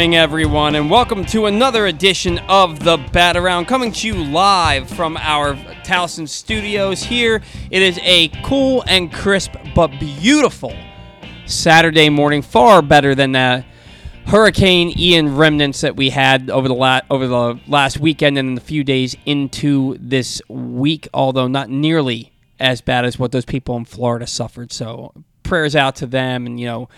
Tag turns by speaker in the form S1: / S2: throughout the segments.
S1: Morning, everyone, and welcome to another edition of the Bat Around, coming to you live from our Towson studios. Here, it is a cool and crisp but beautiful Saturday morning, far better than the Hurricane Ian remnants that we had over the la- over the last weekend and the few days into this week. Although not nearly as bad as what those people in Florida suffered. So prayers out to them, and you know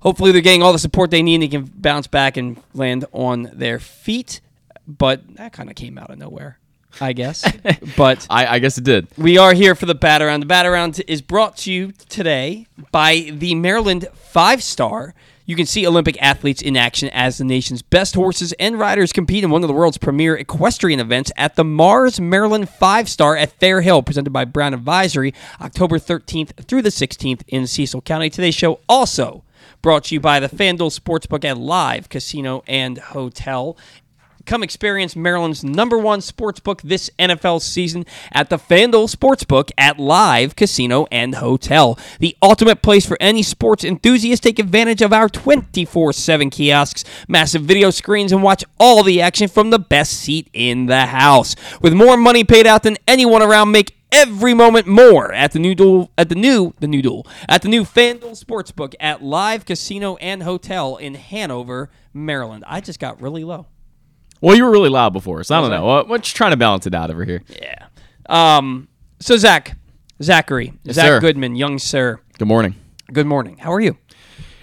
S1: hopefully they're getting all the support they need and they can bounce back and land on their feet. But that kind of came out of nowhere, I guess. but
S2: I, I guess it did.
S1: we are here for the Bat Around. The Bat Around is brought to you today by the Maryland Five Star. You can see Olympic athletes in action as the nation's best horses and riders compete in one of the world's premier equestrian events at the Mars Maryland Five Star at Fair Hill, presented by Brown Advisory, October 13th through the 16th in Cecil County. Today's show also brought to you by the FanDuel Sportsbook at Live Casino and Hotel. Come experience Maryland's number one sportsbook this NFL season at the FanDuel Sportsbook at Live Casino and Hotel. The ultimate place for any sports enthusiast. Take advantage of our 24 7 kiosks, massive video screens, and watch all the action from the best seat in the house. With more money paid out than anyone around, make every moment more at the new duel at the new the new duel at the new FanDuel Sportsbook at Live Casino and Hotel in Hanover, Maryland. I just got really low.
S2: Well, you were really loud before, so I don't know. What We're just trying to balance it out over here.
S1: Yeah. Um. So Zach, Zachary, Zach
S2: sir.
S1: Goodman, young sir.
S2: Good morning.
S1: Good morning. How are you?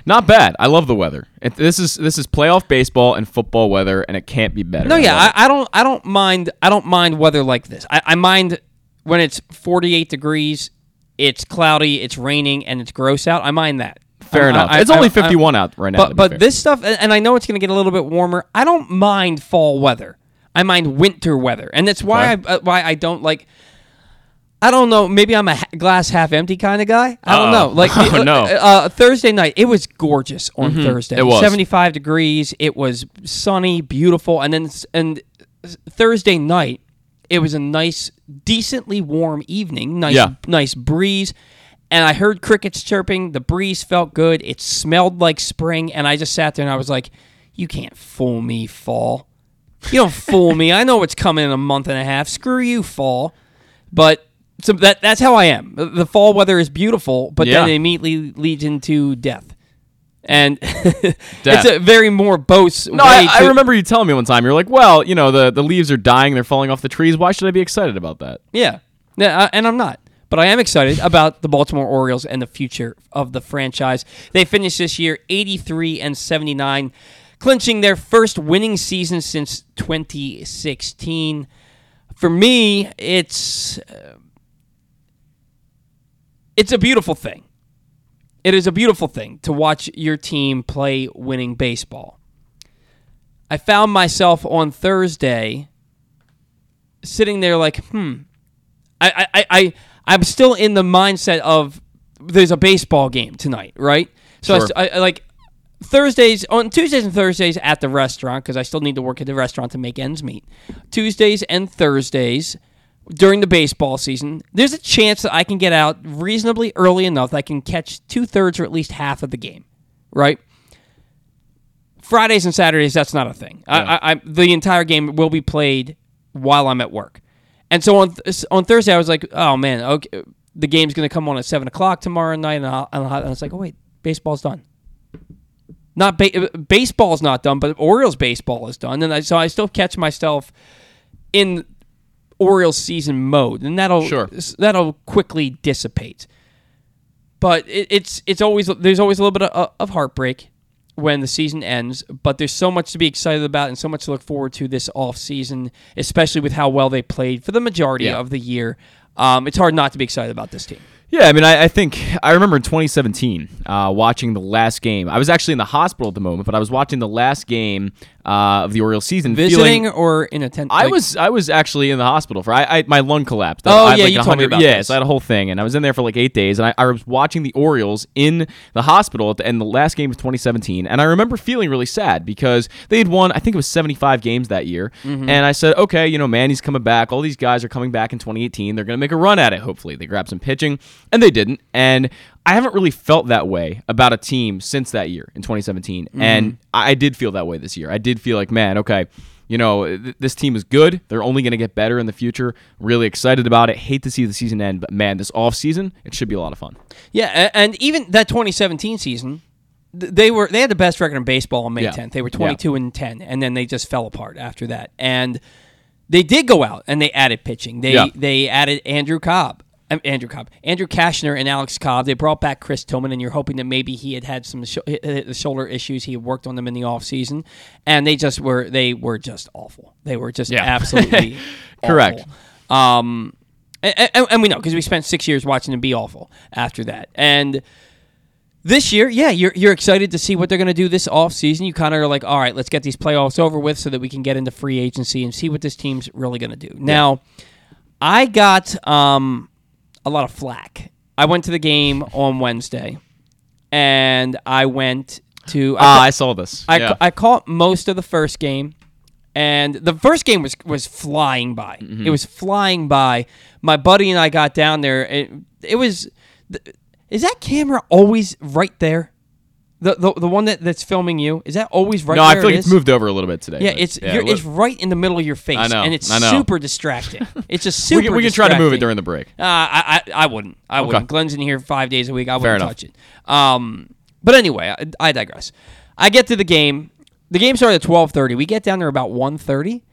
S2: Not bad. I love the weather. It, this is this is playoff baseball and football weather, and it can't be better.
S1: No, yeah, I, I don't. I don't mind. I don't mind weather like this. I, I mind when it's forty-eight degrees, it's cloudy, it's raining, and it's gross out. I mind that.
S2: fair
S1: I-
S2: enough.
S1: I-
S2: it's
S1: I-
S2: only
S1: I-
S2: 51 out right now.
S1: But but this stuff, and I know it's going to get a little bit warmer. I don't mind fall weather. I mind winter weather, and that's why
S2: Okay.
S1: I uh, why I don't like. I don't know. Maybe I'm a glass half empty kind of guy. I don't know.
S2: Uh-oh.
S1: Like
S2: Oh, no.
S1: uh, uh, Thursday night, it was gorgeous on Thursday.
S2: It was.
S1: 75 degrees. It was sunny, beautiful, and then and Thursday night, it was a nice, decently warm evening. Nice,
S2: Yeah.
S1: nice breeze. And I heard crickets chirping. The breeze felt good. It smelled like spring. And I just sat there and I was like, "You can't fool me, fall. You don't fool me. I know what's coming in a month and a half. Screw you, fall." But so that that's how I am. The- The fall weather is beautiful, but then it immediately leads into death. And it's a very morose
S2: no, I, I remember you telling me one time. You're like, well, you know, the the leaves are dying, they're falling off the trees. Why should I be excited about that?
S1: Yeah. Yeah, and I'm not. But I am excited about the Baltimore Orioles and the future of the franchise. They finished this year 83 and 79, clinching their first winning season since 2016. For me, it's uh, it's a beautiful thing. It is a beautiful thing to watch your team play winning baseball. I found myself on Thursday sitting there like, hmm, I, I, I, I'm still in the mindset of there's a baseball game tonight, right? So I
S2: Sure.
S1: I, I like Thursdays on Tuesdays and Thursdays at the restaurant because I still need to work at the restaurant to make ends meet. Tuesdays and Thursdays during the baseball season, there's a chance that I can get out reasonably early enough that I can catch two thirds or at least half of the game, right? Fridays and Saturdays, that's not a thing. I, I, I, the entire game will be played while I'm at work. And so on th- on Thursday, I was like, oh man, okay, the game's going to come on at seven o'clock tomorrow night, and, I'll, and, I'll, and it's like, oh wait, baseball's done. Not ba- uh, baseball's not done, but Orioles baseball is done, and I, so I still catch myself in Orioles season mode, and that'll
S2: Sure.
S1: that'll quickly dissipate. But it, it's it's always there's always a little bit of, of heartbreak when the season ends, but there's so much to be excited about and so much to look forward to this off season, especially with how well they played for the majority
S2: Yeah.
S1: of the year. Um, it's hard not to be excited about this team.
S2: Yeah, I mean, I, I think I remember in 2017 uh, watching the last game. I was actually in the hospital at the moment, but I was watching the last game uh, of the Orioles season.
S1: Visiting
S2: feeling,
S1: or in attendance?
S2: I was I was actually in the hospital for I, I my lung collapsed.
S1: Oh,
S2: I had
S1: yeah,
S2: like
S1: you
S2: a
S1: told me about
S2: Yeah,
S1: this.
S2: so I had a whole thing, and I was in there for like eight days, and I, I was watching the Orioles in the hospital at the end. The last game of 2017, and I remember feeling really sad because they had won. I think it was 75 games that year,
S1: Mm-hmm.
S2: and I said, okay, you know, Manny's coming back. All these guys are coming back in 2018. They're going to make a run at it. Hopefully, they grab some pitching, and they didn't. And I haven't really felt that way about a team since that year in 2017,
S1: Mm-hmm.
S2: and I did feel that way this year. I did feel like, man, okay, you know, th- this team is good. They're only going to get better in the future. Really excited about it. Hate to see the season end, but man, this off season, it should be a lot of fun.
S1: Yeah, and even that 2017 season, they were they had the best record in baseball on May
S2: Yeah.
S1: 10th. They were
S2: Yeah.
S1: 22 and 10, and then they just fell apart after that. And they did go out and they added pitching. They
S2: Yeah.
S1: they added Andrew Cobb. Andrew Cobb, Andrew Cashner, and Alex Cobb. They brought back Chris Tillman, and you're hoping that maybe he had had some sho- uh, the shoulder issues. He had worked on them in the offseason. and they just were they were just awful. They were just
S2: Yeah.
S1: absolutely
S2: Correct.
S1: Um, and, and, and we know because we spent six years watching them be awful after that. And this year, yeah, you're you're excited to see what they're going to do this offseason. You kind of are like, all right, let's get these playoffs over with so that we can get into free agency and see what this team's really going to do. Now, I got um, a lot of flack. I went to the game on Wednesday, and I went to. I
S2: Ah, I saw this.
S1: I,
S2: yeah.
S1: ca- I caught most of the first game, and the first game was was flying by.
S2: Mm-hmm.
S1: It was flying by. My buddy and I got down there. It, it was. Is that camera always right there? The, the the one that, that's filming you is that always right?
S2: no, I feel
S1: it
S2: like it's moved over a little bit today.
S1: Yeah, it's
S2: yeah,
S1: it's right in the middle of your face,
S2: I know,
S1: and it's
S2: I know.
S1: super distracting. It's just super.
S2: we can, we can try to move it during the break.
S1: Uh, I, I I wouldn't. I wouldn't. Glenn's in here five days a week. I wouldn't touch it. Um, but anyway, I, I digress. I get to the game. The game started at twelve thirty. We get down there about 1.30,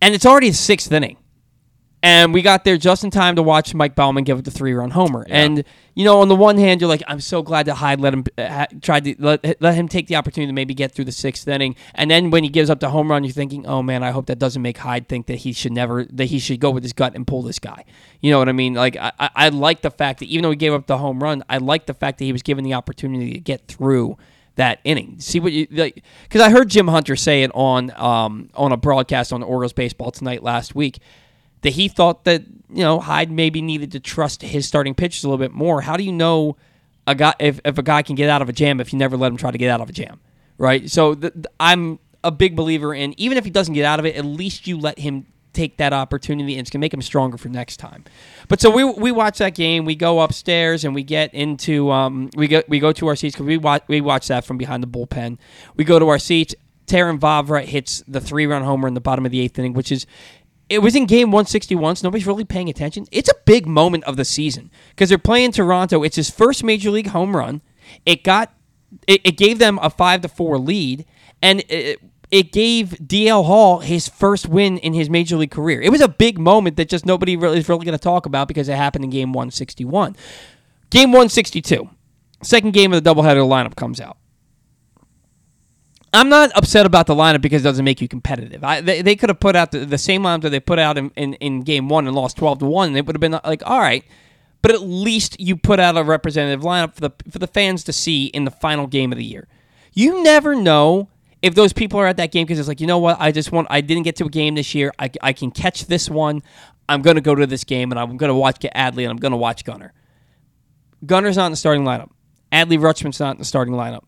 S1: and it's already the sixth inning. And we got there just in time to watch Mike Baumann give up the three-run homer. And you know, on the one hand, you're like, I'm so glad that Hyde let him uh, tried to let, let him take the opportunity to maybe get through the sixth inning. And then when he gives up the home run, you're thinking, oh man, I hope that doesn't make Hyde think that he should never that he should go with his gut and pull this guy. You know what I mean? Like I, I, I like the fact that even though he gave up the home run, I like the fact that he was given the opportunity to get through that inning. See what you like? Because I heard Jim Hunter say it on um, on a broadcast on Orioles baseball tonight last week that he thought that you know Hyde maybe needed to trust his starting pitchers a little bit more. How do you know a guy if, if a guy can get out of a jam if you never let him try to get out of a jam, right? So I'm a big believer in even if he doesn't get out of it, at least you let him take that opportunity and it's gonna make him stronger for next time. But so we we watch that game, we go upstairs and we get into um we go we go to our seats because we watch we watch that from behind the bullpen. We go to our seats. Terrin Vavra hits the three run homer in the bottom of the eighth inning, which is it was in game 161, so nobody's really paying attention. It's a big moment of the season because they're playing Toronto. It's his first major league home run. It got it, it gave them a five to four lead, and it, it gave DL Hall his first win in his major league career. It was a big moment that just nobody really is really going to talk about because it happened in game 161. Game 162, second game of the doubleheader lineup comes out. I'm not upset about the lineup because it doesn't make you competitive. I, they, they could have put out the, the same lineup that they put out in, in, in game one and lost 12 to 1, and it would have been uh, like, all right, but at least you put out a representative lineup for the, for the fans to see in the final game of the year. You never know if those people are at that game because it's like, you know what, I just want, I didn't get to a game this year. I, I can catch this one. I'm going to go to this game and I'm going to watch Adley and I'm going to watch Gunnar. Gunnar's not in the starting lineup. Adley Rutschman's not in the starting lineup.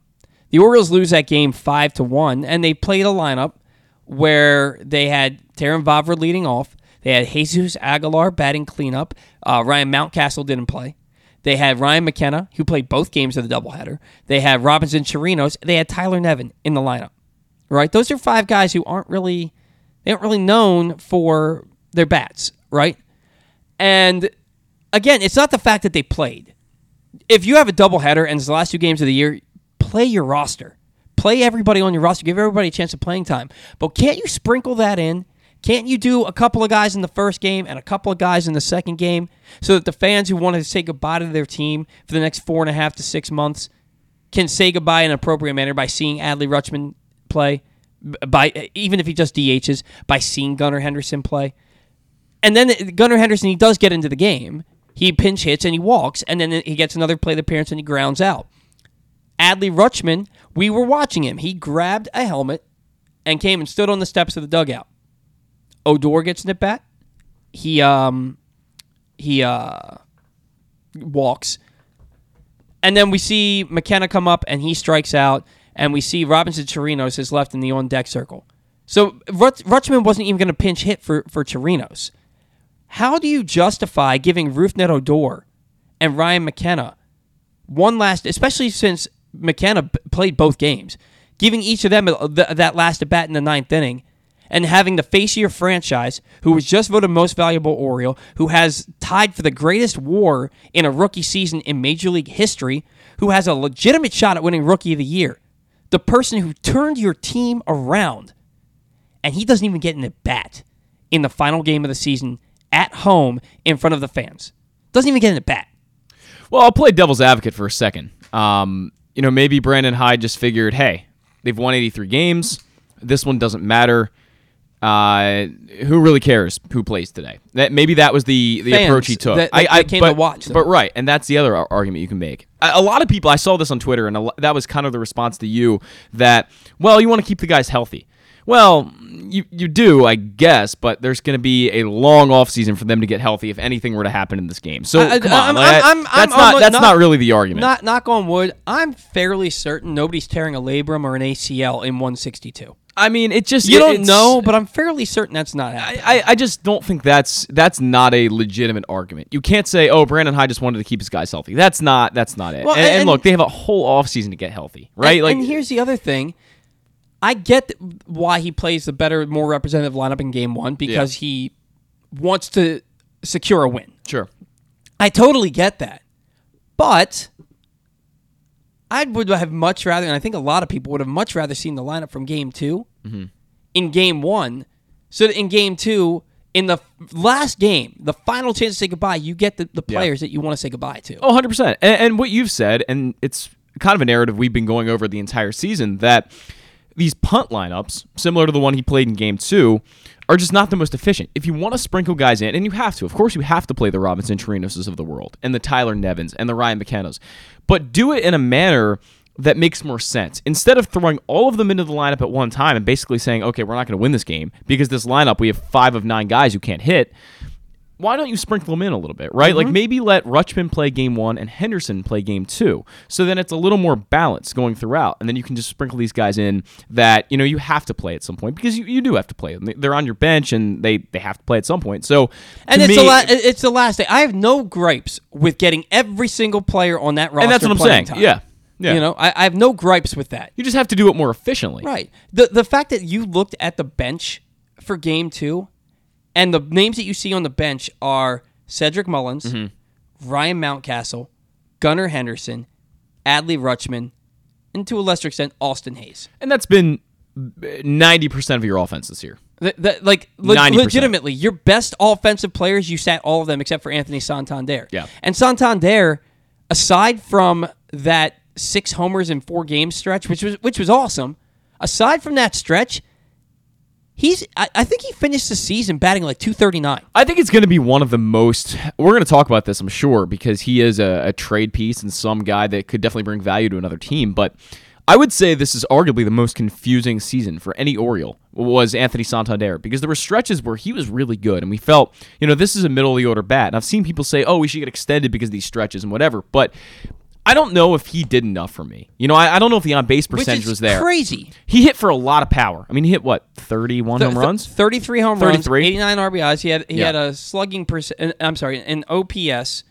S1: The Orioles lose that game five to one, and they played a lineup where they had Terrin Vavra leading off. They had Jesus Aguilar batting cleanup. Uh, Ryan Mountcastle didn't play. They had Ryan McKenna, who played both games of the doubleheader. They had Robinson Chirinos. They had Tyler Nevin in the lineup. Right, those are five guys who aren't really they aren't really known for their bats. Right, and again, it's not the fact that they played if you have a doubleheader and it's the last two games of the year, play your roster. Play everybody on your roster. Give everybody a chance of playing time. But can't you sprinkle that in? Can't you do a couple of guys in the first game and a couple of guys in the second game so that the fans who want to say goodbye to their team for the next four and a half to six months can say goodbye in an appropriate manner by seeing Adley Rutschman play, by even if he just DHs, by seeing Gunnar Henderson play? And then Gunnar Henderson, he does get into the game. He pinch hits and he walks, and then he gets another plate appearance and he grounds out. Adley Rutschman, we were watching him. He grabbed a helmet and came and stood on the steps of the dugout. Odor gets an at bat. He um he uh walks. And then we see McKenna come up and he strikes out, and we see Robinson Chirinos is left in the on deck circle. So Rut- Rutschman wasn't even going to pinch hit for for Chirinos. How do you justify giving Rougned Odor and Ryan McKenna one last, especially since McKenna played both games, giving each of them that last at bat in the ninth inning, and having the face of your franchise, who was just voted most valuable Oriole, who has tied for the greatest WAR in a rookie season in Major League history, who has a legitimate shot at winning Rookie of the Year, the person who turned your team around, and he doesn't even get in the bat in the final game of the season at home in front of the fans. Doesn't even get in the bat.
S2: Well, I'll play devil's advocate for a second. Um, you know, maybe Brandon Hyde just figured, hey, they've won 83 games. This one doesn't matter. Uh, who really cares who plays today? That maybe that was the the
S1: Fans
S2: approach he took.
S1: that- that came
S2: but,
S1: to watch them.
S2: But right, and that's the other argument you can make. A, a lot of people, I saw this on Twitter, and a that was kind of the response to you that, well, you want to keep the guys healthy. Well, you you do, I guess, but there's going to be a long off season for them to get healthy if anything were to happen in this game. So
S1: I- I-
S2: come on,
S1: I'm-
S2: like,
S1: I'm- I'm-
S2: that's
S1: I'm
S2: not that's
S1: not-
S2: not really the argument.
S1: Not knock on wood. I'm fairly certain nobody's tearing a labrum or an ACL in 162.
S2: I mean, it just
S1: You don't know, but I'm fairly certain that's not happening.
S2: I, I just don't think that's that's not a legitimate argument. You can't say, "Oh, Brandon Hyde just wanted to keep his guys healthy." That's not that's not it.
S1: Well,
S2: and, and
S1: and-
S2: look, they have a whole offseason to get healthy, right?
S1: And,
S2: like,
S1: and here's the other thing. I get why he plays the better, more representative lineup in game one because he wants to secure a win.
S2: sure,
S1: I totally get that. But I would have much rather, and I think a lot of people would have much rather seen the lineup from game 2
S2: Mm-hmm.
S1: in game one. So that in game two, in the last game, the final chance to say goodbye, you get the, the
S2: Yeah.
S1: players that you want to say goodbye to.
S2: oh, 100 percent. And, and what you've said, and it's kind of a narrative we've been going over the entire season that these punt lineups, similar to the one he played in game two, are just not the most efficient. If you want to sprinkle guys in, and you have to, of course, you have to play the Robinson Chirinoses of the world, and the Tyler Nevins, and the Ryan McKennas, but do it in a manner that makes more sense. Instead of throwing all of them into the lineup at one time and basically saying, okay, we're not going to win this game because this lineup, we have five of nine guys who can't hit why don't you sprinkle them in a little bit, right? Like mm-hmm. maybe let Rutschman play game one and Henderson play game two. So then it's a little more balanced going throughout. And then you can just sprinkle these guys in that, you know, you have to play at some point because you, you do have to play. Them. They're on your bench and they, they have to play at some point. So
S1: and it's
S2: me,
S1: the la- it's the last day. I have no gripes with getting every single player on that roster.
S2: and that's what I'm saying.
S1: time.
S2: Yeah. Yeah.
S1: You know, I, I have no gripes with that.
S2: you just have to do it more efficiently.
S1: Right. The the fact that you looked at the bench for game two, and the names that you see on the bench are Cedric Mullins,
S2: Mm-hmm.
S1: Ryan Mountcastle, Gunnar Henderson, Adley Rutschman, and to a lesser extent Austin Hays.
S2: And that's been 90% of your offense this year.
S1: The, the, like le- legitimately, your best offensive players, you sat all of them except for Anthony Santander.
S2: Yeah.
S1: And Santander, aside from that six homers in four games stretch, which was which was awesome, aside from that stretch, he's I, I think he finished the season batting like two thirty nine.
S2: I think it's going to be one of the most. We're going to talk about this, I'm sure, because he is a, a trade piece and some guy that could definitely bring value to another team. But I would say this is arguably the most confusing season for any Oriole was Anthony Santander because there were stretches where he was really good and we felt, you know, this is a middle of the order bat. And I've seen people say, oh, we should get extended because of these stretches and whatever. But I don't know if he did enough for me. You know, I, I don't know if the on base percentage was there.
S1: crazy.
S2: He hit for a lot of power. I mean, he hit what, 31 home
S1: Th-
S2: runs?
S1: 33 home runs,
S2: 33?
S1: 89 RBIs. He had he
S2: Yeah.
S1: had a slugging percent. I'm sorry, an OPS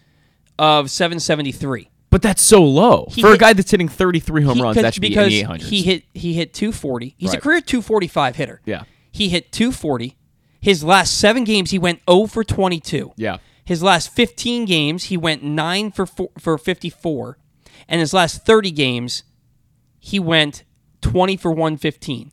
S1: of 773.
S2: But that's so low
S1: He
S2: for a guy that's hitting 33 home
S1: He-
S2: runs. That should be
S1: because
S2: in the 800s.
S1: he hit he hit 240. He's a career 245 hitter.
S2: Yeah.
S1: He hit 240. His last 7 games he went 0 for 22.
S2: Yeah.
S1: His last 15 games he went 9 for four, for 54. And his last 30 games he went 20 for 115.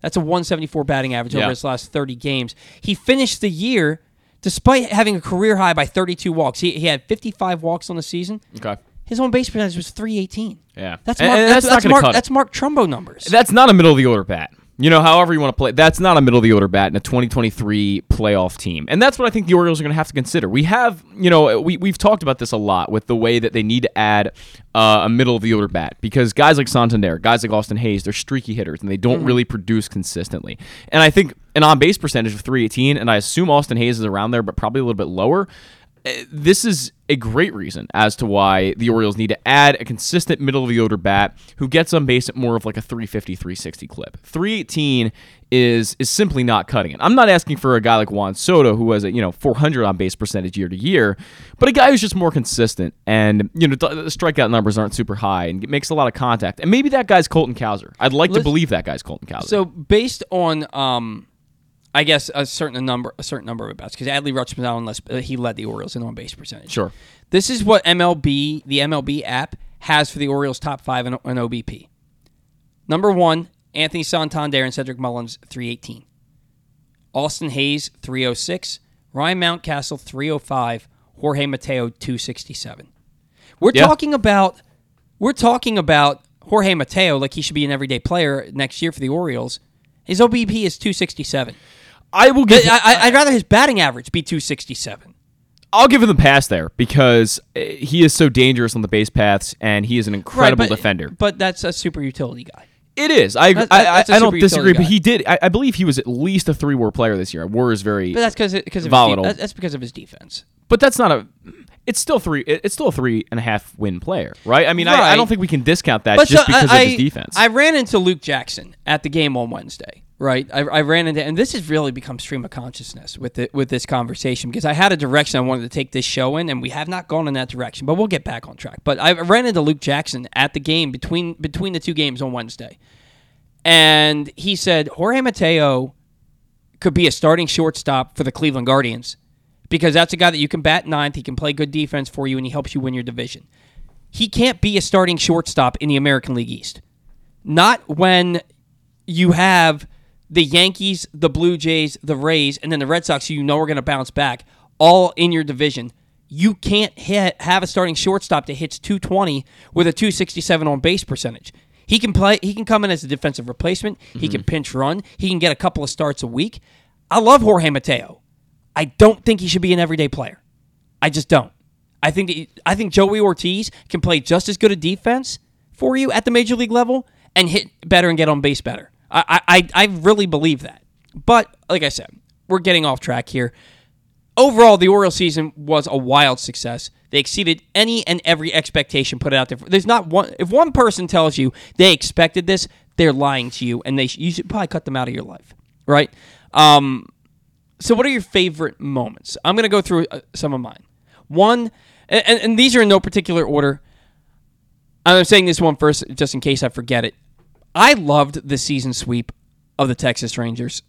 S1: That's a 174 batting average
S2: Yeah.
S1: over his last 30 games. He finished the year despite having a career high by 32 walks. He, he had 55 walks on the season.
S2: Okay.
S1: His own base percentage was 318.
S2: Yeah.
S1: That's Mark,
S2: and
S1: that's,
S2: that's not
S1: that's
S2: gonna
S1: Mark, that's Mark Trumbo numbers.
S2: That's not a middle of the order bat. You know, however you want to play, that's not a middle of the order bat in a 2023 playoff team. And that's what I think the Orioles are going to have to consider. We have, you know, we, we've talked about this a lot with the way that they need to add uh, a middle of the order bat because guys like Santander, guys like Austin Hays, they're streaky hitters and they don't really produce consistently. And I think an on base percentage of 318, and I assume Austin Hays is around there, but probably a little bit lower. Uh, this is a great reason as to why the Orioles need to add a consistent middle of the order bat who gets on base at more of like a 350 360 clip. 318 is is simply not cutting it. I'm not asking for a guy like Juan Soto who has a, you know, 400 on base percentage year to year, but a guy who's just more consistent and you know the strikeout numbers aren't super high and makes a lot of contact. And maybe that guy's Colton Cowser. I'd like to believe that guy's Colton Cowser.
S1: So based on um I guess a certain number, a certain number of at bats, because Adley Rutschman unless uh, he led the Orioles in on base percentage.
S2: Sure.
S1: This is what MLB, the MLB app, has for the Orioles' top five in, in OBP. Number one, Anthony Santander and Cedric Mullins, 318. Austin Hays, 306. Ryan Mountcastle, 305. Jorge Mateo, 267. We're
S2: Yeah.
S1: talking about we're talking about Jorge Mateo like he should be an everyday player next year for the Orioles. His OBP is 267.
S2: I will give
S1: I, I'd rather his batting average be 267.
S2: I'll give him the pass there because uh, he is so dangerous on the base paths and he is an incredible
S1: Right, but-
S2: defender.
S1: But that's a super utility guy.
S2: It is. I
S1: That-
S2: I, I, I don't disagree, but he did. I, I believe he was at least a three WAR player this year. WAR is very,
S1: But that's because because of
S2: Volatile.
S1: His that's because of his defense.
S2: but that's not a. It's still three. It's still a three and a half win player, right? I mean, I, I don't think we can discount that
S1: But
S2: just
S1: so
S2: because
S1: I,
S2: of his defense.
S1: I ran into Luke Jackson at the game on Wednesday. Right, I, I ran into, and this has really become stream of consciousness with the, with this conversation because I had a direction I wanted to take this show in, and we have not gone in that direction. But we'll get back on track. But I ran into Luke Jackson at the game between between the two games on Wednesday, and he said Jorge Mateo could be a starting shortstop for the Cleveland Guardians because that's a guy that you can bat ninth. He can play good defense for you, and he helps you win your division. He can't be a starting shortstop in the American League East. Not when you have the Yankees, the Blue Jays, the Rays, and then the Red Sox, who you know are going to bounce back, all in your division. You can't hit, have a starting shortstop that hits 220 with a 267 on base percentage. He can play. He can come in as a defensive replacement. He can mm-hmm. pinch run. He can get a couple of starts a week. I love Jorge Mateo. I don't think he should be an everyday player. I just don't. I think that, I think Joey Ortiz can play just as good a defense for you at the major league level and hit better and get on base better. I I, I really believe that. But like I said, we're getting off track here. Overall, the Orioles season was a wild success. They exceeded any and every expectation put out there. There's not one. If one person tells you they expected this, they're lying to you, and they you should probably cut them out of your life, right? Um, so, what are your favorite moments? I'm to go through uh, some of mine. One, and- and these are in no particular order. I'm saying this one first just in case I forget it. I loved the season sweep of the Texas Rangers.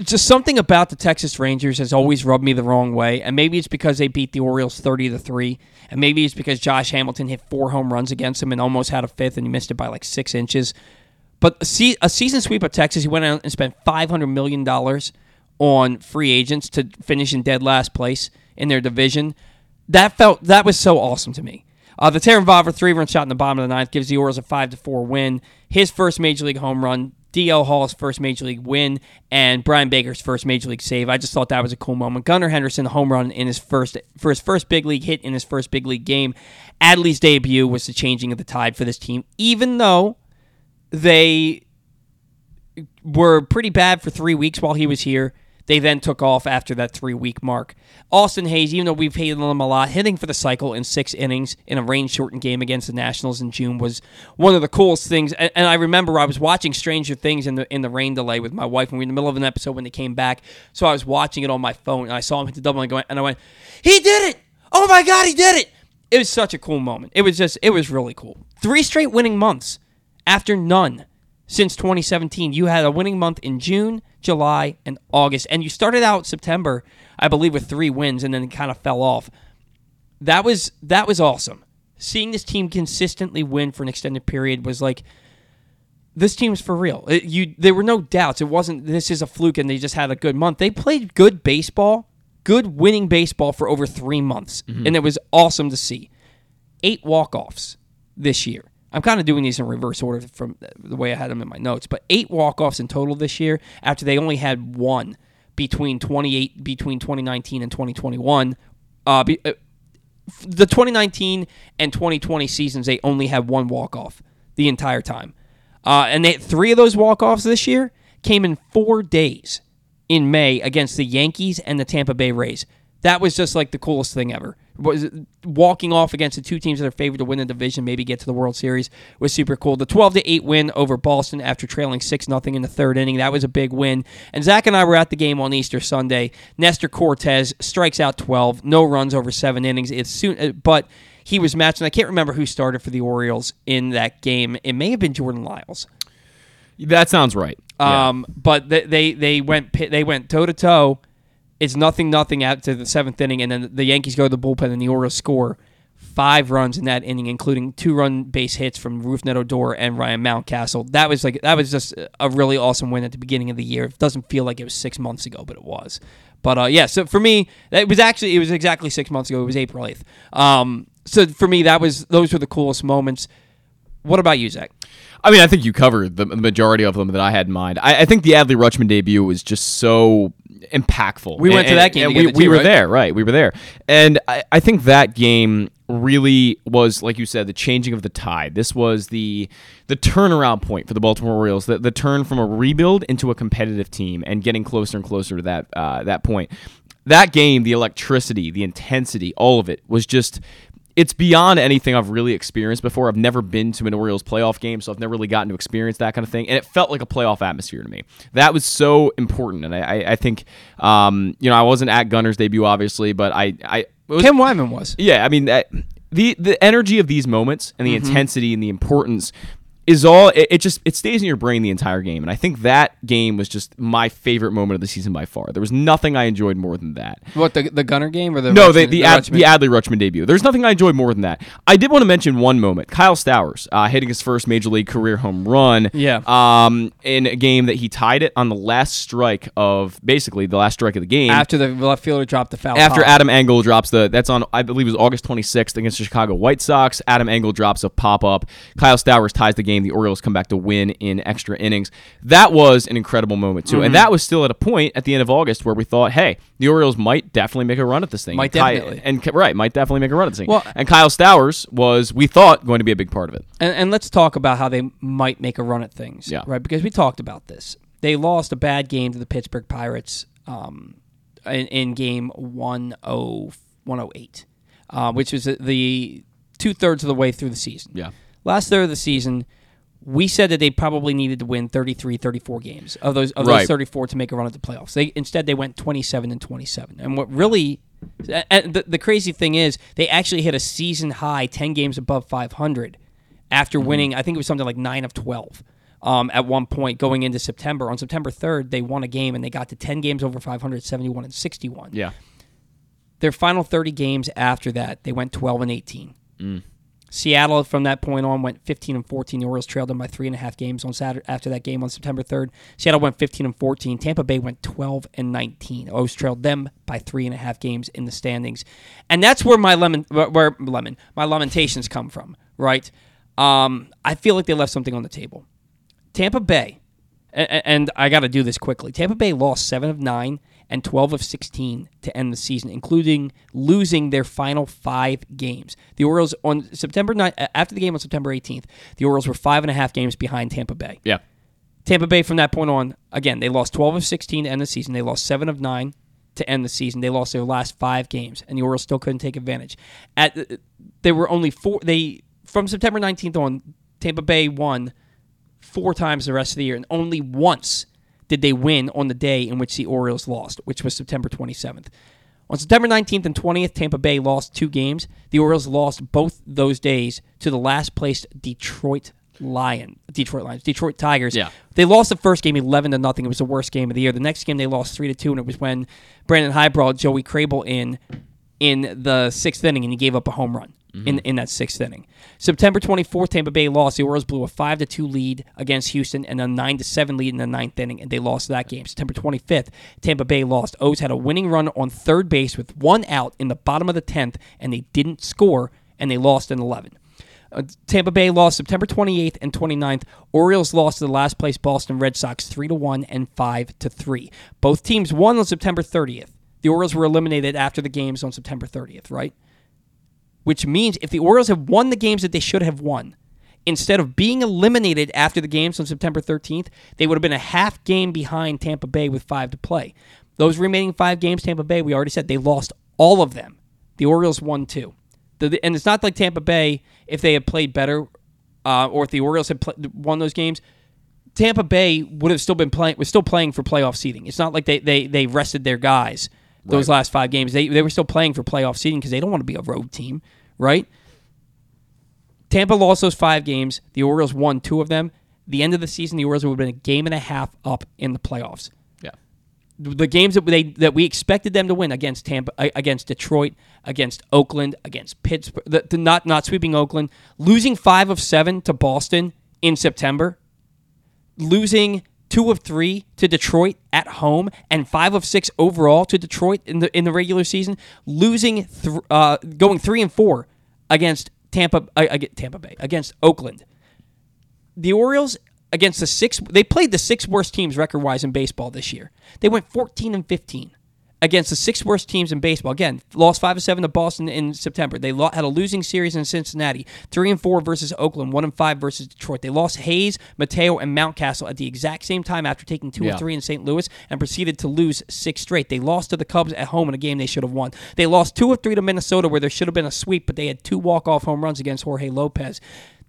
S1: Just something about the Texas Rangers has always rubbed me the wrong way, and maybe it's because they beat the Orioles 30 to 3, and maybe it's because Josh Hamilton hit four home runs against them and almost had a fifth and he missed it by like 6 inches. But a, se- a season sweep of Texas, he went out and spent $500 million on free agents to finish in dead last place in their division. That felt that was so awesome to me. Uh, the Terrin Vavra three run shot in the bottom of the ninth gives the Orioles a five to four win. His first major league home run, DL Hall's first major league win, and Brian Baker's first major league save. I just thought that was a cool moment. Gunnar Henderson home run in his first for his first big league hit in his first big league game. Adley's debut was the changing of the tide for this team, even though they were pretty bad for three weeks while he was here. They then took off after that three week mark. Austin Hays, even though we've hated him a lot, hitting for the cycle in six innings in a rain shortened game against the Nationals in June was one of the coolest things. And, and I remember I was watching Stranger Things in the in the rain delay with my wife, and we were in the middle of an episode when they came back. So I was watching it on my phone, and I saw him hit the double, and go, and I went, "He did it! Oh my God, he did it!" It was such a cool moment. It was just, it was really cool. Three straight winning months after none since 2017. You had a winning month in June, July, and August, and you started out September, I believe, with three wins, and then it kind of fell off. That was that was awesome. Seeing this team consistently win for an extended period was like this team's for real. It- you there were no doubts. It wasn't this is a fluke and they just had a good month. They played good baseball, good winning baseball for over 3 months, mm-hmm. and it was awesome to see. 8 walk-offs this year. I'm kind of doing these in reverse order from the way I had them in my notes, but 8 walk-offs in total this year after they only had one between 28 between 2019 and 2021. Uh, uh, the 2019 and 2020 seasons, they only had one walk off the entire time. Uh, and they, three of those walk offs this year came in four days in May against the Yankees and the Tampa Bay Rays. that was just like the coolest thing ever. Was walking off against the two teams that are favored to win the division, maybe get to the World Series, was super cool. The twelve to eight win over Boston after trailing six nothing in the third inning, that was a big win. And Zach and I were at the game on Easter Sunday. Nestor Cortes strikes out twelve, no runs over seven innings. It's soon, uh, but he was matched, and I can't remember who started for the Orioles in that game. It may have been Jordan Lyles.
S2: That sounds right. Yeah.
S1: Um, but they, they they went they went toe to toe. It's nothing nothing out to the seventh inning, and then the Yankees go to the bullpen, and the Orioles score five runs in that inning, including two run base hits from Rougned Odor and Ryan Mountcastle. That was like that was just a really awesome win at the beginning of the year. It doesn't feel like it was six months ago, but it was. But uh, yeah, so for me, it was actually it was exactly six months ago. It was April eighth. Um, so for me, that was those were the coolest moments. What about you, Zach?
S2: I mean, I think you covered the, the majority of them that I had in mind. I, I think the Adley Rutschman debut was just so impactful.
S1: We went to that game
S2: and we, we
S1: too,
S2: were
S1: right?
S2: there, right? We were there, and I, I think that game really was, like you said, the changing of the tide. This was the the turnaround point for the Baltimore Orioles. The, the turn from a rebuild into a competitive team, and getting closer and closer to that uh, that point. That game, the electricity, the intensity, all of it was just it's beyond anything I've really experienced before. I've never been to an Orioles playoff game, so I've never really gotten to experience that kind of thing. And it felt like a playoff atmosphere to me. That was so important. And I, I, I think, um, you know, I wasn't at Gunnar's debut, obviously, but I, I it was,
S1: Ken Wyman was.
S2: yeah, I mean, that, the the energy of these moments and the
S1: Mm-hmm.
S2: intensity and the importance is all it, it just it stays in your brain the entire game and i think that game was just my favorite moment of the season by far there was nothing i enjoyed more than that
S1: What the the Gunnar game or the
S2: no,
S1: Rutschman-
S2: the the, Ad, the Adley Rutschman debut. There's nothing I enjoyed more than that. I did want to mention one moment. Kyle Stowers uh, hitting his first major league career home run.
S1: Yeah.
S2: Um, in a game that he tied it on the last strike of basically the last strike of the game.
S1: after the left fielder dropped the foul.
S2: After
S1: pop.
S2: Adam Engel drops the that's on I believe it was August 26th against the Chicago White Sox. Adam Engel drops a pop up. Kyle Stowers ties the game. The Orioles come back to win in extra innings. That was an incredible moment too,
S1: Mm-hmm.
S2: and that was still at a point at the end of August where we thought, hey, the Orioles might definitely make a run at this thing.
S1: Might
S2: Ky-
S1: definitely.
S2: and right might definitely make a run at this thing.
S1: Well-
S2: and Kyle Stowers was we thought going to be a big part of it.
S1: and, and let's talk about how they might make a run at things.
S2: Yeah.
S1: Right, because we talked about this. They lost a bad game to the Pittsburgh Pirates um, in, in game 10 108, uh, which was the two thirds of the way through the season.
S2: Yeah.
S1: Last third of the season, we said that they probably needed to win 33, 34 games of those of
S2: Right.
S1: those 34 to make a run at the playoffs. They instead they went 27 and 27. And what really and the, the crazy thing is they actually hit a season high 10 games above 500 after
S2: Mm-hmm.
S1: winning I think it was something like 9 of 12. Um, at one point going into September on September 3rd they won a game and they got to 10 games over 500 71 and 61
S2: Yeah.
S1: their final 30 games after that, they went 12 and 18.
S2: Mm.
S1: Seattle, from that point on, went 15 and 14. The Orioles trailed them by three and a half games on Saturday after that game on September 3rd. Seattle went 15 and 14. Tampa Bay went 12 and 19. O's trailed them by three and a half games in the standings, and that's where my lemon, where, lemon, my lamentations come from. Right? Um, I feel like they left something on the table. Tampa Bay, and, and I got to do this quickly. Tampa Bay lost seven of nine and 12 of 16 to end the season, including losing their final five games. The Orioles on September 9th, uh, after the game on September 18th, the Orioles were five and a half games behind Tampa Bay.
S2: Yeah.
S1: Tampa Bay from that point on, again, they lost 12 of 16 to end the season. They lost seven of nine to end the season. They lost their last five games, and the Orioles still couldn't take advantage. At uh, there were only four. They from September 19th on, Tampa Bay won four times the rest of the year, and only once did they win on the day in which the Orioles lost, which was September 27th. On September 19th and 20th, Tampa Bay lost two games. The Orioles lost both those days to the last placed Detroit Lion, Detroit Lions, Detroit Tigers.
S2: Yeah.
S1: They lost the first game 11 to nothing. It was the worst game of the year. The next game they lost 3 to 2 and it was when Brandon Hyde brought Joey Krehbiel in in the 6th inning and he gave up a home run. In, in that sixth inning, September 24th, Tampa Bay lost. The Orioles blew a five to two lead against Houston and a nine to seven lead in the ninth inning, and they lost that game. September 25th, Tampa Bay lost. O's had a winning run on third base with one out in the bottom of the tenth, and they didn't score, and they lost in 11. Uh, Tampa Bay lost September 28th and 29th. Orioles lost to the last place Boston Red Sox 3 to 1 and 5 to 3. Both teams won on September 30th. The Orioles were eliminated after the games on September 30th, right? Which means if the Orioles have won the games that they should have won, instead of being eliminated after the games on September 13th, they would have been a half game behind Tampa Bay with 5 to play. Those remaining 5 games Tampa Bay, we already said they lost all of them, the Orioles won two. The, and it's not like Tampa Bay if they had played better, uh, or if the Orioles had won those games. Tampa Bay would have still been playing was still playing for playoff seeding. It's not like they they, they rested their guys those
S2: Right.
S1: last five games. They they were still playing for playoff seeding because they don't want to be a road team, right? Tampa lost those five games. The Orioles won two of them. The end of the season, the Orioles would have been a game and a half up in the playoffs.
S2: Yeah.
S1: The games that they that we expected them to win against Tampa, against Detroit, against Oakland, against Pittsburgh, the, the not not sweeping Oakland, losing five of seven to Boston in September, losing two of three to Detroit at home, and five of six overall to Detroit in the in the regular season, losing th- uh, going three and four against Tampa uh, Tampa Bay against Oakland. The Orioles against the six they played the six worst teams record wise in baseball this year. They went 14 and 15 against the six worst teams in baseball. Again, lost five to seven to Boston in September. They had a losing series in Cincinnati, three and four versus Oakland, one and five versus Detroit. They lost Hays, Mateo, and Mountcastle at the exact same time after taking two
S2: Yeah.
S1: and three in St. Louis and proceeded to lose six straight. They lost to the Cubs at home in a game they should have won. They lost two of three to Minnesota where there should have been a sweep, but they had two walk-off home runs against Jorge Lopez.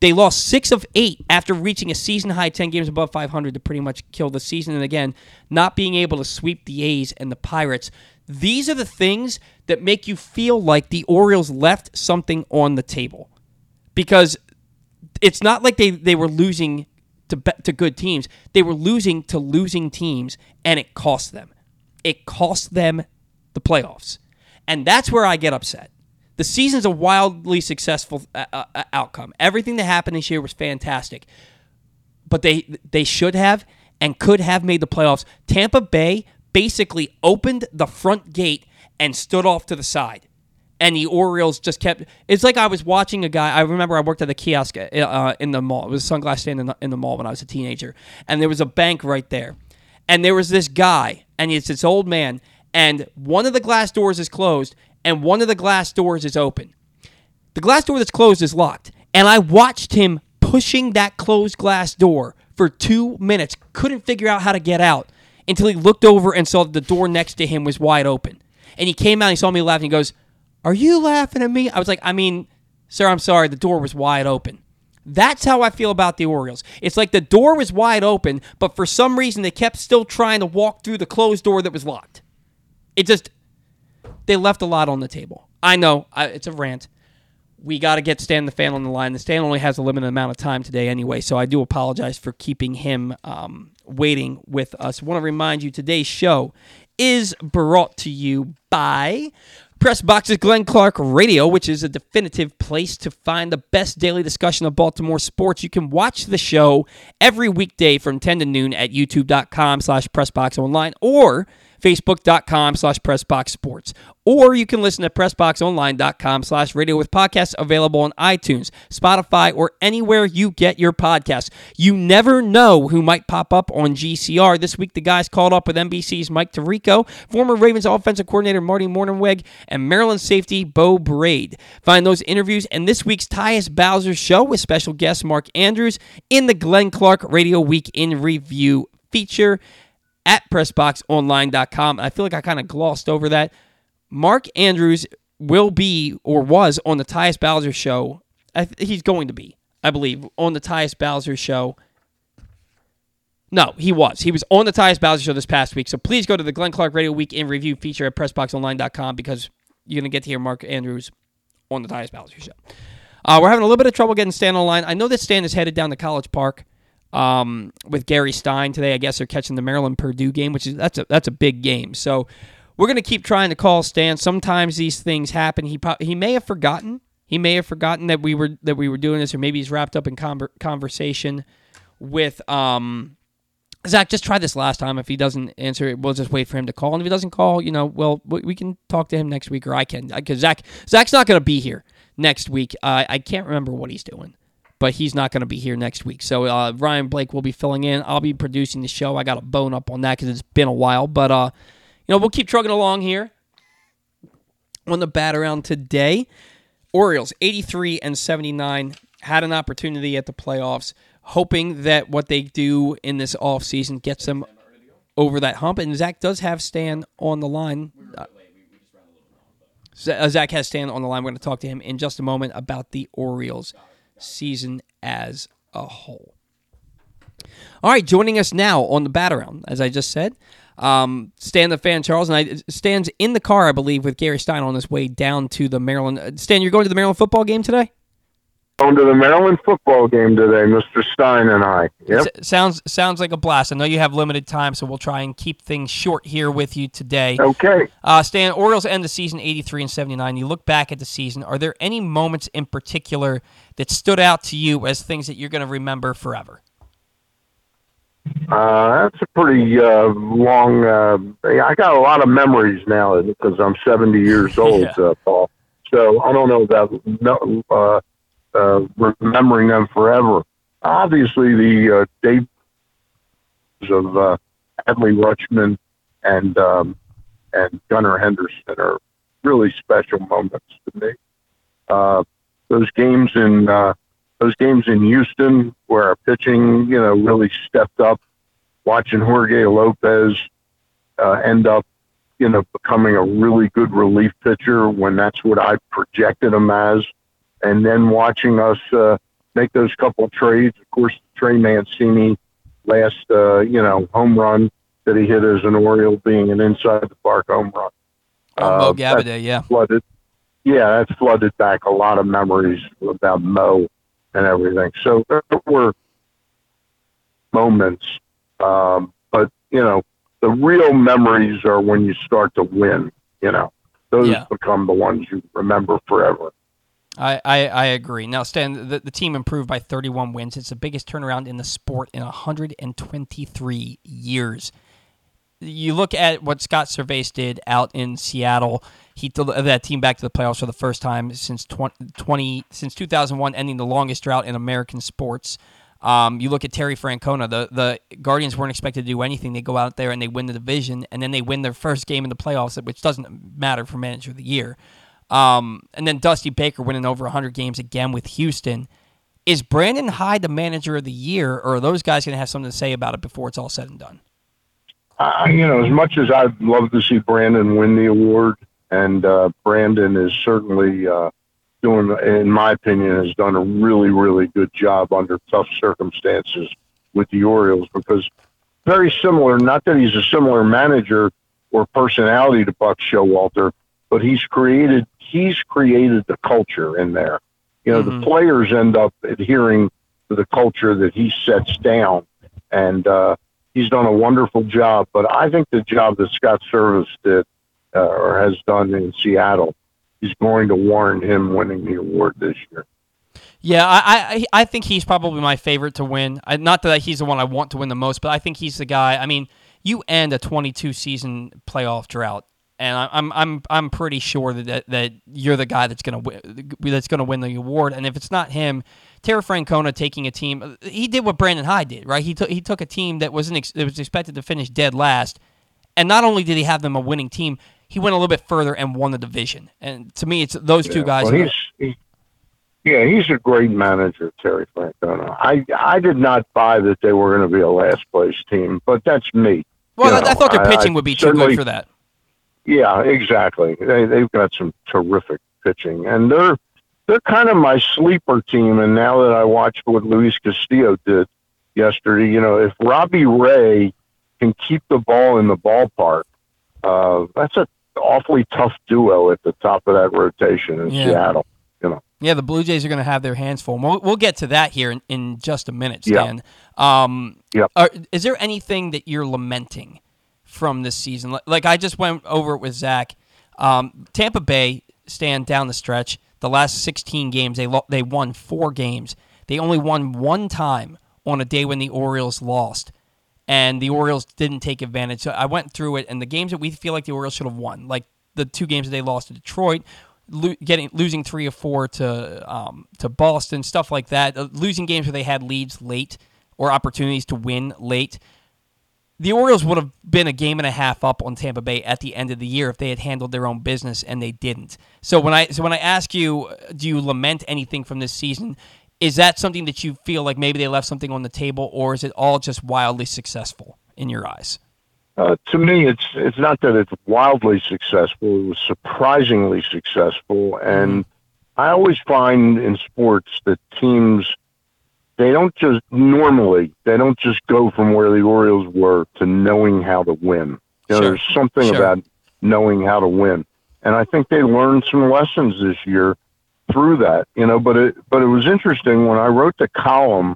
S1: They lost six of eight after reaching a season high 10 games above 500 to pretty much kill the season. And again, not being able to sweep the A's and the Pirates. These are the things that make you feel like the Orioles left something on the table. Because it's not like they, they were losing to, to good teams, they were losing to losing teams, and it cost them. It cost them the playoffs. And that's where I get upset. The season's a wildly successful uh, uh, outcome. Everything that happened this year was fantastic, but they they should have and could have made the playoffs. Tampa Bay basically opened the front gate and stood off to the side, and the Orioles just kept. It's like I was watching a guy. I remember I worked at the kiosk uh, in the mall. It was a sunglass stand in the, in the mall when I was a teenager, and there was a bank right there, and there was this guy, and it's this old man, and one of the glass doors is closed, and one of the glass doors is open. The glass door that's closed is locked. And I watched him pushing that closed glass door for two minutes. Couldn't figure out how to get out until he looked over and saw that the door next to him was wide open. And he came out and he saw me laughing. He goes, Are you laughing at me? I was like, I mean, sir, I'm sorry. The door was wide open. That's how I feel about the Orioles. It's like the door was wide open, but for some reason they kept still trying to walk through the closed door that was locked. It just, they left a lot on the table. I know I, it's a rant. We got to get Stan the fan on the line. The Stan only has a limited amount of time today anyway, so I do apologize for keeping him um, waiting with us. want to remind you today's show is brought to you by Press Boxes Glenn Clark Radio, which is a definitive place to find the best daily discussion of Baltimore sports. You can watch the show every weekday from 10 to noon at youtube.com slash pressboxonline or facebook.com slash pressboxsports. Or you can listen to pressboxonline.com slash radio with podcasts available on iTunes, Spotify, or anywhere you get your podcasts. You never know who might pop up on GCR. This week, the guys called up with NBC's Mike Tirico, former Ravens offensive coordinator Marty Mornhinweg, and Maryland safety Beau Brade. Find those interviews and this week's Tyus Bowser show with special guest Mark Andrews in the Glenn Clark Radio Week in Review feature at PressBoxOnline.com. I feel like I kind of glossed over that. Mark Andrews will be or was on the Tyus Bowser show. Th- he's going to be, I believe, on the Tyus Bowser show. No, he was. He was on the Tyus Bowser show this past week. So please go to the Glenn Clark Radio Week in Review feature at PressBoxOnline.com because you're going to get to hear Mark Andrews on the Tyus Bowser show. Uh, we're having a little bit of trouble getting Stan online. I know that Stan is headed down to College Park um, with Gary Stein today. I guess they're catching the Maryland Purdue game, which is that's a that's a big game. So we're gonna keep trying to call Stan. Sometimes these things happen. He he may have forgotten. He may have forgotten that we were that we were doing this, or maybe he's wrapped up in conver- conversation with um. Zach, just try this last time. If he doesn't answer it, we'll just wait for him to call. And if he doesn't call, you know, well, we can talk to him next week, or I can, because Zach Zach's not going to be here next week. Uh, I can't remember what he's doing, but he's not going to be here next week. So uh, Ryan Blake will be filling in. I'll be producing the show. I got a bone up on that because it's been a while, but uh, know, we'll keep trucking along here on the bat around today. Orioles 83 and 79 had an opportunity at the playoffs, hoping that what they do in this offseason gets them over that hump. And Zach does have Stan on the line. Uh, Zach has Stan on the line. We're going to talk to him in just a moment about the Orioles season as a whole. All right, joining us now on the bat around, as I just said, um, Stan the fan Charles, and I stands in the car, I believe, with Gary Stein on his way down to the Maryland. uh, Stan, you're going to the Maryland football game today.
S3: Going to the Maryland football game today, Mr. Stein and I. Yep.
S1: S- sounds sounds like a blast. I know you have limited time, so we'll try and keep things short here with you today.
S3: Okay.
S1: Uh, Stan, Orioles end the season 83 and 79. You look back at the season. Are there any moments in particular that stood out to you as things that you're going to remember forever?
S3: Uh, that's a pretty uh, long. Uh, I got a lot of memories now because I'm 70 years old,
S1: Yeah.
S3: uh, Paul. So I don't know about no, uh, uh, remembering them forever. Obviously, the uh, days of uh, Adley Rutschman and um, and Gunnar Henderson are really special moments to me. Uh, those games in uh, those games in Houston where our pitching, you know, really stepped up. Watching Jorge Lopez uh, end up, you know, becoming a really good relief pitcher when that's what I projected him as, and then watching us uh, make those couple trades. Of course, Trey Mancini last, uh, you know, home run that he hit as an Oriole being an inside the park home run.
S1: Oh,
S3: Uh,
S1: Mo
S3: that-
S1: Gaba, yeah.
S3: flooded. Yeah, that flooded back a lot of memories about Mo and everything. So there were moments, um, but you know, the real memories are when you start to win. You know, those
S1: Yeah.
S3: become the ones you remember forever.
S1: I, I, I agree. Now, Stan, the, the team improved by 31 wins. It's the biggest turnaround in the sport in 123 years. You look at what Scott Servais did out in Seattle. He took that team back to the playoffs for the first time since 20, 20 since 2001, ending the longest drought in American sports. Um, you look at Terry Francona. The the Guardians weren't expected to do anything. They go out there and they win the division, and then they win their first game in the playoffs, which doesn't matter for manager of the year. Um, and then Dusty Baker winning over 100 games again with Houston. Is Brandon Hyde the manager of the year, or are those guys going to have something to say about it before it's all said and done?
S3: I, you know, as much as I'd love to see Brandon win the award, and uh, Brandon is certainly uh, doing, in my opinion, has done a really, really good job under tough circumstances with the Orioles because very similar. Not that he's a similar manager or personality to Buck Showalter, but he's created he's created the culture in there. You know,
S1: Mhm.
S3: the players end up adhering to the culture that he sets down, and uh, he's done a wonderful job. But I think the job that Scott Servais did uh, or has done in Seattle is going to warrant him winning the award this year.
S1: Yeah, I, I I think he's probably my favorite to win. I, not that he's the one I want to win the most, but I think he's the guy. I mean, you end a 22 season playoff drought, and I- I'm I'm I'm pretty sure that that, that you're the guy that's gonna win, that's gonna win the award. And if it's not him, Terry Francona taking a team, he did what Brandon Hyde did, right? He took he took a team that wasn't ex, that was expected to finish dead last, and not only did he have them a winning team, he went a little bit further and won the division. And to me, it's those two guys.
S3: well, he's, he, yeah, he's a great manager, Terry Francona. I I did not buy that they were going to be a last place team, but that's me.
S1: well, I, I thought their pitching
S3: I
S1: would be too good for that.
S3: Yeah, exactly. They they've got some terrific pitching, and they're they're kind of my sleeper team. And now that I watched what Luis Castillo did yesterday, you know, if Robbie Ray can keep the ball in the ballpark, uh, that's a awfully tough duo at the top of that rotation in
S1: Yeah.
S3: Seattle. You know.
S1: Yeah, the Blue Jays are going to have their hands full. We'll, we'll get to that here in, in just a minute,
S3: Yeah.
S1: Stan. Um,
S3: Yep.
S1: are- is there anything that you're lamenting from this season? Like, like I just went over it with Zach. Um, Tampa Bay stand down the stretch. The last 16 games, they lo- they won four games. They only won one time on a day when the Orioles lost, and the Orioles didn't take advantage. So I went through it, and the games that we feel like the Orioles should have won, like the two games that they lost to Detroit, lo- getting losing three or four to um, to Boston, stuff like that. Uh, losing games where they had leads late or opportunities to win late. The Orioles would have been a game and a half up on Tampa Bay at the end of the year if they had handled their own business, and they didn't. So when I so when I ask you, uh, do you lament anything from this season? Is that something that you feel like maybe they left something on the table, or is it all just wildly successful in your eyes?
S3: Uh, to me, it's it's not that it's wildly successful. It was surprisingly successful, and I always find in sports that teams they don't just normally they don't just go from where the Orioles were to knowing how to win. You know,
S1: Sure.
S3: there's something
S1: Sure.
S3: about knowing how to win, and I think they learned some lessons this year through that. You know, but it but it was interesting when I wrote the column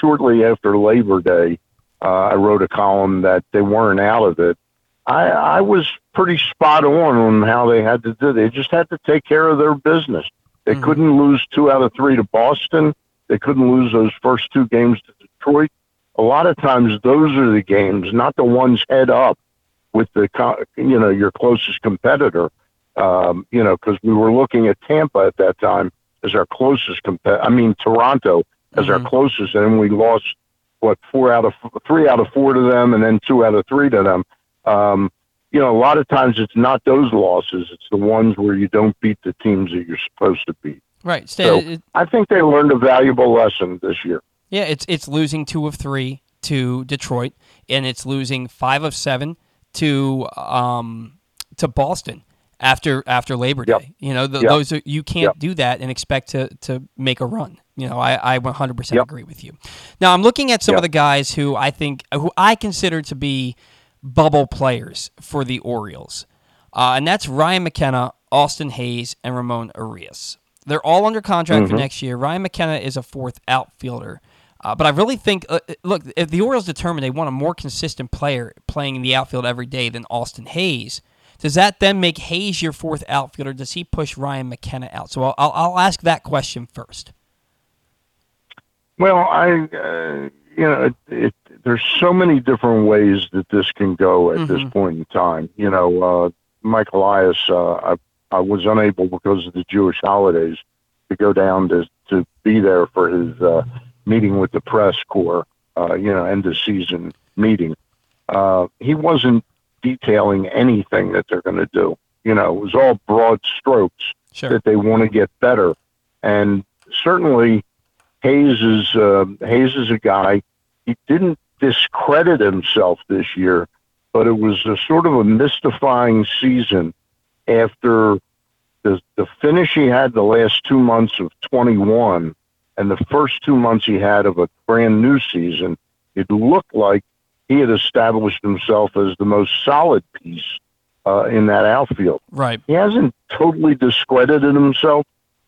S3: shortly after Labor Day. Uh, I wrote a column that they weren't out of it. I, I was pretty spot on on how they had to do. They just had to take care of their business. They
S1: Mhm.
S3: couldn't lose two out of three to Boston. They couldn't lose those first two games to Detroit. A lot of times, those are the games, not the ones head up with the you know your closest competitor. Um, you know, because we were looking at Tampa at that time as our closest competitor. I mean, Toronto as our
S1: Mhm.
S3: closest, and we lost what four out of three out of four to them, and then two out of three to them. Um, you know, a lot of times it's not those losses; it's the ones where you don't beat the teams that you're supposed to beat.
S1: Right.
S3: So-
S1: it-
S3: I think they learned a valuable lesson this year.
S1: yeah, it's it's losing two of three to Detroit, and it's losing five of seven to um to Boston after after Labor Day.
S3: Yep.
S1: You know, th-
S3: Yep.
S1: those are, you can't
S3: Yep.
S1: do that and expect to to make a run. You know, I I 100%
S3: Yep.
S1: agree with you. Now I'm looking at some of the guys who I think who I consider to be bubble players for the Orioles, uh, and that's Ryan McKenna, Austin Hays, and Ramon Urias. They're all under contract for
S3: Mhm.
S1: next year. Ryan McKenna is a fourth outfielder. Uh, but I really think, uh, look, if the Orioles determine they want a more consistent player playing in the outfield every day than Austin Hays, does that then make Hays your fourth outfielder? Does he push Ryan McKenna out? So I'll, I'll, I'll ask that question first.
S3: Well, I, uh, you know, it, it, there's so many different ways that this can go at this
S1: Mhm.
S3: point in time. You know, uh, Mike Elias, uh, I, I was unable because of the Jewish holidays to go down to to be there for his uh, meeting with the press corps. Uh, you know, end of season meeting. Uh, he wasn't detailing anything that they're going to do. You know, it was all broad strokes
S1: Sure.
S3: that they want to get better. And certainly, Hays is uh, Hays is a guy. He didn't discredit himself this year, but it was a sort of a mystifying season after the the finish he had the last two months of 21 and the first two months he had of a brand new season. It looked like he had established himself as the most solid piece uh, in that outfield
S1: Right.
S3: he hasn't totally discredited himself,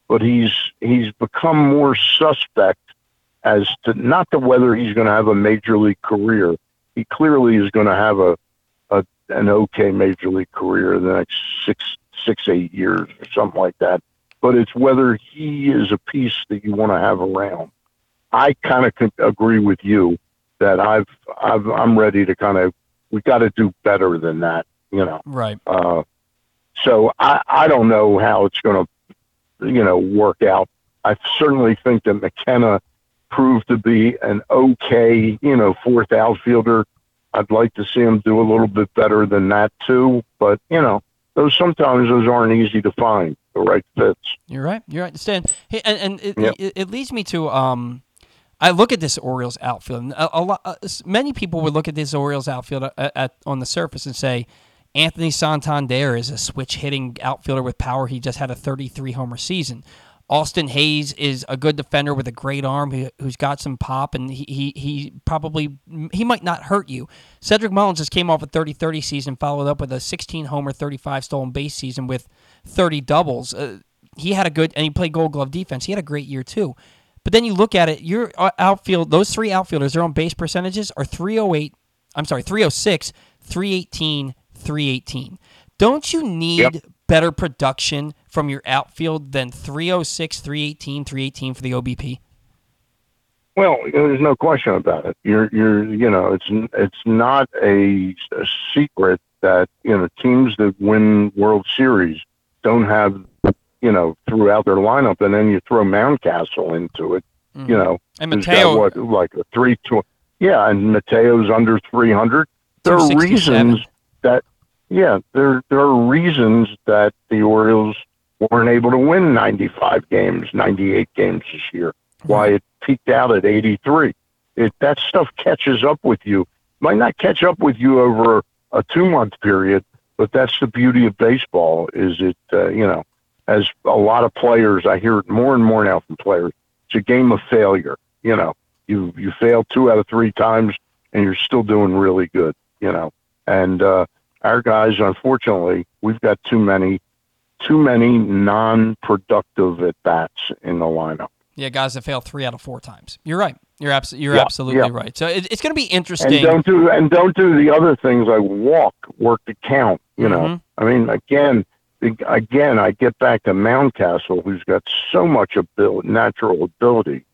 S3: but he's he's become more suspect as to not to whether he's going to have a major league career. He clearly is going to have a, a an okay major league career in the next six six eight years or something like that. But it's whether he is a piece that you want to have around. I kind of agree with you that I've, I've I'm ready to kind of we got to do better than that. You know.
S1: Right.
S3: Uh, so I, I don't know how it's going to, you know, work out. I certainly think that McKenna proved to be an okay, you know, fourth outfielder. I'd like to see him do a little bit better than that too. But you know, those sometimes those aren't easy to find the right fits.
S1: You're right. You're right, Stan. Hey, and, and it,
S3: Yep.
S1: it, it leads me to um, I look at this Orioles outfield, a, a lot, uh, many people would look at this Orioles outfield at, at on the surface and say Anthony Santander is a switch hitting outfielder with power. He just had a 33 homer season. Austin Hays is a good defender with a great arm who, who's got some pop, and he, he he probably he might not hurt you. Cedric Mullins just came off a 30-30 season, followed up with a 16 homer, 35 stolen base season with 30 doubles. Uh, he had a good, and he played Gold Glove defense. He had a great year too. But then you look at it, your uh, outfield, those three outfielders, their on base percentages are 308. I'm sorry, 306, 318, 318. Don't you need
S3: Yep.
S1: better production from your outfield than 306, 318, 318 for the OBP?
S3: Well, there's no question about it. You're, you're, you know, it's it's not a, a secret that you know teams that win World Series don't have, you know, throughout their lineup, and then you throw Mountcastle into it.
S1: Mhm.
S3: You know,
S1: and Mateo,
S3: what like a three tw- Yeah, and Mateo's under three hundred. There are reasons that, yeah, there there are reasons that the Orioles weren't able to win ninety five games, ninety eight games this year why it peaked out at 83. It, that stuff catches up with you. might not catch up with you over a two month period, but that's the beauty of baseball. Is it uh, you know, as a lot of players, I hear it more and more now from players. It's a game of failure. You know, you you fail two out of three times, and you're still doing really good. You know, and uh, our guys, unfortunately, we've got too many too many non-productive at bats in the lineup.
S1: Yeah, guys that fail three out of four times. You're right. You're absolutely you're
S3: Yeah,
S1: absolutely
S3: yeah.
S1: right. So it, it's going to be
S3: And
S1: interesting.
S3: don't do and don't do the other things like walk, work the count. You know,
S1: Mhm.
S3: I mean, again, again, I get back to Mountcastle, who's got so much ability, natural ability,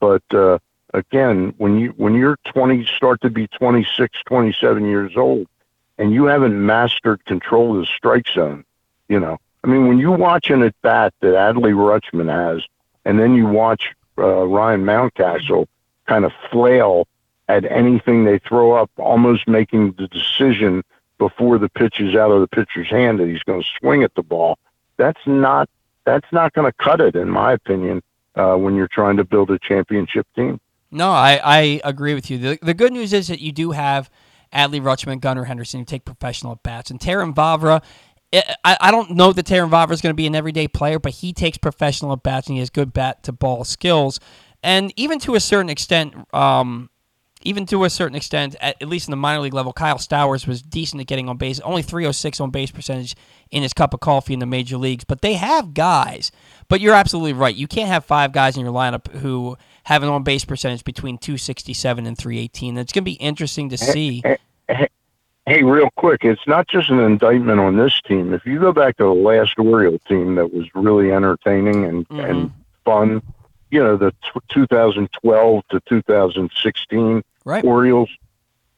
S3: but uh, again, when you when you're 20, start to be 26, 27 years old, and you haven't mastered control of the strike zone, you know, I mean, when you watch an at bat that Adley Rutschman has, and then you watch uh, Ryan Mountcastle kind of flail at anything they throw up, almost making the decision before the pitch is out of the pitcher's hand that he's going to swing at the ball. That's not that's not going to cut it, in my opinion, uh, when you're trying to build a championship team.
S1: No, I, I agree with you. The, the good news is that you do have Adley Rutschman, Gunnar Henderson who take professional at bats. And Terrin Vavra, I, I don't know that Terrin Vavra is going to be an everyday player, but he takes professional at bats and he has good bat to ball skills. And even to a certain extent, um, even to a certain extent, at, at least in the minor league level, Kyle Stowers was decent at getting on base. Only 306 on base percentage in his cup of coffee in the major leagues. But they have guys. But you're absolutely right. You can't have five guys in your lineup who have an on base percentage between 267 and 318. It's going to be interesting to see.
S3: Hey, real quick, it's not just an indictment on this team. If you go back to the last Oriole team that was really entertaining and,
S1: Mhm.
S3: and fun, you know, the t- 2012 to 2016
S1: Right.
S3: Orioles,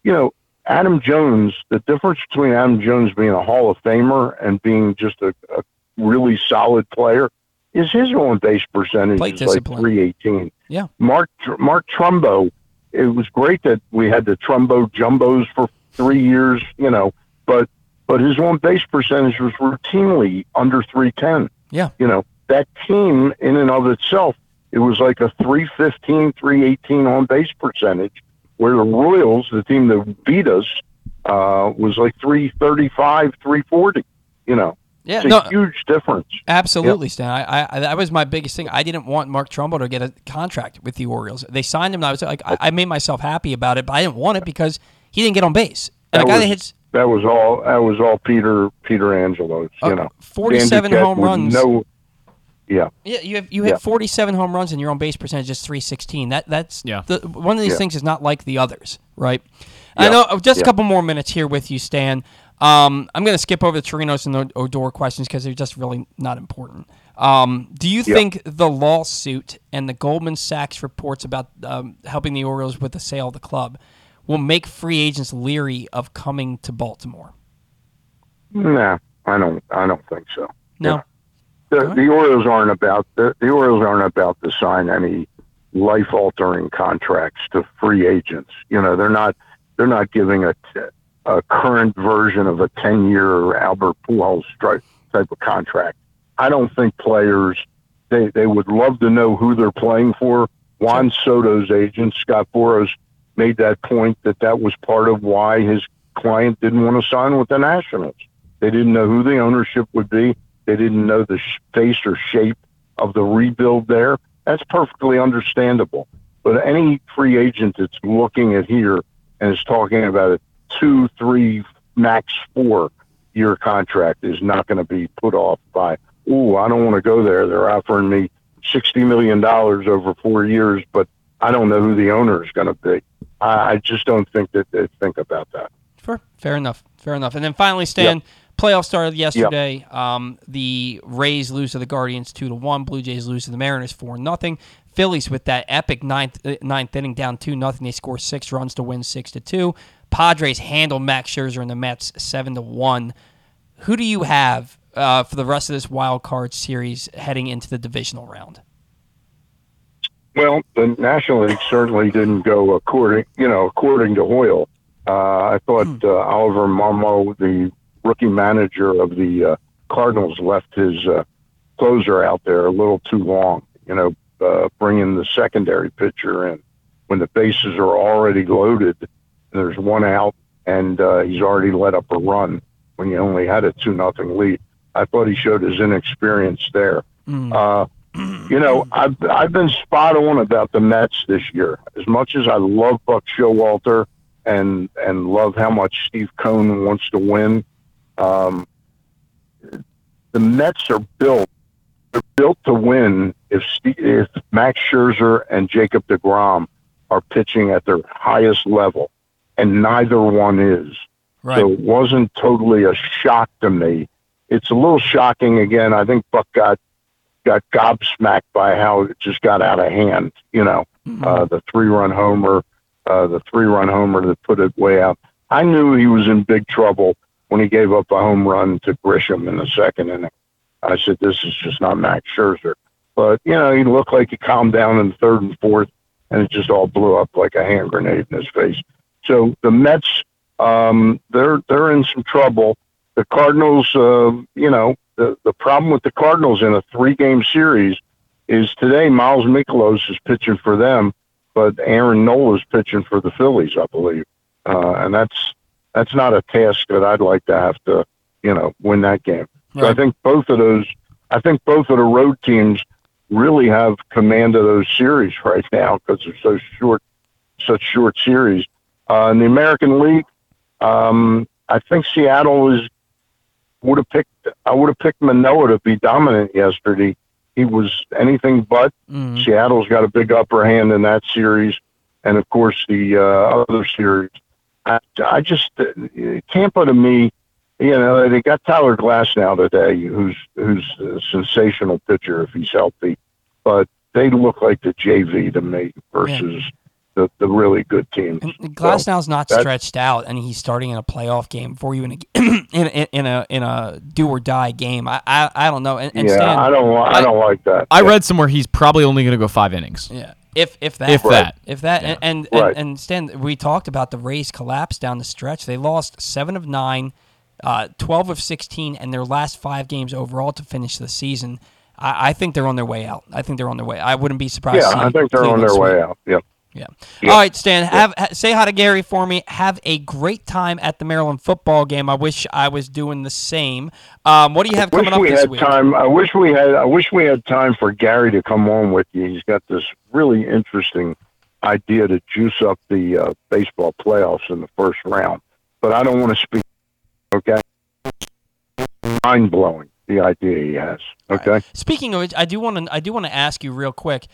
S3: you know, Adam Jones, the difference between Adam Jones being a Hall of Famer and being just a, a really solid player is his on base percentage
S1: Plate
S3: is like 318.
S1: Yeah.
S3: Mark Mark Trumbo, it was great that we had the Trumbo jumbos for three years, you know, but but his on base percentage was routinely under 310.
S1: Yeah.
S3: You know, that team in and of itself, it was like a 315, 318 on base percentage, where the Royals, the team that beat us, uh, was like 335, 340. You know,
S1: Yeah,
S3: it's a
S1: no,
S3: huge difference.
S1: absolutely, Stan. I, I, that was my biggest thing. I didn't want Mark Trumbo to get a contract with the Orioles. They signed him, and I was like, I, I made myself happy about it, but I didn't want it because he didn't get on base. And a
S3: That
S1: guy
S3: was-
S1: that hits
S3: That was all. That was all Peter Peter Angelos. You
S1: uh,
S3: know,
S1: 47
S3: Dan
S1: home runs.
S3: No, yeah,
S1: Yeah, you have you hit
S3: Yeah.
S1: 47 home runs and your on base percentage is 316. That that's
S2: Yeah.
S1: the, one of these
S3: Yeah.
S1: things is not like the others, right? I know uh, just a couple more minutes here with you, Stan. Um, I'm going to skip over the Torinos and the Odor questions because they're just really not important. Um, do you
S3: Yeah.
S1: think the lawsuit and the Goldman Sachs reports about um, helping the Orioles with the sale of the club will make free agents leery of coming to Baltimore?
S3: nah, I don't. I don't think so.
S1: No.
S3: The,
S1: Alright.
S3: the Orioles aren't about the, the Orioles aren't about to sign any life altering contracts to free agents. You know, they're not they're not giving a, t- a current version of a ten year Albert Pujols type of contract. I don't think players they they would love to know who they're playing for. Juan Soto's agent Scott Boras made that point that that was part of why his client didn't want to sign with the Nationals. They didn't know who the ownership would be. They didn't know the face or shape of the rebuild there. That's perfectly understandable. But any free agent that's looking at here and is talking about a two, three, max four year contract is not going to be put off by, oh, I don't want to go there. They're offering me $60 million over four years, but I don't know who the owner is going to be. I, I just don't think that they think about that.
S1: Fair, fair enough. Fair enough. And then finally, Stan, playoff started yesterday. Um, the Rays lose to the Guardians two to one. Blue Jays lose to the Mariners four nothing. Phillies with that epic ninth uh, ninth inning down two nothing. They score six runs to win six to two. Padres handle Max Scherzer and the Mets seven to one. Who do you have uh, for the rest of this wild card series heading into the divisional round?
S3: Well, the National League certainly didn't go according, you know, according to Hoyle. Uh, I thought uh, Oliver Marmol, the rookie manager of the uh, Cardinals, left his uh, closer out there a little too long. You know, uh, bringing the secondary pitcher in when the bases are already loaded. there's one out, and uh, he's already let up a run when you only had a two nothing lead. I thought he showed his inexperience there. Uh, you know, I've I've been spot on about the Mets this year. As much as I love Buck Showalter and and love how much Steve Cohen wants to win, um, the Mets are built. They're built to win if Steve, if Max Scherzer and Jacob Degrom are pitching at their highest level, and neither one is.
S1: Right.
S3: So it wasn't totally a shock to me. It's a little shocking again. I think Buck got got gobsmacked by how it just got out of hand. You know, uh, the three run homer, uh, the three run homer that put it way out. I knew he was in big trouble when he gave up a home run to Grisham in the second inning. I said, "This is just not Max Scherzer." But you know, he looked like he calmed down in the third and fourth, and it just all blew up like a hand grenade in his face. So the Mets, um, they're they're in some trouble. The Cardinals, uh, you know, the the problem with the Cardinals in a three game series is today Miles Mikolas is pitching for them, but Aaron Nola is pitching for the Phillies, I believe, uh, and that's that's not a task that I'd like to have to, you know, win that game. So I think both of those, I think both of the road teams really have command of those series right now because they're so short, such short series. Uh, in the American League, um, I think Seattle is would have picked. I would have picked Manoah to be dominant yesterday. He was anything but.
S1: Mhm.
S3: Seattle's got a big upper hand in that series, and of course the uh, other series. I, I just uh, Tampa to me, you know, they got Tyler Glasnow today, who's who's a sensational pitcher if he's healthy, but they look like the JV to me versus the the really good teams.
S1: And Glasnow's not stretched out, and he's starting in a playoff game for you in a in a, in a in a do or die game. I I, I don't know. And, and
S3: yeah,
S1: Stan,
S3: I don't I,
S2: I-
S3: don't like that.
S2: I
S3: Yeah.
S2: read somewhere he's probably only going to go five innings.
S1: yeah, if if that
S2: If that.
S1: if that
S2: Yeah.
S1: and and,
S3: Right.
S1: and and Stan, we talked about the Rays collapse down the stretch. They lost seven of nine, uh, twelve of sixteen, and their last five games overall to finish the season. I, I think they're on their way out. I think they're on their way. I wouldn't be surprised.
S3: Yeah,
S1: to see
S3: I think they're on their
S1: sweep.
S3: way out. Yeah.
S1: Yeah.
S3: Yeah.
S1: All right, Stan. Have ha- say hi to Gary for me. Have a great time at the Maryland football game. I wish I was doing the same. Um, what do you have
S3: wish
S1: coming up
S3: we
S1: this
S3: had
S1: week?
S3: time. I wish we had. I wish we had time for Gary to come on with you. He's got this really interesting idea to juice up the uh, baseball playoffs in the first round. But I don't want to speak. Okay, mind blowing the idea he has. Okay,
S1: Speaking of which, I do want to I do want to ask you real quick.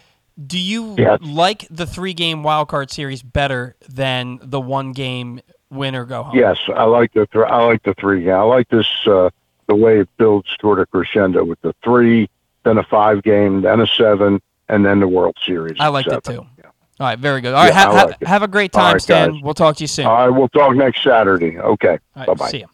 S1: Do you
S3: Yes.
S1: like the three game wild card series better than the one game win or go home?
S3: yes, I like the. Th- I like the three. Yeah, I like this. Uh, the way it builds toward a crescendo with the three, then a five game, then a seven, and then the World Series.
S1: I like
S3: seven.
S1: too. All right, very good. All right,
S3: Yeah,
S1: ha- ha-
S3: like it.
S1: have a great time,
S3: right,
S1: Stan.
S3: guys.
S1: We'll talk to you soon.
S3: All right, we'll talk next Saturday. Okay,
S1: All
S3: bye bye.
S1: see ya.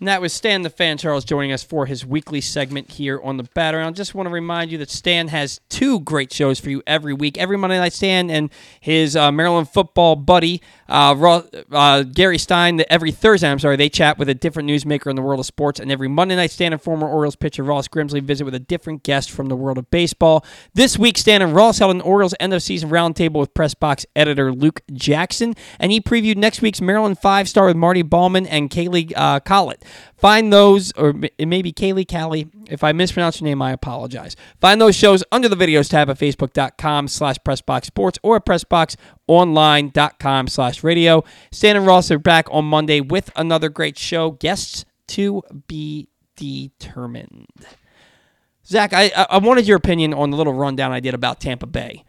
S1: And that was Stan the Fan Charles joining us for his weekly segment here on the Bat Around. Just want to remind you that Stan has two great shows for you every week. Every Monday night, Stan and his uh, Maryland football buddy, uh, Ro- uh, Gary Stein, every Thursday, I'm sorry, they chat with a different newsmaker in the world of sports. And every Monday night, Stan and former Orioles pitcher Ross Grimsley visit with a different guest from the world of baseball. This week, Stan and Ross held an Orioles end of season roundtable with press box editor Luke Jackson, and he previewed next week's Maryland five star with Marty Ballman and Kaylee uh, Collett. Find those, or it may be Kaylee Callie. If I mispronounce your name, I apologize. Find those shows under the videos tab at facebook.com slash pressboxsports or at pressboxonline.com slash radio. Stan and Ross are back on Monday with another great show. Guests to be determined. Zach, I I wanted your opinion on the little rundown I did about Tampa Bay.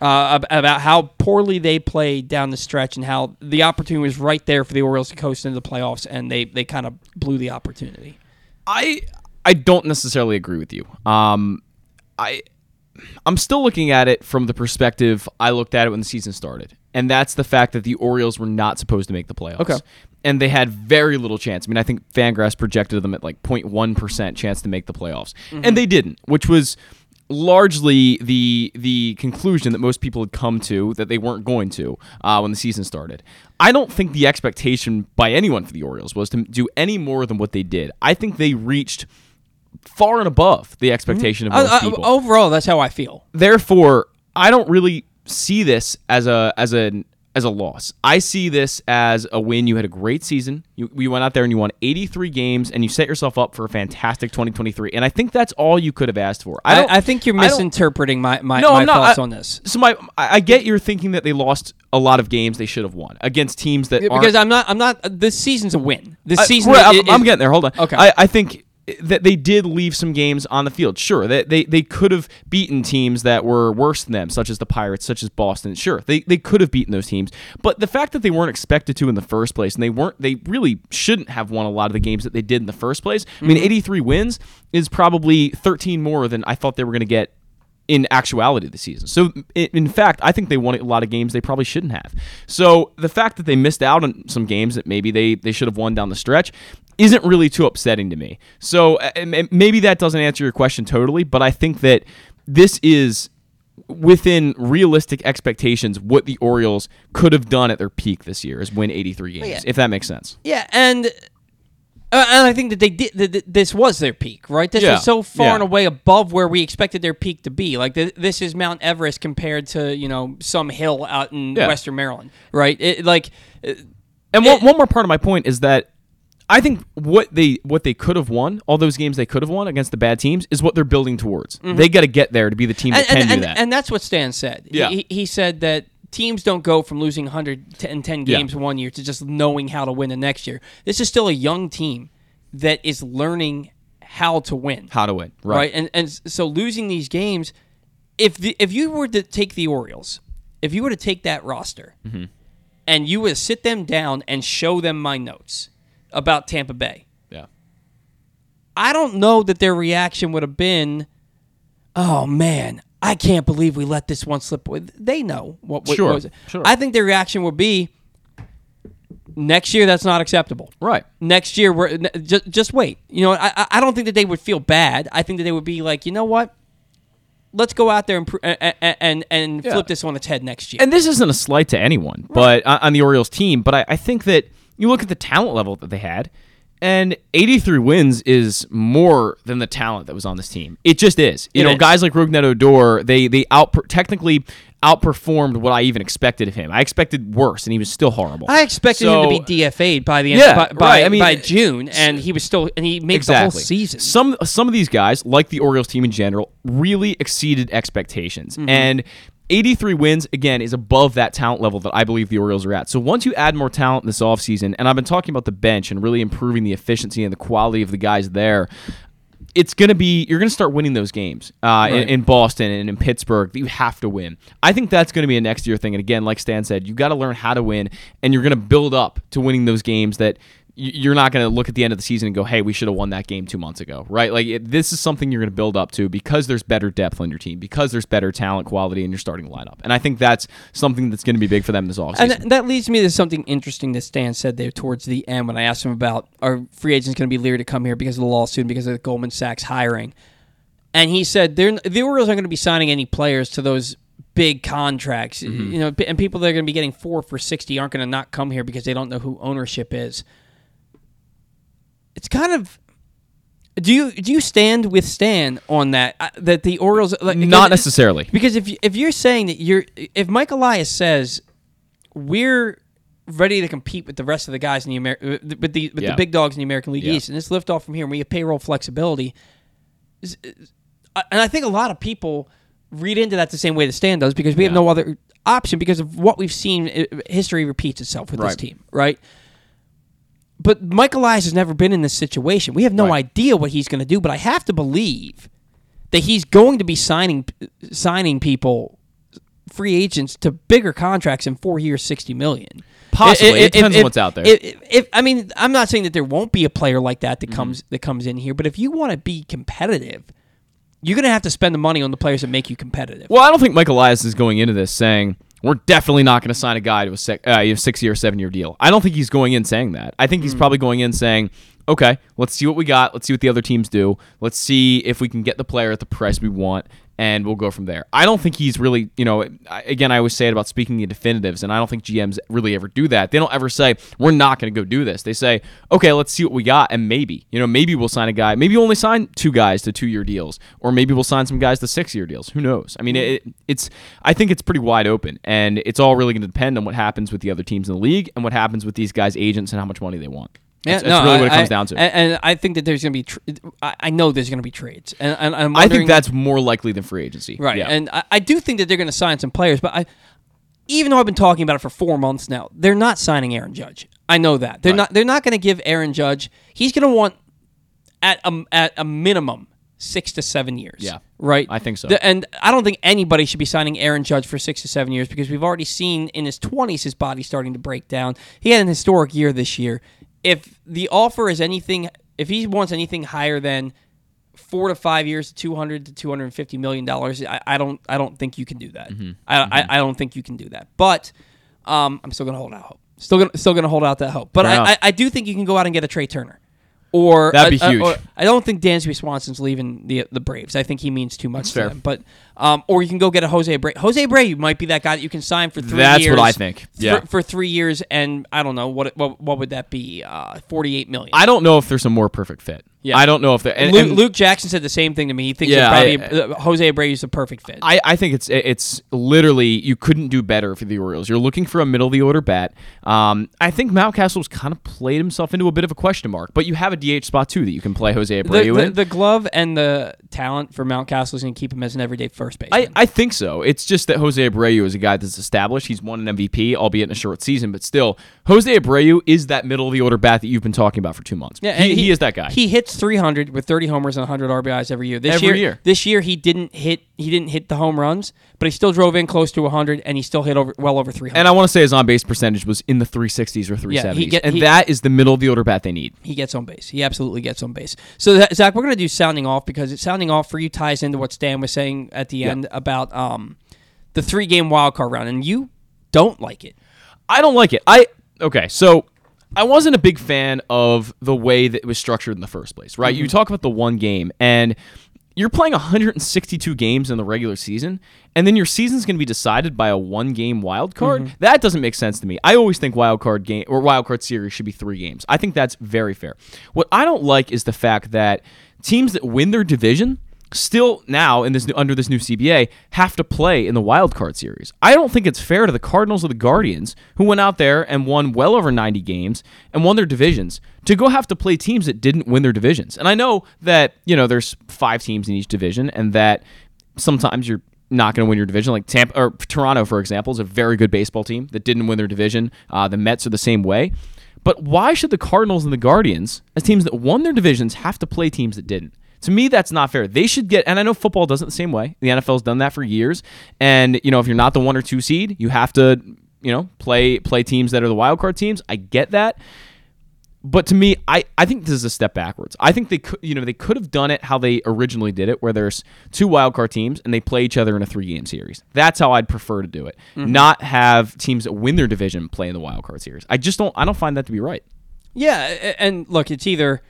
S1: Uh, about how poorly they played down the stretch and how the opportunity was right there for the Orioles to coast into the playoffs, and they, they kind of blew the opportunity.
S2: I I don't necessarily agree with you. Um, I I'm still looking at it from the perspective I looked at it when the season started, and that's the fact that the Orioles were not supposed to make the playoffs.
S1: Okay.
S2: And they had very little chance. I mean, I think Fangraphs projected them at like 0.1 percent chance to make the playoffs, and they didn't, which was largely the the conclusion that most people had come to that they weren't going to uh, when the season started. I don't think the expectation by anyone for the Orioles was to do any more than what they did. I think they reached far and above the expectation of
S1: Uh,
S2: most
S1: uh,
S2: people.
S1: overall, that's how I feel.
S2: Therefore, I don't really see this as a as a as a loss. I see this as a win. You had a great season. You, you went out there and you won 83 games, and you set yourself up for a fantastic 2023. And I think that's all you could have asked for. I,
S1: I, I think you're misinterpreting my, my,
S2: No,
S1: my
S2: not.
S1: thoughts
S2: I-
S1: on this.
S2: So my, I get you're thinking that they lost a lot of games they should have won against teams that aren't
S1: Because I'm not, I'm not. This season's a win. This
S2: I-
S1: season, i-
S2: I'm, I'm getting there. Hold on.
S1: Okay.
S2: I, I think that they did leave some games on the field. Sure, they, they they could have beaten teams that were worse than them, such as the Pirates, such as Boston. Sure, they they could have beaten those teams. But the fact that they weren't expected to in the first place, and they weren't, they really shouldn't have won a lot of the games that they did in the first place. I
S1: Mm-hmm.
S2: mean, 83 wins is probably 13 more than I thought they were going to get in actuality this season. So, in fact, I think they won a lot of games they probably shouldn't have. So, the fact that they missed out on some games that maybe they, they should have won down the stretch isn't really too upsetting to me. So, maybe that doesn't answer your question totally, but I think that this is within realistic expectations what the Orioles could have done at their peak this year is win 83 games,
S1: yeah.
S2: if that makes sense.
S1: Yeah, and uh, and I think that they did. That this was their peak, right? This
S2: Yeah,
S1: was so far
S2: yeah.
S1: and away above where we expected their peak to be. Like th- this is Mount Everest compared to you know some hill out in
S2: Yeah.
S1: Western Maryland, right? It, like uh,
S2: And one,
S1: It-
S2: one more part of my point is that I think what they what they could have won, all those games they could have won against the bad teams, is what they're building towards. They got to get there to be the team that
S1: Mm-hmm. and,
S2: can
S1: and,
S2: do
S1: and,
S2: that.
S1: and that's what Stan said.
S2: Yeah.
S1: He, he said that teams don't go from losing 110
S2: Yeah.
S1: games one year to just knowing how to win the next year. This is still a young team that is learning how to win.
S2: How to win, right?
S1: right? And and so losing these games, if the, if you were to take the Orioles, if you were to take that roster,
S2: Mm-hmm.
S1: and you were to sit them down and show them my notes about Tampa Bay,
S2: Yeah.
S1: I don't know that their reaction would have been, "Oh man, I can't believe we let this one slip away." They know what, what
S2: Sure,
S1: was it.
S2: sure.
S1: I think their reaction would be, "Next year, that's not acceptable."
S2: Right.
S1: next year we're just just wait. You know, I I- don't think that they would feel bad. I think that they would be like, you know what? Let's go out there and and and, and
S2: Yeah.
S1: flip this on its head next year.
S2: And this isn't a slight to anyone, but on on the Orioles team. But I, I think that you look at the talent level that they had, and 83 wins is more than the talent that was on this team. It just is. You
S1: It
S2: know,
S1: is.
S2: guys like Rougned Odor, they they out technically outperformed what I even expected of him. I expected worse, and he was still horrible.
S1: I expected him to be DFA'd by the end
S2: Yeah,
S1: by, by,
S2: right. I mean,
S1: by June, and he was still and he made the whole season.
S2: Some some of these guys, like the Orioles team in general, really exceeded expectations.
S1: Mm-hmm.
S2: And 83 wins again is above that talent level that I believe the Orioles are at. So once you add more talent this offseason, and I've been talking about the bench and really improving the efficiency and the quality of the guys there. It's gonna be you're gonna start winning those games uh, in,
S1: Right.
S2: in Boston and in Pittsburgh. that You have to win. I think that's gonna be a next year thing. And again, like Stan said, you got to learn how to win, and you're gonna build up to winning those games that you're not going to look at the end of the season and go, "Hey, we should have won that game two months ago," right? Like it, this is something you're going to build up to because there's better depth on your team, because there's better talent quality in your starting lineup, and I think that's something that's going to be big for them this offseason.
S1: And that leads me to something interesting that Stan said there towards the end when I asked him about are free agents going to be leery to come here because of the lawsuit because of the Goldman Sachs hiring. And he said they're, the Orioles aren't going to be signing any players to those big contracts.
S2: Mm-hmm.
S1: You know, and people that are going to be getting four for 60 aren't going to not come here because they don't know who ownership is. It's kind of. Do you do you stand with Stan on that? Uh, that the Orioles like,
S2: not necessarily.
S1: because if you, if you're saying that you're if Mike Elias says we're ready to compete with the rest of the guys in the Amer- uh, with the with
S2: Yeah.
S1: the big dogs in the American League
S2: Yeah.
S1: East and let's lift off from here and we have payroll flexibility is- is- uh, and I think a lot of people read into that the same way that Stan does because we have no other option because of what we've seen uh, history repeats itself with this team right but Michael Elias has never been in this situation we have no
S2: Right.
S1: idea what he's going to do but I have to believe that he's going to be signing signing people free agents to bigger contracts in four years, sixty million.
S2: Possibly.
S1: If-
S2: It depends
S1: if-
S2: on what's out there.
S1: If, if- I mean, I'm not saying that there won't be a player like that
S2: Mm-hmm.
S1: that comes that comes in here, but if you want to be competitive, you're going to have to spend the money on the players that make you competitive.
S2: Well, I don't think Michael Elias is going into this saying we're definitely not going to sign a guy to a sec- uh, six year, seven year deal. I don't think he's going in saying that. I think he's probably going in saying, okay, let's see what we got. Let's see what the other teams do. Let's see if we can get the player at the price we want. And we'll go from there. I don't think he's really, you know, again, I always say it about speaking the definitives, and I don't think GMs really ever do that. They don't ever say, we're not going to go do this. They say, okay, let's see what we got, and maybe, you know, maybe we'll sign a guy. Maybe we'll only sign two guys to two year deals, or maybe we'll sign some guys to six year deals. Who knows? I mean, it, it's, I think it's pretty wide open, and it's all really going to depend on what happens with the other teams in the league and what happens with these guys' agents and how much money they want. That's, that's really
S1: I-
S2: what it comes
S1: I-
S2: down to.
S1: And, and I think that there's going to be. Tr- I, I know there's going to be trades, and, and I'm
S2: I think that's more likely than free agency.
S1: right.
S2: Yeah.
S1: And I, I do think that they're going to sign some players, but I, even though I've been talking about it for four months now, they're not signing Aaron Judge. I know that they're
S2: Right.
S1: not. They're not going to give Aaron Judge. He's going to want at a, at a minimum six to seven years.
S2: Yeah.
S1: Right.
S2: I think so.
S1: The- and I don't think anybody should be signing Aaron Judge for six to seven years because we've already seen in his twenties his body starting to break down. He had an historic year this year. If the offer is anything, if he wants anything higher than four to five years, two hundred to two hundred and fifty million dollars, I, I don't, I don't think you can do that.
S2: Mm-hmm.
S1: I, I, I don't think you can do that. But um, I'm still gonna hold out hope. Still gonna, still gonna hold out that hope. But I. I, I do think you can go out and get a Trey Turner. Or
S2: That'd be
S1: uh, uh,
S2: huge.
S1: or- I don't think Dansby Swanson's leaving the the Braves. I think he means too much to
S2: fair.
S1: them. But um, or you can go get a Jose Abreu. Jose Abreu might be that guy that you can sign for three
S2: That's
S1: years.
S2: what I think.
S1: for-
S2: Yeah.
S1: For, three years, and I don't know what what, what would that be? Uh, Forty eight million.
S2: I don't know if there's a more perfect fit.
S1: Yeah.
S2: I don't know if there. And,
S1: Luke,
S2: and
S1: Luke Jackson said the same thing to me. He thinks
S2: Yeah,
S1: that
S2: I-
S1: probably uh, Jose Abreu is the perfect fit.
S2: I, I think it's it's literally you couldn't do better for the Orioles. You're looking for a middle of the order bat. Um, I think Mountcastle's kind of played himself into a bit of a question mark, but you have a DH spot too that you can play Jose Abreu
S1: the,
S2: in.
S1: the glove and the talent for Mountcastle is going to keep him as an everyday first base.
S2: I, I think so. It's just that Jose Abreu is a guy that's established. He's won an MVP, albeit in a short season, but still, Jose Abreu is that middle of the order bat that you've been talking about for two months.
S1: Yeah,
S2: he,
S1: and
S2: he is that guy.
S1: He hits 300 with 30 homers and 100 RBIs every year. This
S2: Every
S1: year,
S2: year.
S1: this year he didn't hit he didn't hit the home runs, but he still drove in close to 100 and he still hit over well over 300.
S2: and I want to say his on base percentage was in the 360s or 370s,
S1: get-
S2: and
S1: he-
S2: that is the middle of the order bat they need.
S1: he gets on base. He absolutely gets on base. So that, Zach, we're going to do sounding off because it's sounding off for you ties into what Stan was saying at the end about um, the three game wild card round, and you don't like it.
S2: I don't like it. I okay, so I wasn't a big fan of the way that it was structured in the first place, right? You mm-hmm. talk about the one game and you're playing 162 games in the regular season, and then your season's going to be decided by a one game wild card. Mm-hmm. That doesn't make sense to me. I always think wild card game or wild card series should be three games. I think that's very fair. What I don't like is the fact that teams that win their division still now in this new, under this new CBA have to play in the wild card series. I don't think it's fair to the Cardinals or the Guardians who went out there and won well over 90 games and won their divisions to go have to play teams that didn't win their divisions. And I know that, you know, there's 5 teams in each division and that sometimes you're not going to win your division. Like Tampa or Toronto, for example, is a very good baseball team that didn't win their division. Uh, the Mets are the same way. But why should the Cardinals and the Guardians, as teams that won their divisions, have to play teams that didn't? To me, that's not fair. They should get, and I know football does it the same way. The NFL's done that for years. And you know, if you're not the one or two seed, you have to, you know, play play teams that are the wild card teams. I get that, but to me, I, I think this is a step backwards. I think they could, you know, they could have done it how they originally did it, where there's two wild card teams and they play each other in a three game series. That's how I'd prefer to do it. Mm-hmm. Not have teams that win their division play in the wild card series. I just don't, I don't find that to be right.
S1: Yeah, and look, it's either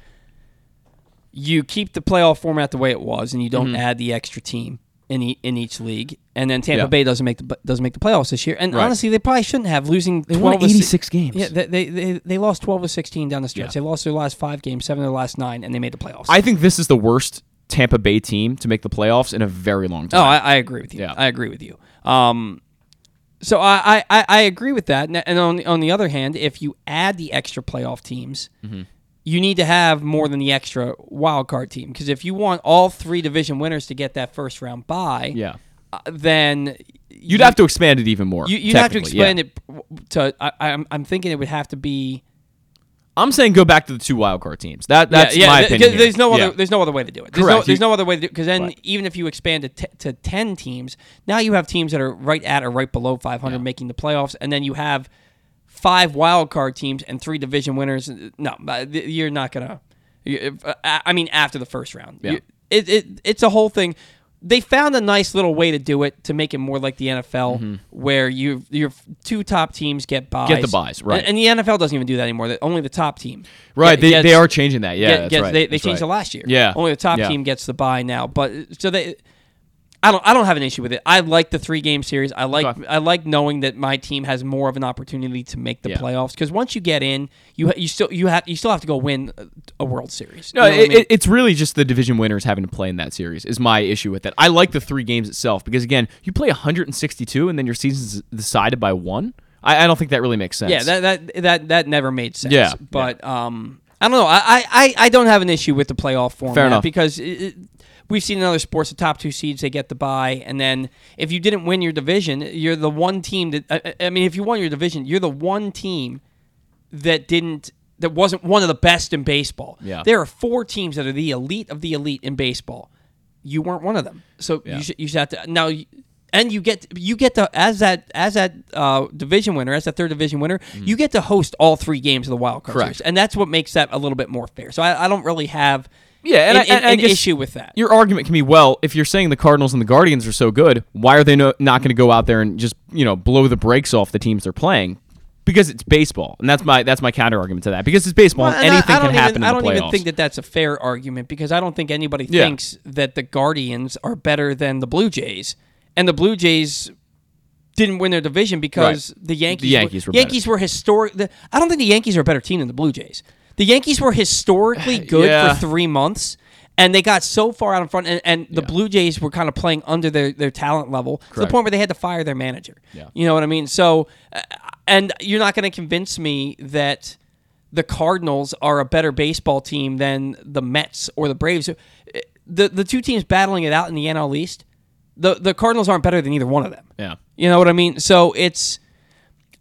S1: you keep the playoff format the way it was, and you don't add the extra team in e- in each league, and then Tampa
S2: Yeah.
S1: Bay doesn't make the doesn't make the playoffs this year. And
S2: Right.
S1: honestly, they probably shouldn't have losing
S2: They
S1: twelve
S2: won 86 games.
S1: Yeah, they, they they they lost twelve to sixteen down the stretch.
S2: Yeah.
S1: They lost their last five games, seven of their last nine, and they made the playoffs.
S2: I think this is the worst Tampa Bay team to make the playoffs in a very long
S1: Oh,
S2: time.
S1: I, I agree with you.
S2: Yeah.
S1: I agree with you. Um, so I, I, I- agree with that. And- And on the, on the other hand, if you add the extra playoff teams,
S2: Mm-hmm.
S1: You need to have more than the extra wild card team. Because if you want all three division winners to get that first round bye,
S2: yeah.
S1: uh, then
S2: You'd have to expand it even more.
S1: you, you'd have to
S2: technically, yeah.
S1: expand it to. I, I'm, I'm thinking it would have to be.
S2: I'm saying go back to the two wild card teams. That that's
S1: yeah, yeah,
S2: my
S1: th-
S2: opinion.
S1: There's no other.
S2: Yeah.
S1: There's no other way to do it. There's no. There's no other way to do it because then
S2: Right.
S1: even if you expand it t- to ten teams, now you have teams that are right at or right below 500
S2: Yeah.
S1: making the playoffs, and then you have five wild card teams and three division winners. No, you're not gonna. uh, I mean, after the first round,
S2: Yeah.
S1: It, it it's a whole thing. They found a nice little way to do it to make it more like the NFL, where you your two top teams get buys.
S2: Mm-hmm. Get the buys, right.
S1: And, and the NFL doesn't even do that anymore. That Only the top team.
S2: Right,
S1: get-
S2: they,
S1: gets-
S2: they are changing that. Yeah,
S1: get- gets-
S2: right.
S1: They, they
S2: That's
S1: changed
S2: right.
S1: it last year.
S2: Yeah.
S1: Only the top
S2: Yeah.
S1: team gets the buy now. But so they, I don't I don't have an issue with it. I like the three game series. I like
S2: Okay.
S1: I like knowing that my team has more of an opportunity to make the
S2: Yeah.
S1: playoffs because once you get in, you you still you have you still have to go win a- World Series.
S2: No,
S1: You know what I mean?
S2: it's really just the division winners having to play in that series is my issue with it. I like the three games itself because again, you play 162 and then your season's decided by one. I, I don't think that really makes sense.
S1: yeah, that that that that never made sense.
S2: Yeah,
S1: but um, I don't know. I, I I don't have an issue with the playoff format Fair
S2: enough.
S1: because it, it, we've seen in other sports the top two seeds they get the bye, and then if you didn't win your division, you're the one team that I, I mean, if you won your division, you're the one team that didn't that wasn't one of the best in baseball.
S2: Yeah.
S1: there are four teams that are the elite of the elite in baseball. You weren't one of them, so
S2: Yeah.
S1: you should you should have to now. And you get you get to as that as that uh, division winner as that third division winner mm-hmm. you get to host all three games of the wild card.
S2: Correct.
S1: series and that's what makes that a little bit more fair so I, I don't really have
S2: Yeah, and
S1: an,
S2: I- and I
S1: an issue with that
S2: Your argument can be, well, if you're saying the Cardinals and the Guardians are so good, why are they no, not going to go out there and just you know blow the brakes off the teams they're playing? Because it's baseball, and that's my that's my counter argument to that. Because it's baseball,
S1: Well,
S2: and
S1: I-
S2: anything
S1: I, don't
S2: can
S1: even,
S2: happen
S1: I don't even think that that's a fair argument because I don't think anybody
S2: Yeah.
S1: thinks that the Guardians are better than the Blue Jays, and the Blue Jays didn't win their division because the Yankees.
S2: Yankees were
S1: were, Yankees were historic. The, I don't think the Yankees are a better team than the Blue Jays. The Yankees were historically good
S2: Yeah.
S1: for three months. And they got so far out in front, and, and the Blue Jays were kind of playing under their, their talent level to the point where they had to fire their manager.
S2: Yeah.
S1: You know what I mean? So, uh, and you're not going to convince me that the Cardinals are a better baseball team than the Mets or the Braves. The the two teams battling it out in the NL East, the the Cardinals aren't better than either one of them.
S2: Yeah.
S1: You know what I mean? So it's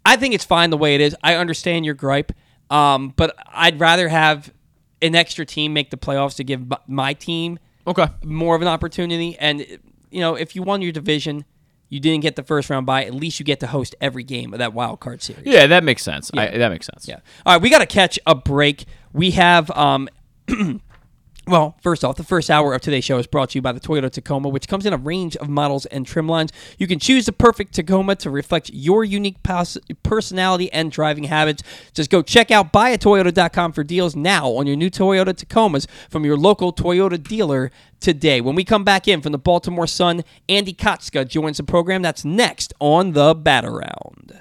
S1: I think it's fine the way it is. I understand your gripe. Um, but I'd rather have an extra team make the playoffs to give my team
S2: Okay.
S1: more of an opportunity. And you know, if you won your division, you didn't get the first round bye. At least you get to host every game of that wild card series.
S2: Yeah, that makes sense. I, that makes sense.
S1: Yeah. All right, we got to catch a break. We have um Well, first off, the first hour of today's show is brought to you by the Toyota Tacoma, which comes in a range of models and trim lines. You can choose the perfect Tacoma to reflect your unique pos- personality and driving habits. Just go check out buyatoyota.com for deals now on your new Toyota Tacomas from your local Toyota dealer today. When we come back in from the Baltimore Sun, Andy Kotska joins the program. That's next on the Bat Around.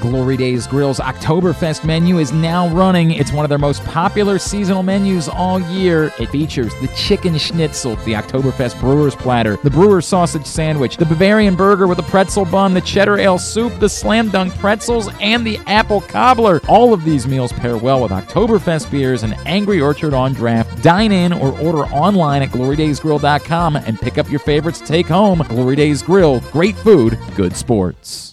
S4: Glory Days Grill's Oktoberfest menu is now running. It's one of their most popular seasonal menus all year. It features the chicken schnitzel, the Oktoberfest brewer's platter, the brewer's sausage sandwich, the Bavarian burger with a pretzel bun, the cheddar ale soup, the slam dunk pretzels, and the apple cobbler. All of these meals pair well with Oktoberfest beers and Angry Orchard on draft. Dine in or order online at glorydaysgrill.com and pick up your favorites to take home. Glory Days Grill, great food, good sports.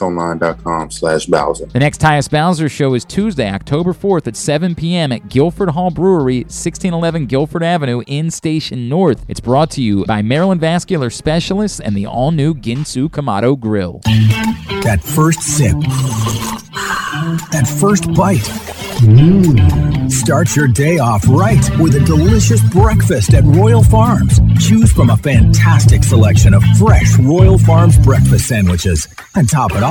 S5: PressBoxOnline.com slash Bowser.
S4: The next Tyus Bowser show is Tuesday, October 4th at 7 p.m. at Guilford Hall Brewery, 1611 Guilford Avenue in Station North. It's brought to you by Maryland Vascular Specialists and the all-new Ginsu Kamado Grill.
S6: That first sip. That first bite. Mmm. Start your day off right with a delicious breakfast at Royal Farms. Choose from a fantastic selection of fresh Royal Farms breakfast sandwiches and top it off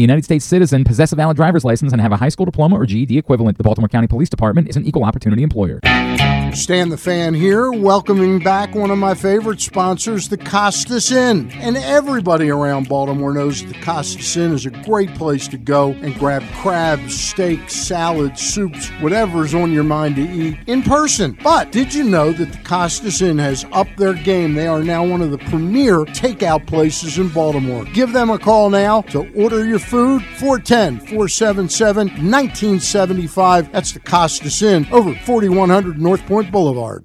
S4: United States citizen, possess a valid driver's license, and have a high school diploma or GED equivalent. The Baltimore County Police Department is an equal opportunity employer.
S7: Stan the Fan here, welcoming back one of my favorite sponsors, the Costas Inn. And everybody around Baltimore knows the Costas Inn is a great place to go and grab crabs, steaks, salads, soups, whatever's on your mind to eat in person. But did you know that the Costas Inn has upped their game? They are now one of the premier takeout places in Baltimore. Give them a call now to order your food 410 477 1975. That's the Costas Inn over 4100 North Point Boulevard.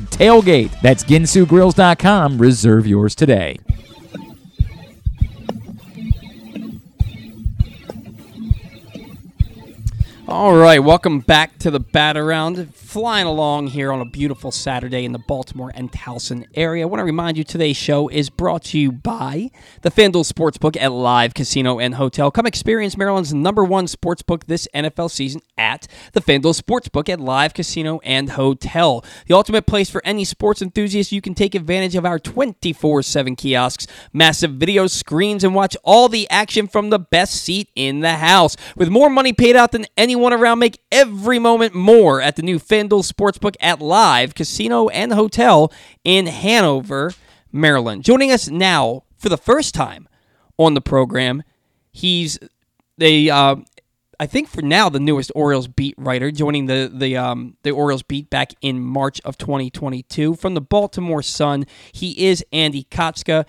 S4: TAILGATE. That's ginsugrills.com. Reserve yours today.
S1: All right, welcome back to the Bat Around. Flying along here on a beautiful Saturday in the Baltimore and Towson area. I want to remind you today's show is brought to you by the FanDuel Sportsbook at Live Casino and Hotel. Come experience Maryland's number one sportsbook this NFL season at the FanDuel Sportsbook at Live Casino and Hotel. The ultimate place for any sports enthusiast. You can take advantage of our 24 7 kiosks, massive video screens, and watch all the action from the best seat in the house. With more money paid out than anyone around, make every moment more at the new FanDuel Sportsbook at Live Casino and Hotel in Hanover, Maryland. Joining us now for the first time on the program, he's the uh, I think for now the newest Orioles beat writer, joining the the um, the Orioles beat back in March of 2022 from the Baltimore Sun. He is Andy Kotska.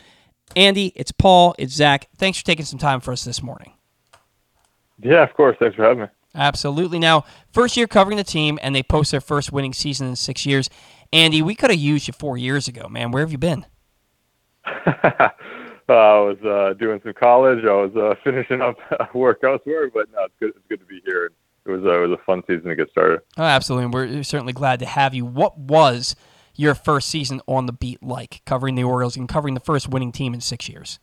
S1: Andy, it's Paul, it's Zach. Thanks for taking some time for us this morning.
S8: Yeah, of course. Thanks for having me.
S1: Absolutely. Now, first year covering the team, and they post their first winning season in six years. Andy, we could have used you four years ago, man. Where have you been?
S8: uh, I was uh, doing some college. I was uh, finishing up work elsewhere, but no, it's good. It's good to be here. It was uh, it was a fun season to get started.
S1: Oh, absolutely. And we're certainly glad to have you. What was your first season on the beat like, covering the Orioles and covering the first winning team in six years?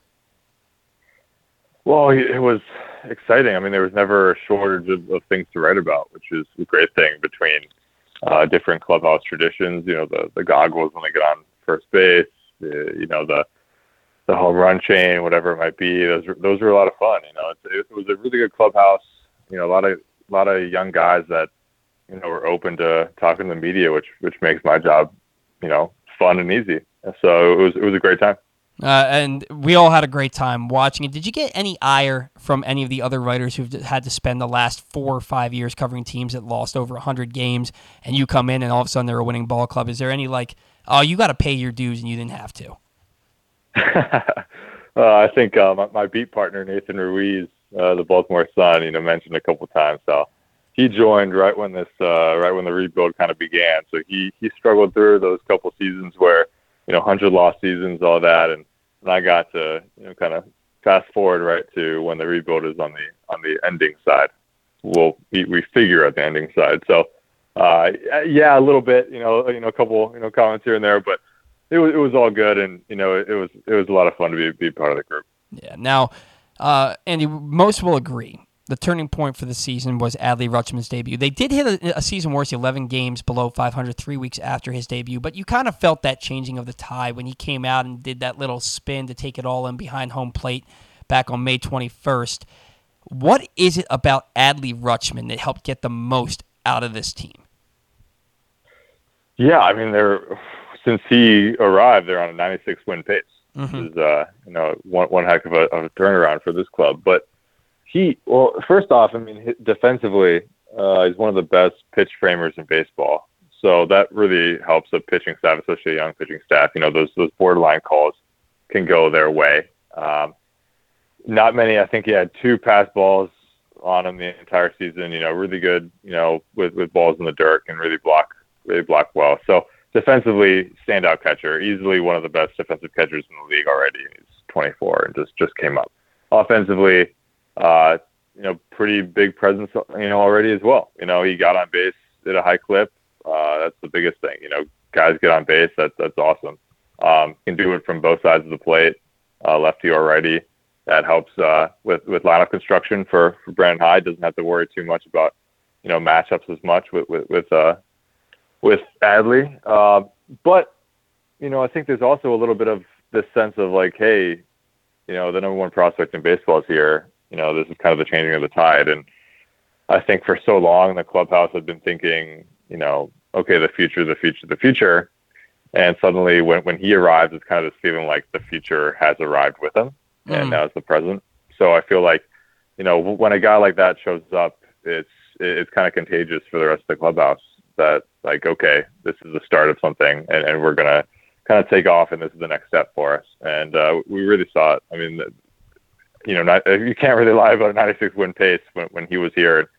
S8: Well, it was exciting. I mean, there was never a shortage of, of things to write about, which is a great thing between uh, different clubhouse traditions. You know, the the goggles when they get on first base. The, you know, the the home run chain, whatever it might be. Those were, those were a lot of fun. You know, it, it was a really good clubhouse. You know, a lot of a lot of young guys that you know were open to talking to the media, which which makes my job, you know, fun and easy. So it was it was a great time.
S1: Uh, and we all had a great time watching it. Did you get any ire from any of the other writers who've had to spend the last four or five years covering teams that lost over 100 games, and you come in and all of a sudden they're a winning ball club? Is there any like, oh, you got to pay your dues and you didn't have to?
S8: uh, I think uh, my, my, beat partner Nathan Ruiz, uh, the Baltimore Sun, you know, mentioned a couple times. So he joined right when this, uh, right when the rebuild kind of began. So he he struggled through those couple seasons where you know, hundred loss seasons, all that, and, and I got to you know kind of fast forward right to when the rebuild is on the on the ending side. We'll we, we figure at the ending side. So uh, yeah, a little bit, you know, you know, a couple you know comments here and there, but it was it was all good, and you know, it was it was a lot of fun to be be part of the group.
S1: Yeah. Now, uh, Andy, most will agree the turning point for the season was Adley Rutschman's debut. They did hit a, a, season worst 11 games below 500 three weeks after his debut, but you kind of felt that changing of the tide when he came out and did that little spin to take it all in behind home plate back on May 21st. What is it about Adley Rutschman that helped get the most out of this team?
S8: Yeah, I mean, they're since he arrived, they're on a 96 win pace. Mm-hmm. Which is uh, you know one one heck of a, of a turnaround for this club, but he well, first off, I mean, defensively, uh, he's one of the best pitch framers in baseball. So that really helps a pitching staff, especially a young pitching staff. You know, those those borderline calls can go their way. Um, not many. I think he had two pass balls on him the entire season. You know, really good. You know, with with balls in the dirt and really block really block well. So defensively, standout catcher, easily one of the best defensive catchers in the league already. He's 24 and just just came up. Offensively, uh, you know, pretty big presence, you know, already as well. You know, he got on base at a high clip. Uh, that's the biggest thing. You know, guys get on base. That's that's awesome. Um, can do it from both sides of the plate, uh, lefty or righty. That helps uh, with with lineup construction for for Brandon Hyde. Doesn't have to worry too much about you know matchups as much with with with uh, with Adley. Uh, but you know, I think there's also a little bit of this sense of like, hey, you know, the number one prospect in baseball is here. You know, this is kind of the changing of the tide, and I think for so long the clubhouse had been thinking, you know, okay, the future, the future, the future, and suddenly when when he arrives, it's kind of this feeling like the future has arrived with him, mm. and now it's the present. So I feel like, you know, when a guy like that shows up, it's it's kind of contagious for the rest of the clubhouse that like, okay, this is the start of something, and, and we're gonna kind of take off, and this is the next step for us. And uh, we really saw it. I mean, you know, not, you can't really lie about a 96 win pace when, when he was here.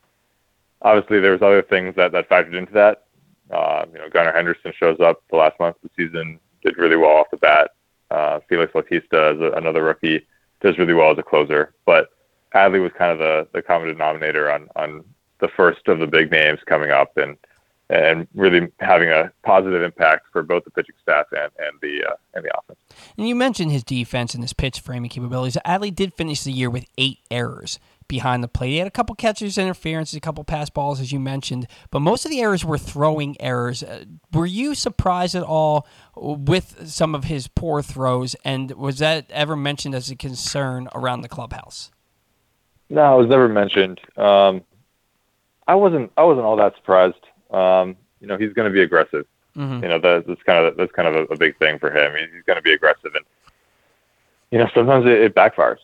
S8: Obviously, there was other things that, that factored into that. Uh, you know, Gunnar Henderson shows up the last month of the season, did really well off the bat. Uh, Felix Bautista is a, another rookie, does really well as a closer. But Adley was kind of the, the common denominator on, on the first of the big names coming up. And and really having a positive impact for both the pitching staff and, and the uh, and the offense.
S1: And you mentioned his defense and his pitch framing capabilities. Adley did finish the year with eight errors behind the plate. He had a couple catchers' interferences, a couple pass balls, as you mentioned, but most of the errors were throwing errors. Uh, were you surprised at all with some of his poor throws, and was that ever mentioned as a concern around the clubhouse?
S8: No, it was never mentioned. Um, I wasn't. I wasn't all that surprised um, you know, he's going to be aggressive. Mm-hmm. You know, that, that's kind of that's kind of a, a big thing for him. He's going to be aggressive, and you know, sometimes it, it backfires.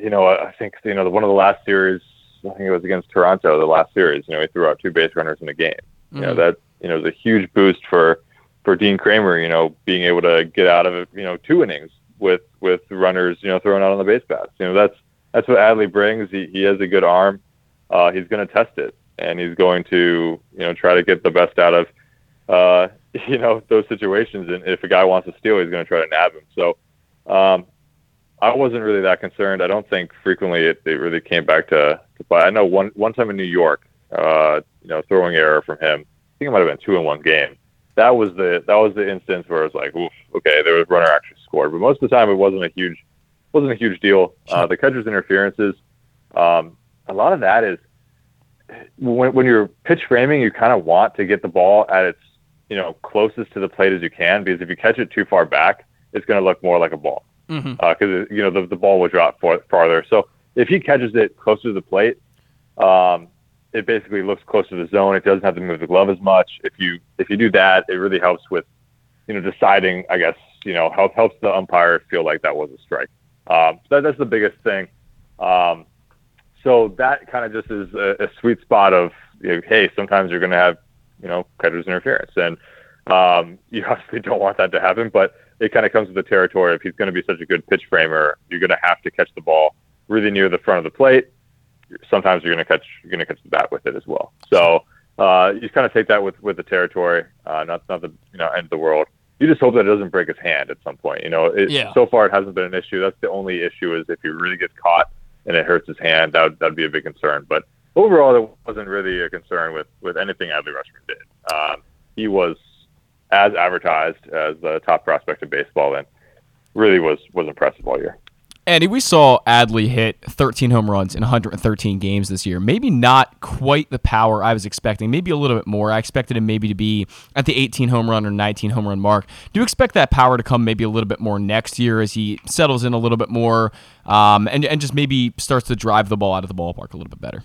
S8: You know, I think you know one of the last series, I think it was against Toronto, the last series. You know, he threw out two base runners in a game. Mm-hmm. You know, mm-hmm. that you know was a huge boost for for Dean Kremer. You know, being able to get out of you know, two innings with with runners, you know, thrown out on the base paths. You know, that's that's what Adley brings. He he has a good arm. Uh, he's going to test it and he's going to you know try to get the best out of uh, you know those situations. And if a guy wants to steal, he's going to try to nab him. So um, I wasn't really that concerned. I don't think frequently it, it really came back to, to play. I know one one time in New York, uh, you know, throwing error from him. I think it might have been two in one game. That was the that was the instance where it was like, oof, okay, there was runner actually scored. But most of the time, it wasn't a huge wasn't a huge deal. Uh, the catcher's interferences, um, a lot of that is when, when you're pitch framing, you kind of want to get the ball at its you know closest to the plate as you can because if you catch it too far back, it's going to look more like a ball because mm-hmm. uh, you know the, the ball will drop far, farther. So if he catches it closer to the plate, um, it basically looks closer to the zone. It doesn't have to move the glove as much. If you if you do that, it really helps with you know deciding. I guess you know help helps the umpire feel like that was a strike. Um, so that, that's the biggest thing. Um, so that kind of just is a, a sweet spot of you know, hey, sometimes you're going to have you know catcher's interference, and um, you obviously don't want that to happen, but it kind of comes with the territory. If he's going to be such a good pitch framer, you're going to have to catch the ball really near the front of the plate. Sometimes you're going to catch you're going to catch the bat with it as well. So uh, you kind of take that with with the territory, uh, not not the you know end of the world. You just hope that it doesn't break his hand at some point. You know, it, yeah. so far it hasn't been an issue. That's the only issue is if he really gets caught and it hurts his hand, that would, that'd be a big concern. But overall, there wasn't really a concern with, with anything Adley Rutschman did. Um, he was as advertised as the top prospect in baseball and really was, was impressive all year.
S2: Andy, we saw Adley hit 13 home runs in 113 games this year. Maybe not quite the power I was expecting. Maybe a little bit more. I expected him maybe to be at the 18 home run or 19 home run mark. Do you expect that power to come maybe a little bit more next year as he settles in a little bit more um, and, and just maybe starts to drive the ball out of the ballpark a little bit better?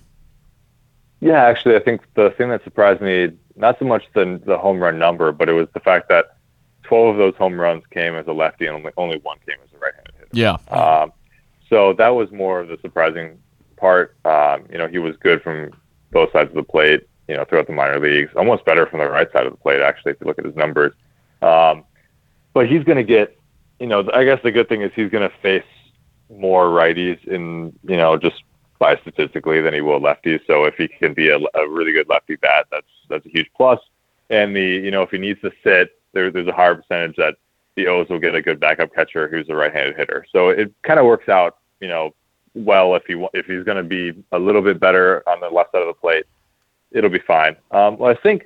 S8: Yeah, actually, I think the thing that surprised me, not so much the, the home run number, but it was the fact that 12 of those home runs came as a lefty and only, only one came as a right hitter.
S2: Yeah.
S8: Um, so that was more of the surprising part. Um, you know, he was good from both sides of the plate. You know, throughout the minor leagues, almost better from the right side of the plate. Actually, if you look at his numbers, um, but he's going to get. You know, I guess the good thing is he's going to face more righties in you know just by statistically than he will lefties. So if he can be a, a really good lefty bat, that's that's a huge plus. And the you know if he needs to sit, there, there's a higher percentage that the O's will get a good backup catcher who's a right-handed hitter. So it kind of works out, you know, well if he if he's going to be a little bit better on the left side of the plate, it'll be fine. Um, well, I think,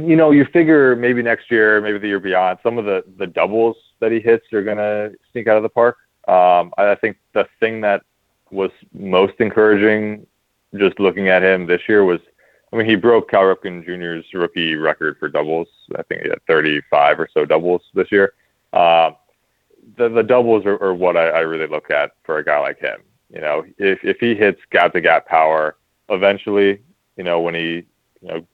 S8: you know, you figure maybe next year, maybe the year beyond, some of the the doubles that he hits are going to sneak out of the park. Um, I think the thing that was most encouraging, just looking at him this year, was I mean, he broke Cal Ripken Jr.'s rookie record for doubles. I think he had 35 or so doubles this year. Uh, the the doubles are, are what I, I, really look at for a guy like him. You know, if if he hits gap to gap power, eventually, you know, when he, you know,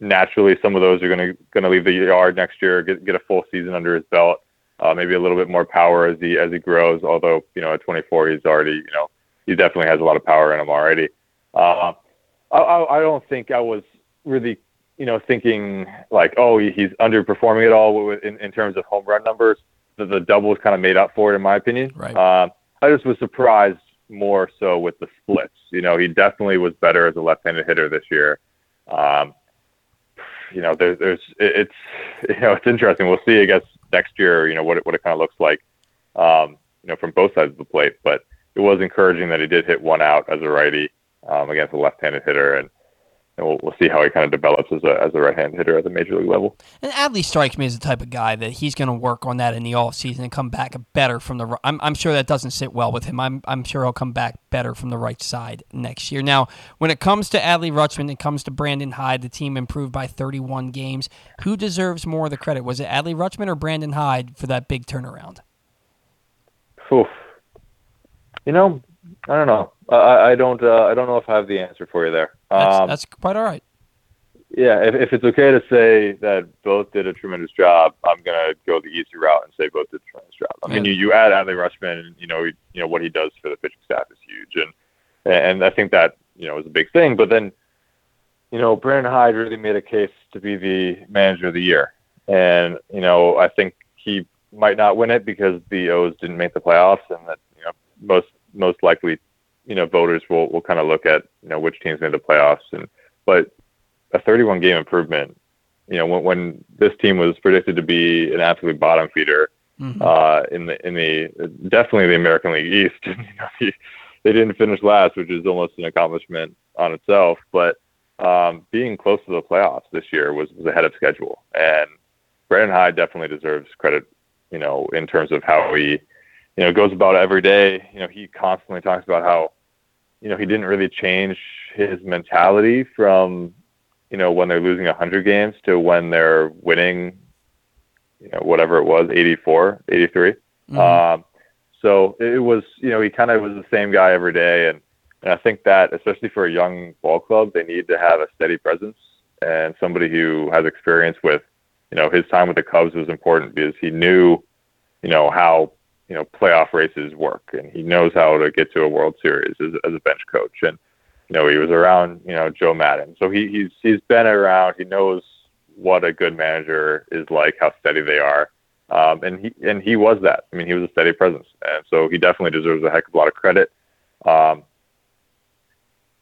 S8: naturally some of those are gonna gonna leave the yard next year, get get a full season under his belt, uh, maybe a little bit more power as he as he grows. Although you know, at 24, he's already you know he definitely has a lot of power in him already. Uh, I, I don't think I was really, you know, thinking like, oh, he's underperforming at all in, in terms of home run numbers. The, the doubles kind of made up for it, in my opinion.
S1: Right.
S8: Um, I just was surprised more so with the splits. You know, he definitely was better as a left-handed hitter this year. Um, you know, there's, there's, it's, you know, it's interesting. We'll see, I guess, next year, you know, what it, what it kind of looks like, um, you know, from both sides of the plate. But it was encouraging that he did hit one out as a righty um, against a left-handed hitter, and, and we'll, we'll see how he kind of develops as a as a right-handed hitter at the major league level.
S1: And Adley strikes me as the type of guy that he's going to work on that in the offseason and come back better from the. I'm I'm sure that doesn't sit well with him. I'm I'm sure he'll come back better from the right side next year. Now, when it comes to Adley Rutschman, it comes to Brandon Hyde. The team improved by 31 games. Who deserves more of the credit? Was it Adley Rutschman or Brandon Hyde for that big turnaround?
S8: Oof. You know, I don't know. I, I don't. Uh, I don't know if I have the answer for you there.
S1: That's, um, that's quite all right.
S8: Yeah, if, if it's okay to say that both did a tremendous job, I'm gonna go the easy route and say both did a tremendous job. I mean, you, you add Adley Rutschman, and you know, you know what he does for the pitching staff is huge, and and I think that you know is a big thing. But then, you know, Brandon Hyde really made a case to be the manager of the year, and you know, I think he might not win it because the O's didn't make the playoffs, and that you know most most likely, you know, voters will will kind of look at you know which teams made the playoffs and but a 31 game improvement. You know, when, when this team was predicted to be an absolute bottom feeder mm-hmm. uh, in the in the definitely the American League East, you know, he, they didn't finish last, which is almost an accomplishment on itself. But um, being close to the playoffs this year was, was ahead of schedule, and Brandon Hyde definitely deserves credit. You know, in terms of how he you know, it goes about every day. You know, he constantly talks about how, you know, he didn't really change his mentality from, you know, when they're losing a 100 games to when they're winning, you know, whatever it was, 84, 83. Mm-hmm. Um, so it was, you know, he kind of was the same guy every day. And, and I think that, especially for a young ball club, they need to have a steady presence and somebody who has experience with, you know, his time with the Cubs was important because he knew, you know, how you know playoff races work, and he knows how to get to a World Series as, as a bench coach. And you know he was around you know Joe Maddon, so he, he's he's been around. He knows what a good manager is like, how steady they are, um, and he and he was that. I mean, he was a steady presence, and so he definitely deserves a heck of a lot of credit. Um,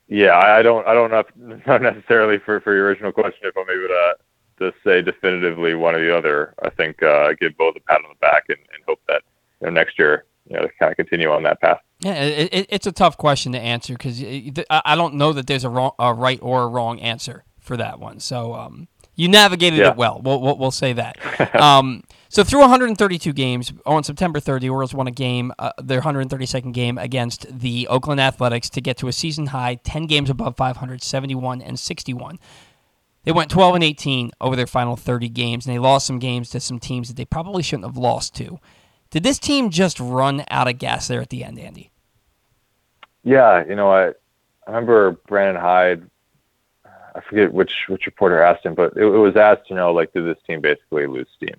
S8: yeah, I don't I don't know not necessarily for for your original question if I'm able to to say definitively one or the other. I think uh, give both a pat on the back and, and hope that you know, next year, you know, to kind of continue on that path.
S1: Yeah, it, it's a tough question to answer because I don't know that there's a, wrong, a right or a wrong answer for that one. So um, you navigated yeah. it well. We'll, we'll, we'll say that. um, so through 132 games on September 3rd, the Orioles won a game, uh, their 132nd game against the Oakland Athletics to get to a season high 10 games above 571 and 61. They went 12 and 18 over their final 30 games, and they lost some games to some teams that they probably shouldn't have lost to. Did this team just run out of gas there at the end, Andy?
S8: Yeah, you know, I, I remember Brandon Hyde. I forget which which reporter asked him, but it, it was asked, you know, like, did this team basically lose steam?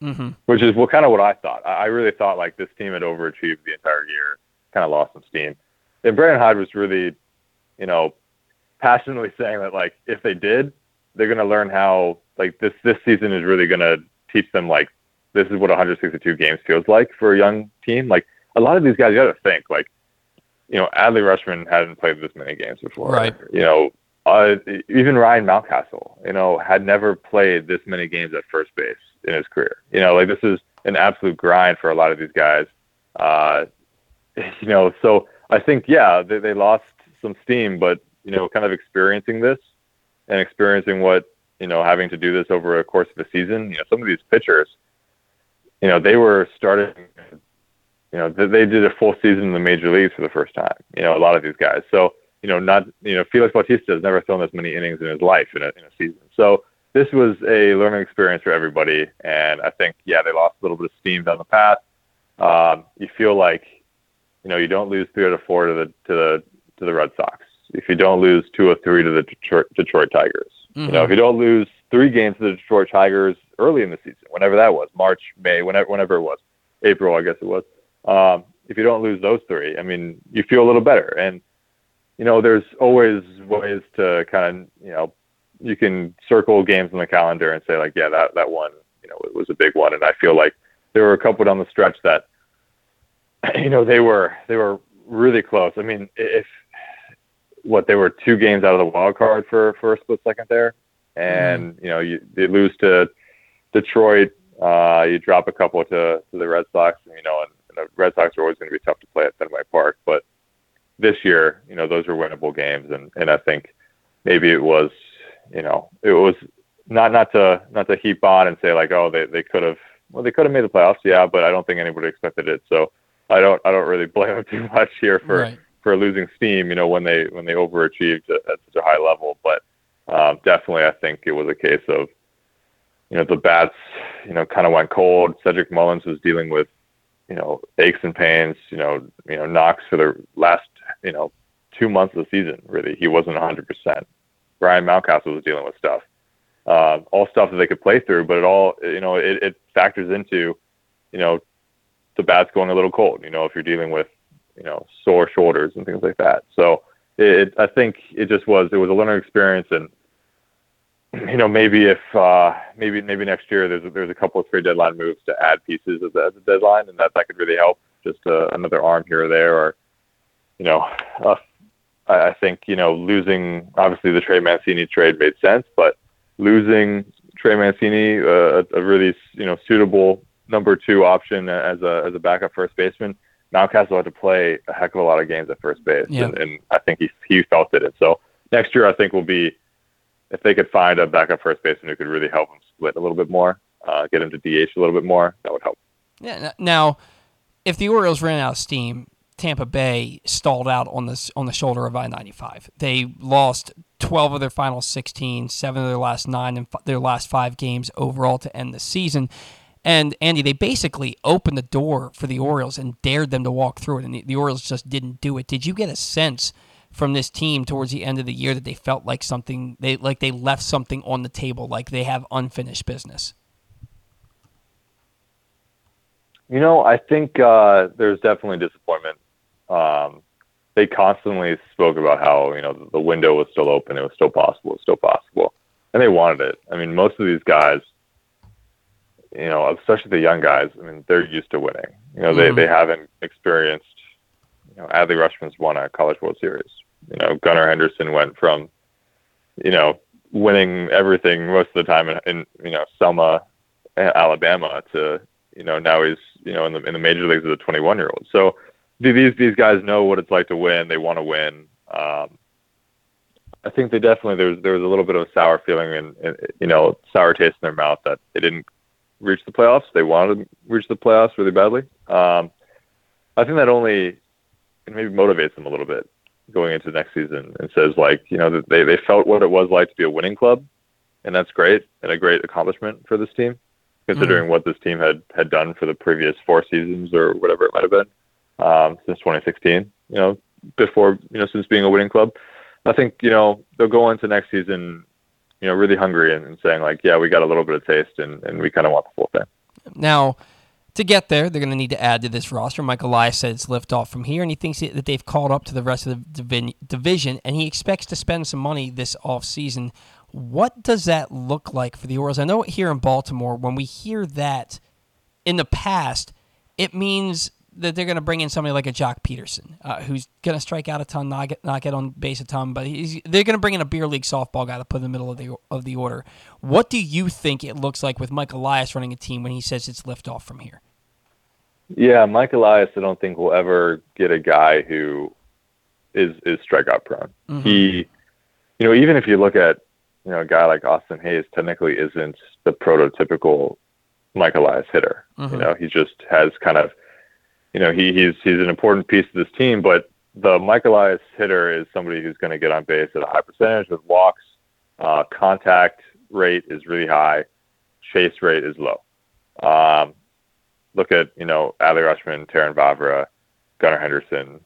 S1: Mm-hmm.
S8: Which is well, kind of what I thought. I, I really thought like this team had overachieved the entire year, kind of lost some steam. and Brandon Hyde was really, you know, passionately saying that like if they did, they're gonna learn how like this this season is really gonna teach them like this is what 162 games feels like for a young team. Like a lot of these guys, you got to think like, you know, Adley Rutschman hadn't played this many games before.
S1: Right.
S8: You know, uh, even Ryan Mountcastle, you know, had never played this many games at first base in his career. You know, like this is an absolute grind for a lot of these guys. Uh, you know, so I think yeah, they, they lost some steam, but you know, kind of experiencing this and experiencing what you know having to do this over a course of a season. You know, some of these pitchers, you know, they were starting. You know, they, they did a full season in the major leagues for the first time. You know, a lot of these guys. So you know, not you know, Felix Bautista has never thrown this many innings in his life in a, in a season. So this was a learning experience for everybody, and I think yeah, they lost a little bit of steam down the path. Um, you feel like you know you don't lose three out of four to the to the to the Red Sox. If you don't lose two or three to the Detroit, Detroit Tigers,
S1: Mm-hmm.
S8: you know if you don't lose three games to the Detroit Tigers early in the season, whenever that was, March, May, whenever whenever it was, April, I guess it was. Um, if you don't lose those three, I mean, you feel a little better. And you know, there's always ways to kind of you know you can circle games on the calendar and say like, yeah, that that one, you know, it was a big one. And I feel like there were a couple down the stretch that, you know, they were they were really close. I mean, if what they were two games out of the wild card for for a split second there, and you know, you they lose to Detroit. Uh, you drop a couple to to the Red Sox, and, you know, and, and the Red Sox are always going to be tough to play at Fenway Park, but this year, you know, those are winnable games, and and I think maybe it was, you know, it was not not to not to heap on and say like, oh, they they could have, well, they could have made the playoffs, yeah, but I don't think anybody expected it, so I don't I don't really blame them too much here for
S1: Right.
S8: for losing steam, you know, when they when they overachieved at, at such a high level, but um, definitely I think it was a case of, you know, the bats, you know, kind of went cold. Cedric Mullins was dealing with, you know, aches and pains, you know, you know, knocks for the last, you know, two months of the season. Really, he wasn't 100. percent Ryan Mountcastle was dealing with stuff, uh, all stuff that they could play through, but it all, you know, it, it factors into, you know, the bats going a little cold. You know, if you're dealing with, you know, sore shoulders and things like that. So it, I think it just was, it was a learning experience, and you know, maybe if uh, maybe maybe next year there's a, there's a couple of trade deadline moves to add pieces at the, the deadline, and that that could really help. Just uh, another arm here or there, or you know, uh, I, I think you know losing obviously the Trey Mancini trade made sense, but losing Trey Mancini, uh, a, a really you know suitable number two option as a as a backup first baseman. Mountcastle had to play a heck of a lot of games at first base,
S1: Yeah.
S8: and, and I think he he felt it. And so next year, I think will be if they could find a backup first baseman who could really help him split a little bit more, uh, get him to DH a little bit more, that would help.
S1: Yeah. Now, if the Orioles ran out of steam, Tampa Bay stalled out on this on the shoulder of I-95. They lost 12 of their final 16, seven of their last nine, and f- their last five games overall to end the season. And Andy, they basically opened the door for the Orioles and dared them to walk through it, and the, the Orioles just didn't do it. Did you get a sense from this team towards the end of the year that they felt like something they like they left something on the table, like they have unfinished business?
S8: You know, I think uh, there's definitely disappointment. Um, they constantly spoke about how you know the window was still open, it was still possible, it was still possible, and they wanted it. I mean, most of these guys, you know, especially the young guys, I mean, they're used to winning. You know, they
S1: Mhm.
S8: they haven't experienced. You know, Adley Rutschman's won a College World Series. You know, Gunnar Henderson went from, you know, winning everything most of the time in, in you know Selma, Alabama to you know now he's you know in the in the major leagues as a 21 year old. So these these guys know what it's like to win. They want to win. Um, I think they definitely there's there was a little bit of a sour feeling and you know sour taste in their mouth that they didn't reach the playoffs. They wanted to reach the playoffs really badly. Um, I think that only maybe motivates them a little bit going into next season and says like you know that they they felt what it was like to be a winning club, and that's great and a great accomplishment for this team, considering what this team had had done for the previous four seasons or whatever it might have been um, since 2016. You know, before you know since being a winning club. I think you know they'll go into next season, you know, really hungry and, and saying like, yeah, we got a little bit of taste and, and we kind of want the full thing.
S1: Now, To get there, they're going to need to add to this roster. Michael Elias said it's lift off from here, and he thinks that they've called up to the rest of the divi- division, and he expects to spend some money this offseason. What does that look like for the Orioles? I know here in Baltimore, when we hear that in the past, it means that they're going to bring in somebody like a Joc Pederson, uh, who's going to strike out a ton, not get, not get on base a ton, but they're going to bring in a beer league softball guy to put in the middle of the of the order. What do you think it looks like with Mike Elias running a team when he says it's lift off from here?
S8: Yeah, Mike Elias, I don't think will ever get a guy who is is strikeout prone.
S1: Mhm.
S8: He, you know, even if you look at you know a guy like Austin Hays, technically isn't the prototypical Mike Elias hitter.
S1: Mhm.
S8: You know, he just has kind of, you know, he he's he's an important piece of this team, but the Mike Elias hitter is somebody who's going to get on base at a high percentage with walks. Uh, contact rate is really high. Chase rate is low. Um, look at you know Adley Rutschman, Terrin Vavra, Gunnar Henderson,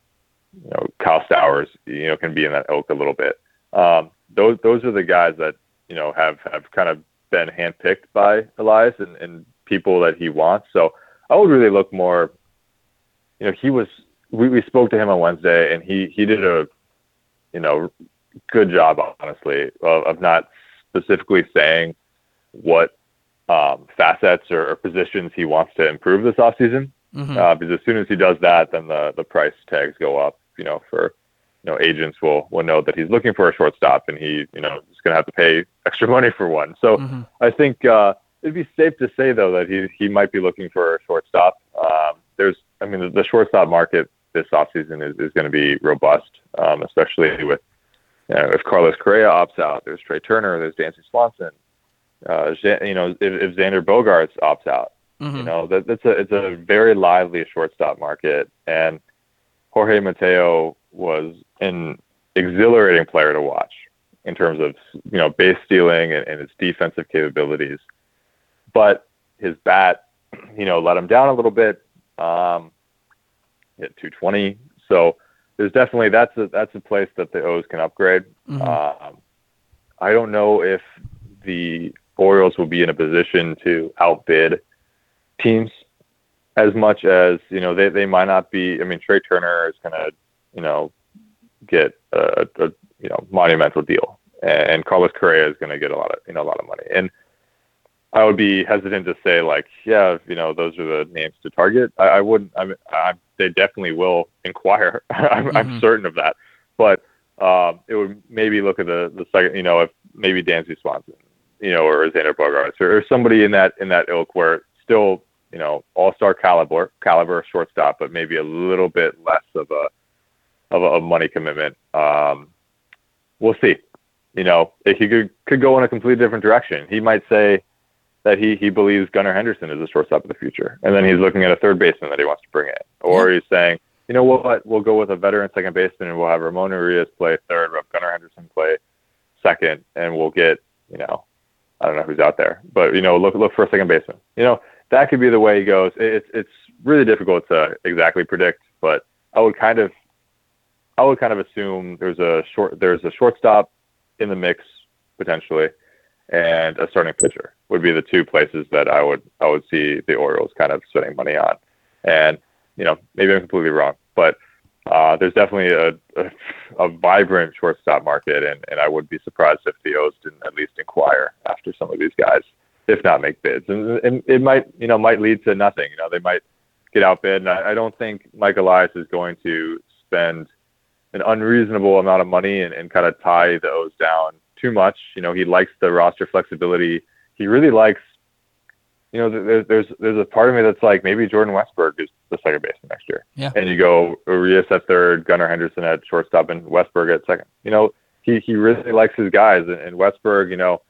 S8: you know Kyle Stowers. You know can be in that ilk a little bit. Um, those those are the guys that you know have have kind of been handpicked by Elias and, and people that he wants. So I would really look more. You know he was. We, we spoke to him on Wednesday and he he did a you know good job honestly of, of not specifically saying what um, facets or, or positions he wants to improve this offseason.
S1: Mhm.
S8: Uh, because as soon as he does that, then the, the price tags go up. You know, for you know agents will will know that he's looking for a shortstop, and he you know is going to have to pay extra money for one. So
S1: Mhm.
S8: I think uh, it'd be safe to say though that he he might be looking for a shortstop. Um, there's I mean the, shortstop market this offseason is, is going to be robust, um, especially with you know, if Carlos Correa opts out. There's Trea Turner. There's Dansby Swanson. Uh, you know, if, if Xander Bogaerts opts out,
S1: Mhm.
S8: you know, that, that's a it's a very lively shortstop market, and Jorge Mateo was an exhilarating player to watch in terms of you know base stealing and, and his defensive capabilities, but his bat, you know, let him down a little bit. Um, hit 220, so there's definitely that's a that's a place that the O's can upgrade.
S1: Mhm.
S8: Um, I don't know if the Orioles will be in a position to outbid teams as much as you know they, they might not be. I mean, Trea Turner is going to you know get a, a you know monumental deal, and Carlos Correa is going to get a lot of you know a lot of money. And I would be hesitant to say like, yeah, you know, those are the names to target. I, I wouldn't. I, mean, I they definitely will inquire. I'm, I'm
S1: Mhm.
S8: certain of that. But um, it would maybe look at the the second, you know, if maybe Dansby Swanson, you know, or Xander Bogaerts, or, or somebody in that in that ilk where still, you know, all star caliber caliber shortstop, but maybe a little bit less of a of a, of money commitment. Um, we'll see. You know, if he could could go in a completely different direction. He might say that he he believes Gunnar Henderson is a shortstop of the future, and then he's looking at a third baseman that he wants to bring in, or he's saying, you know what, we'll go with a veteran second baseman, and we'll have Ramon Urias play third, we'll have Gunnar Henderson play second, and we'll get you know, I don't know who's out there, but you know, look look for a second baseman. You know, that could be the way he goes. It- It's it's really difficult to exactly predict, but I would kind of I would kind of assume there's a short there's a shortstop in the mix potentially, and a starting pitcher would be the two places that I would I would see the Orioles kind of spending money on. And you know maybe I'm completely wrong, but uh, there's definitely a, a a vibrant shortstop market, and, and I would be surprised if the O's didn't at least inquire after some of these guys, if not make bids. And, and it might you know might lead to nothing. You know they might get outbid, and I, I don't think Mike Elias is going to spend an unreasonable amount of money and, and kind of tie the O's down too much. You know, he likes the roster flexibility. He really likes, you know, there's there's there's a part of me that's like maybe Jordan Westburg is the second baseman next year.
S1: Yeah.
S8: And you go Urias at third, Gunnar Henderson at shortstop, and Westburg at second. You know, he he really likes his guys, and, and Westburg, you know.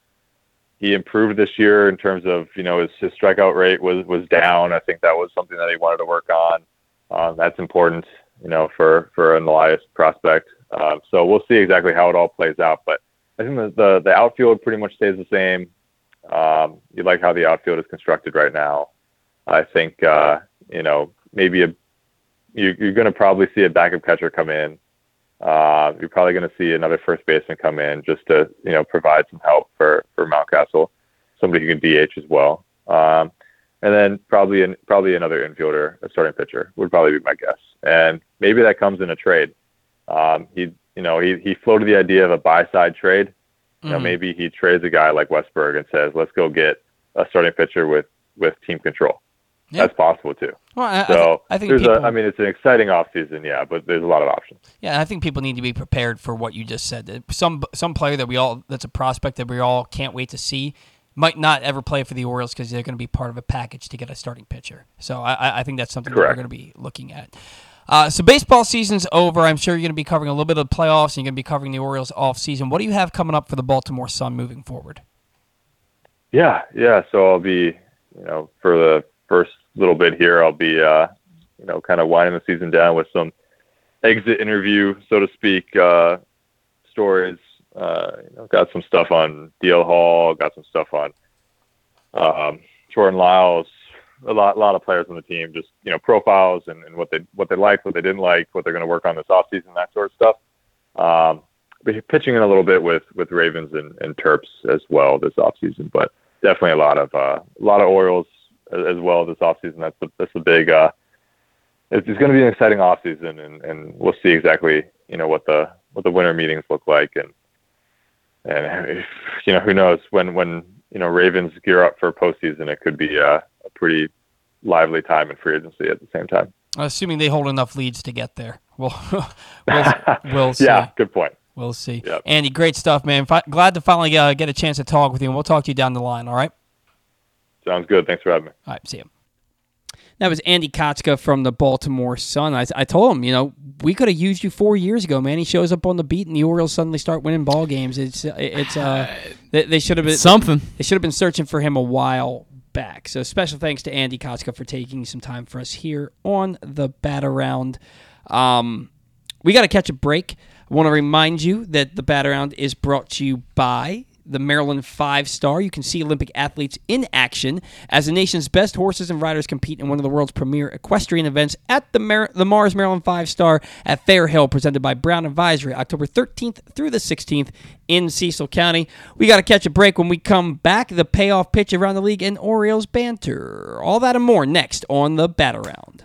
S8: He improved this year in terms of you know his, his strikeout rate was was down. I think that was something that he wanted to work on. Um, that's important, you know, for for an Elias prospect. Um, so we'll see exactly how it all plays out. But I think the the, the outfield pretty much stays the same. Um, you like how the outfield is constructed right now. I think uh, you know maybe a you, you're going to probably see a backup catcher come in. Uh, you're probably going to see another first baseman come in just to you know provide some help for for Mountcastle, somebody who can DH as well. Um, and then probably an, probably another infielder, a starting pitcher would probably be my guess. And maybe that comes in a trade. Um, he you know he he floated the idea of a buy side trade. You know,
S1: Mhm.
S8: maybe he trades a guy like Westburg and says, "Let's go get a starting pitcher with with team control."
S1: Yeah.
S8: That's possible too.
S1: Well, I, I
S8: So
S1: I think people,
S8: a, I mean, it's an exciting offseason, yeah, but there's a lot of options.
S1: Yeah, I think people need to be prepared for what you just said. Some some player that we all that's a prospect that we all can't wait to see might not ever play for the Orioles because they're going to be part of a package to get a starting pitcher. So I, I- think that's something that we're going to be looking at. Uh, so baseball season's over. I'm sure you're going to be covering a little bit of the playoffs. and You're going to be covering the Orioles off season. What do you have coming up for the Baltimore Sun moving forward?
S8: Yeah, yeah. So I'll be, you know, for the first little bit here, I'll be, uh, you know, kind of winding the season down with some exit interview, so to speak, uh, stories. Uh, you know, got some stuff on DL Hall, got some stuff on um, Jordan Lyles, a lot, lot of players on the team, just you know, profiles and, and what they what they liked, what they didn't like, what they're going to work on this offseason, that sort of stuff. Um, but pitching in a little bit with with Ravens and, and Terps as well this offseason, but definitely a lot of uh, a lot of Orioles as, as well this offseason. That's the that's the big. Uh, it's, it's going to be an exciting offseason, and and we'll see exactly you know what the what the winter meetings look like, and and you know who knows when when you know Ravens gear up for postseason, it could be a, a pretty lively time in free agency at the same time.
S1: Assuming they hold enough leads to get there. We'll we'll, we'll see.
S8: yeah, good point.
S1: We'll see.
S8: Yep.
S1: Andy, great stuff, man. Fi- glad to finally uh, get a chance to talk with you, and we'll talk to you down the line. All right.
S8: Sounds good. Thanks for having me.
S1: All right. See you. That was Andy Kostka from the Baltimore Sun. I, I told him, you know, we could have used you four years ago, man. He shows up on the beat, and the Orioles suddenly start winning ball games. It's it's uh, they, they should have been
S2: Something.
S1: they should have been searching for him a while back. So special thanks to Andy Kostka for taking some time for us here on the Bat Around. Um, we got to catch a break. I want to remind you that the Bat Around is brought to you by the Maryland Five Star. You can see Olympic athletes in action as the nation's best horses and riders compete in one of the world's premier equestrian events at the, Mar- the Mars Maryland Five Star at Fair Hill, presented by Brown Advisory, October 13th through the 16th in Cecil County. We got to catch a break when we come back. The payoff pitch around the league and Orioles banter. All that and more next on the Bat Around.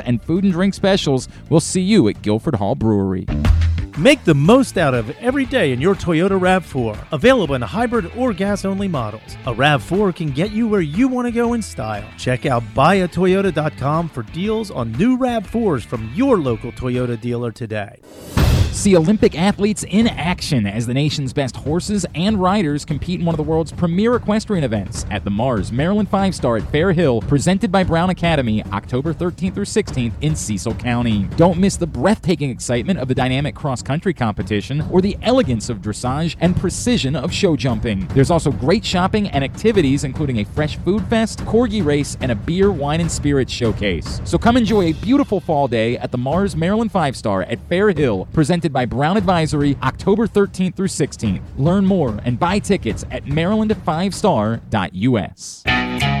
S4: and food and drink specials. We'll see you at Guilford Hall Brewery.
S9: Make the most out of every day in your Toyota RAV4. Available in hybrid or gas only models. A RAV4 can get you where you want to go in style. Check out buyatoyota.com for deals on new RAV4s from your local Toyota dealer today.
S4: See Olympic athletes in action as the nation's best horses and riders compete in one of the world's premier equestrian events at the Mars Maryland Five Star at Fair Hill, presented by Brown Academy, October 13th through 16th in Cecil County. Don't miss the breathtaking excitement of the dynamic cross country competition or the elegance of dressage and precision of show jumping. There's also great shopping and activities, including a fresh food fest, corgi race, and a beer, wine, and spirits showcase. So come enjoy a beautiful fall day at the Mars Maryland Five Star at Fair Hill, presented by Brown Advisory, October 13th through 16th. Learn more and buy tickets at maryland5star.us.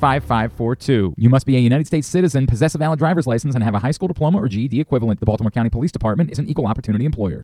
S4: 5542. You must be a United States citizen, possess a valid driver's license, and have a high school diploma or GED equivalent. The Baltimore County Police Department is an equal opportunity employer.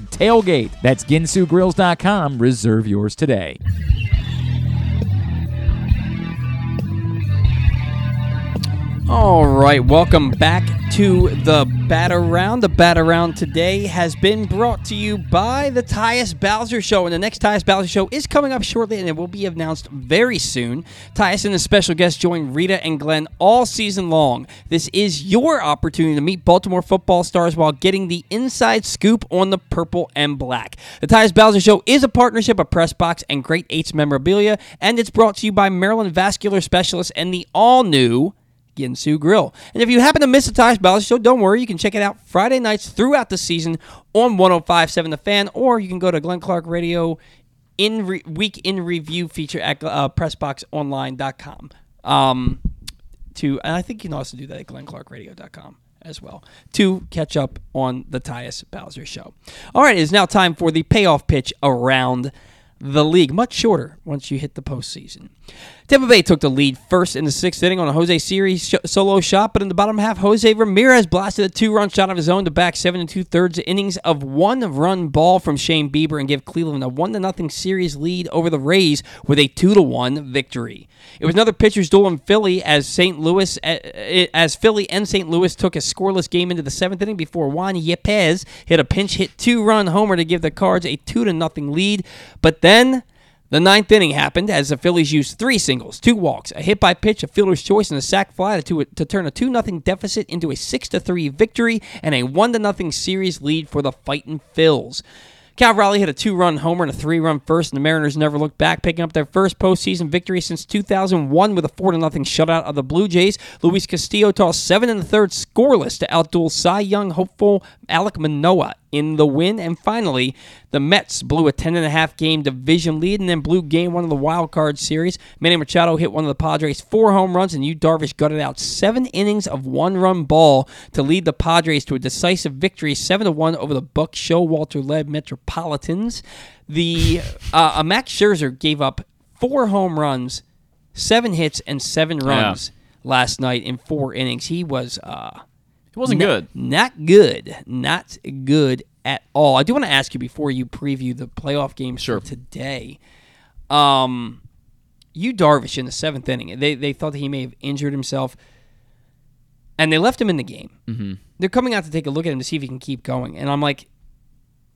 S4: TAILGATE. That's ginsugrills.com. Reserve yours today.
S1: All right, welcome back to the Bat Around. The Bat Around today has been brought to you by the Tyus Bowser Show, and the next Tyus Bowser Show is coming up shortly, and it will be announced very soon. Tyus and a special guest join Rita and Glenn all season long. This is your opportunity to meet Baltimore football stars while getting the inside scoop on the purple and black. The Tyus Bowser Show is a partnership of Pressbox and Great Eights Memorabilia, and it's brought to you by Maryland Vascular Specialists and the all-new Ginsu Grill. And if you happen to miss the Tyus Bowser Show, don't worry. You can check it out Friday nights throughout the season on 105.7 The Fan, or you can go to Glenn Clark Radio in re- week in review feature at uh, pressboxonline.com. Um, to and I think you can also do that at glennclarkradio.com as well to catch up on the Tyus Bowser Show. All right, it is now time for the payoff pitch around the league. Much shorter once you hit the postseason. Tampa Bay took the lead first in the sixth inning on a Jose Siri sh- solo shot, but in the bottom half, Jose Ramirez blasted a two-run shot of his own to back seven and two-thirds innings of one-run ball from Shane Bieber and give Cleveland a one to nothing series lead over the Rays with a two to one victory. It was another pitcher's duel in Philly as St. Louis eh, eh, eh, as Philly and St. Louis took a scoreless game into the seventh inning before Juan Yepez hit a pinch hit two-run homer to give the Cards a two to nothing lead, but then. The ninth inning happened as the Phillies used three singles, two walks, a hit by pitch, a fielder's choice, and a sac fly to, to turn a 2 0 deficit into a 6 3 victory and a 1 0 series lead for the Fightin' Phils. Cal Raleigh hit a two run homer and a three run first, and the Mariners never looked back, picking up their first postseason victory since 2001 with a 4 0 shutout of the Blue Jays. Luis Castillo tossed seven in the third scoreless to outduel Cy Young hopeful Alek Manoah in the win. And finally, the Mets blew a 10.5 game division lead and then blew game one of the wild card series. Manny Machado hit one of the Padres' four home runs, and Yu Darvish gutted out seven innings of one run ball to lead the Padres to a decisive victory, 7 to 1 over the Buck Showalter led Metropolitans. The uh, uh, Max Scherzer gave up four home runs, seven hits, and seven runs last night in four innings. He was. Uh,
S2: It wasn't
S1: not-
S2: good.
S1: Not good. Not good at all. I do want to ask you before you preview the playoff game
S2: Sure.
S1: today. Um, Yu Darvish in the seventh inning. They they thought that he may have injured himself, and they left him in the game. Mm-hmm. They're coming out to take a look at him to see if he can keep going. And I'm like,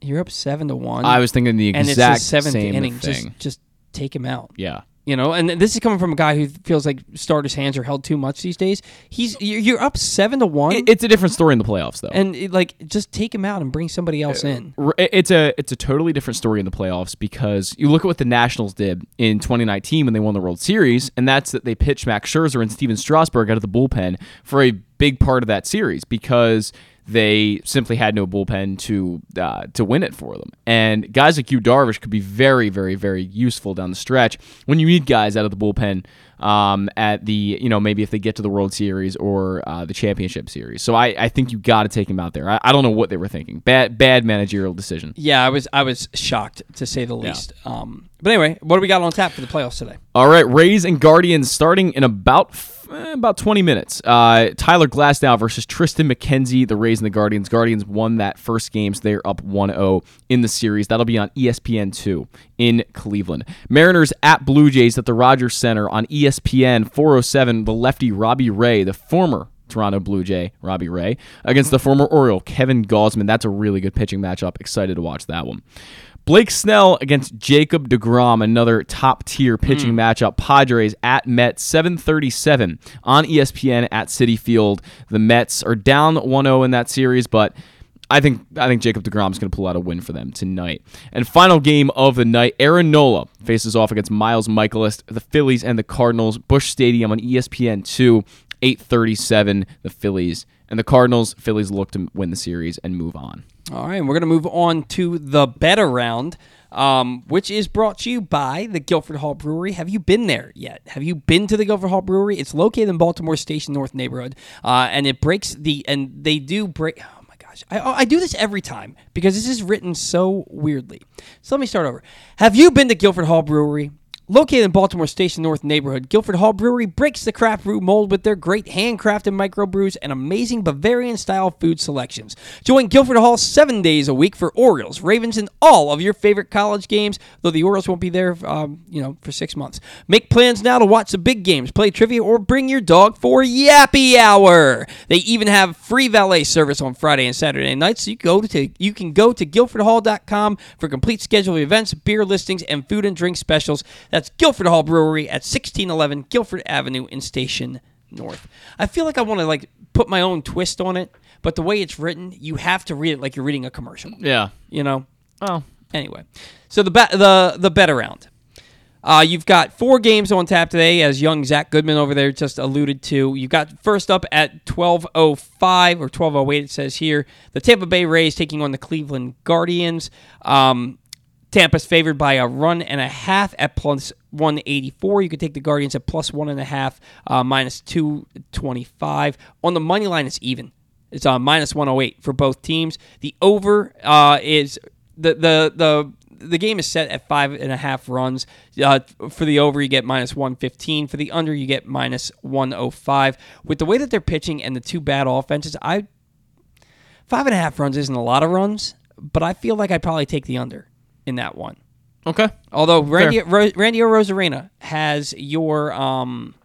S1: you're up seven to one.
S2: I was thinking the
S1: and it's
S2: exact
S1: the seventh
S2: same
S1: inning.
S2: thing.
S1: Just just take him out.
S2: yeah.
S1: You know, and this is coming from a guy who feels like starters' hands are held too much these days. He's you're up seven to one,
S2: It- it's a different story in the playoffs, though.
S1: and it, like just take him out and bring somebody else uh, in.
S2: R- it's a it's a totally different story in the playoffs because you look at what the Nationals did in 2019 when they won the World Series, and that's that they pitched Max Scherzer and Steven Strasburg out of the bullpen for a big part of that series because they simply had no bullpen to uh, to win it for them. And guys like Yu, Darvish, could be very, very, very useful down the stretch when you need guys out of the bullpen um, at the you know maybe if they get to the World Series or uh, the Championship Series. So I, I think you got to take him out there. I, I don't know what they were thinking. Bad bad managerial decision.
S1: Yeah, I was I was shocked to say the least. Um, but anyway, what do we got on tap for the playoffs today?
S2: All right, Rays and Guardians starting in about eh, about 20 minutes. Uh, Tyler Glasnow versus Triston McKenzie, the Rays and the Guardians. Guardians won that first game, so they're up 1 0 in the series. That'll be on E ESPN 2 in Cleveland. Mariners at Blue Jays at the Rogers Centre on ESPN 407. The lefty Robbie Ray, the former Toronto Blue Jay, Robbie Ray, against the former Oriole, Kevin Gausman. That's a really good pitching matchup. Excited to watch that one. Blake Snell against Jacob DeGrom, another top tier pitching hmm. matchup. Padres at Mets, 737 on ESPN at Citi Field. The Mets are down 1-0 in that series, but I think I think Jacob DeGrom is going to pull out a win for them tonight. And final game of the night, Aaron Nola faces off against Miles Mikolas, the Phillies and the Cardinals. Busch Stadium on E ESPN 2, 837, the Phillies. And the Cardinals, Phillies look to win the series and move on.
S1: All right, we're going to move on to the better round, um, which is brought to you by the Guilford Hall Brewery. Have you been there yet? Have you been to the Guilford Hall Brewery? It's located in Baltimore Station North neighborhood, uh, and it breaks the and they do break. Oh my gosh, I, I do this every time because this is written so weirdly. So let me start over. Have you been to Guilford Hall Brewery? Located in Baltimore Station North neighborhood, Guilford Hall Brewery breaks the craft brew mold with their great handcrafted microbrews and amazing Bavarian style food selections. Join Guilford Hall seven days a week for Orioles, Ravens, and all of your favorite college games. Though the Orioles won't be there, um, you know, for six months. Make plans now to watch the big games, play trivia, or bring your dog for Yappy Hour. They even have free valet service on Friday and Saturday nights. So you go to you can go to guilfordhall.com for complete schedule of events, beer listings, and food and drink specials. That's Guilford Hall Brewery at 1611 Guilford Avenue in Station North. I feel like I want to like put my own twist on it, but the way it's written, you have to read it like you're reading a commercial.
S2: Yeah.
S1: You know.
S2: Oh.
S1: Anyway, so the ba- the the bet around. Uh, you've got four games on tap today, as young Zach Goodman over there just alluded to. You've got first up at 12.05 or 12.08, it says here, the Tampa Bay Rays taking on the Cleveland Guardians. Um, Tampa's favored by a run and a half at plus 184. You could take the Guardians at plus one and a half, uh, minus 225. On the money line, it's even. It's uh, minus 108 for both teams. The over uh, is the the the the game is set at five and a half runs. Uh, for the over, you get minus 115. For the under, you get minus 105. With the way that they're pitching and the two bad offenses, I five and a half runs isn't a lot of runs, but I feel like I'd probably take the under in that one.
S2: Okay.
S1: Although Randy Ro- Randy Arozarena has your um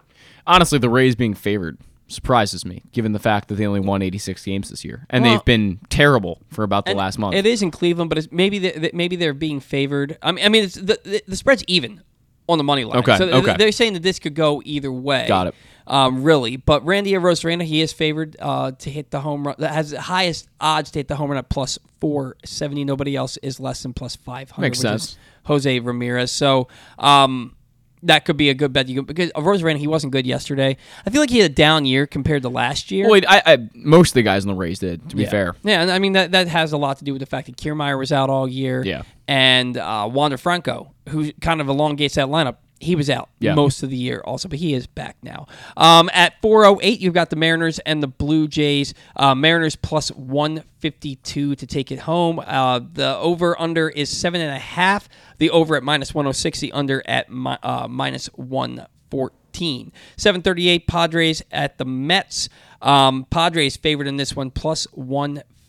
S2: Honestly, the Rays being favored surprises me, given the fact that they only won 86 games this year, and
S1: Well-
S2: they've been terrible for about the last month.
S1: It is in Cleveland, but it's maybe they, maybe they're being favored. I mean, I mean, it's the, the the spread's even on the money line.
S2: Okay,
S1: so
S2: okay.
S1: they're saying that this could go either way.
S2: Got it.
S1: Um, really, but Randy Arozarena, he is favored uh, to hit the home run. That has the highest odds to hit the home run at plus four seventy. Nobody else is less than plus five hundred.
S2: Makes sense.
S1: Jose Ramirez. So. Um, that could be a good bet. You could, because Arozarena, he wasn't good yesterday. I feel like he had a down year compared to last year.
S2: Well, I, I most of the guys in the Rays did. To be fair,
S1: Yeah, and I mean that that has a lot to do with the fact that Kiermaier was out all year.
S2: Yeah.
S1: And uh, Wander Franco, who kind of elongates that lineup, he was out
S2: Yeah.
S1: most of the year also, but he is back now. Um, at 408, you've got the Mariners and the Blue Jays. Uh, Mariners plus 152 to take it home. Uh, the over under is seven and a half. The over at minus 106. The under at mi- uh, minus 114. 738 Padres at the Mets. Um, Padres favored in this one plus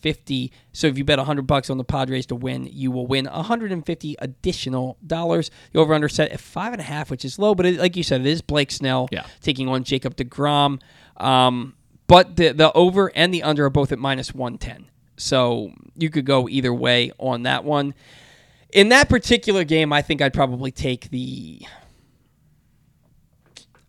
S1: 150. So if you bet 100 bucks on the Padres to win, you will win 150 additional dollars. The over under set at five and a half, which is low, but it, like you said, it is Blake Snell
S2: Yeah.
S1: taking on Jacob DeGrom. Um, but the the over and the under are both at minus 110. So you could go either way on that one. In that particular game, I think I'd probably take the.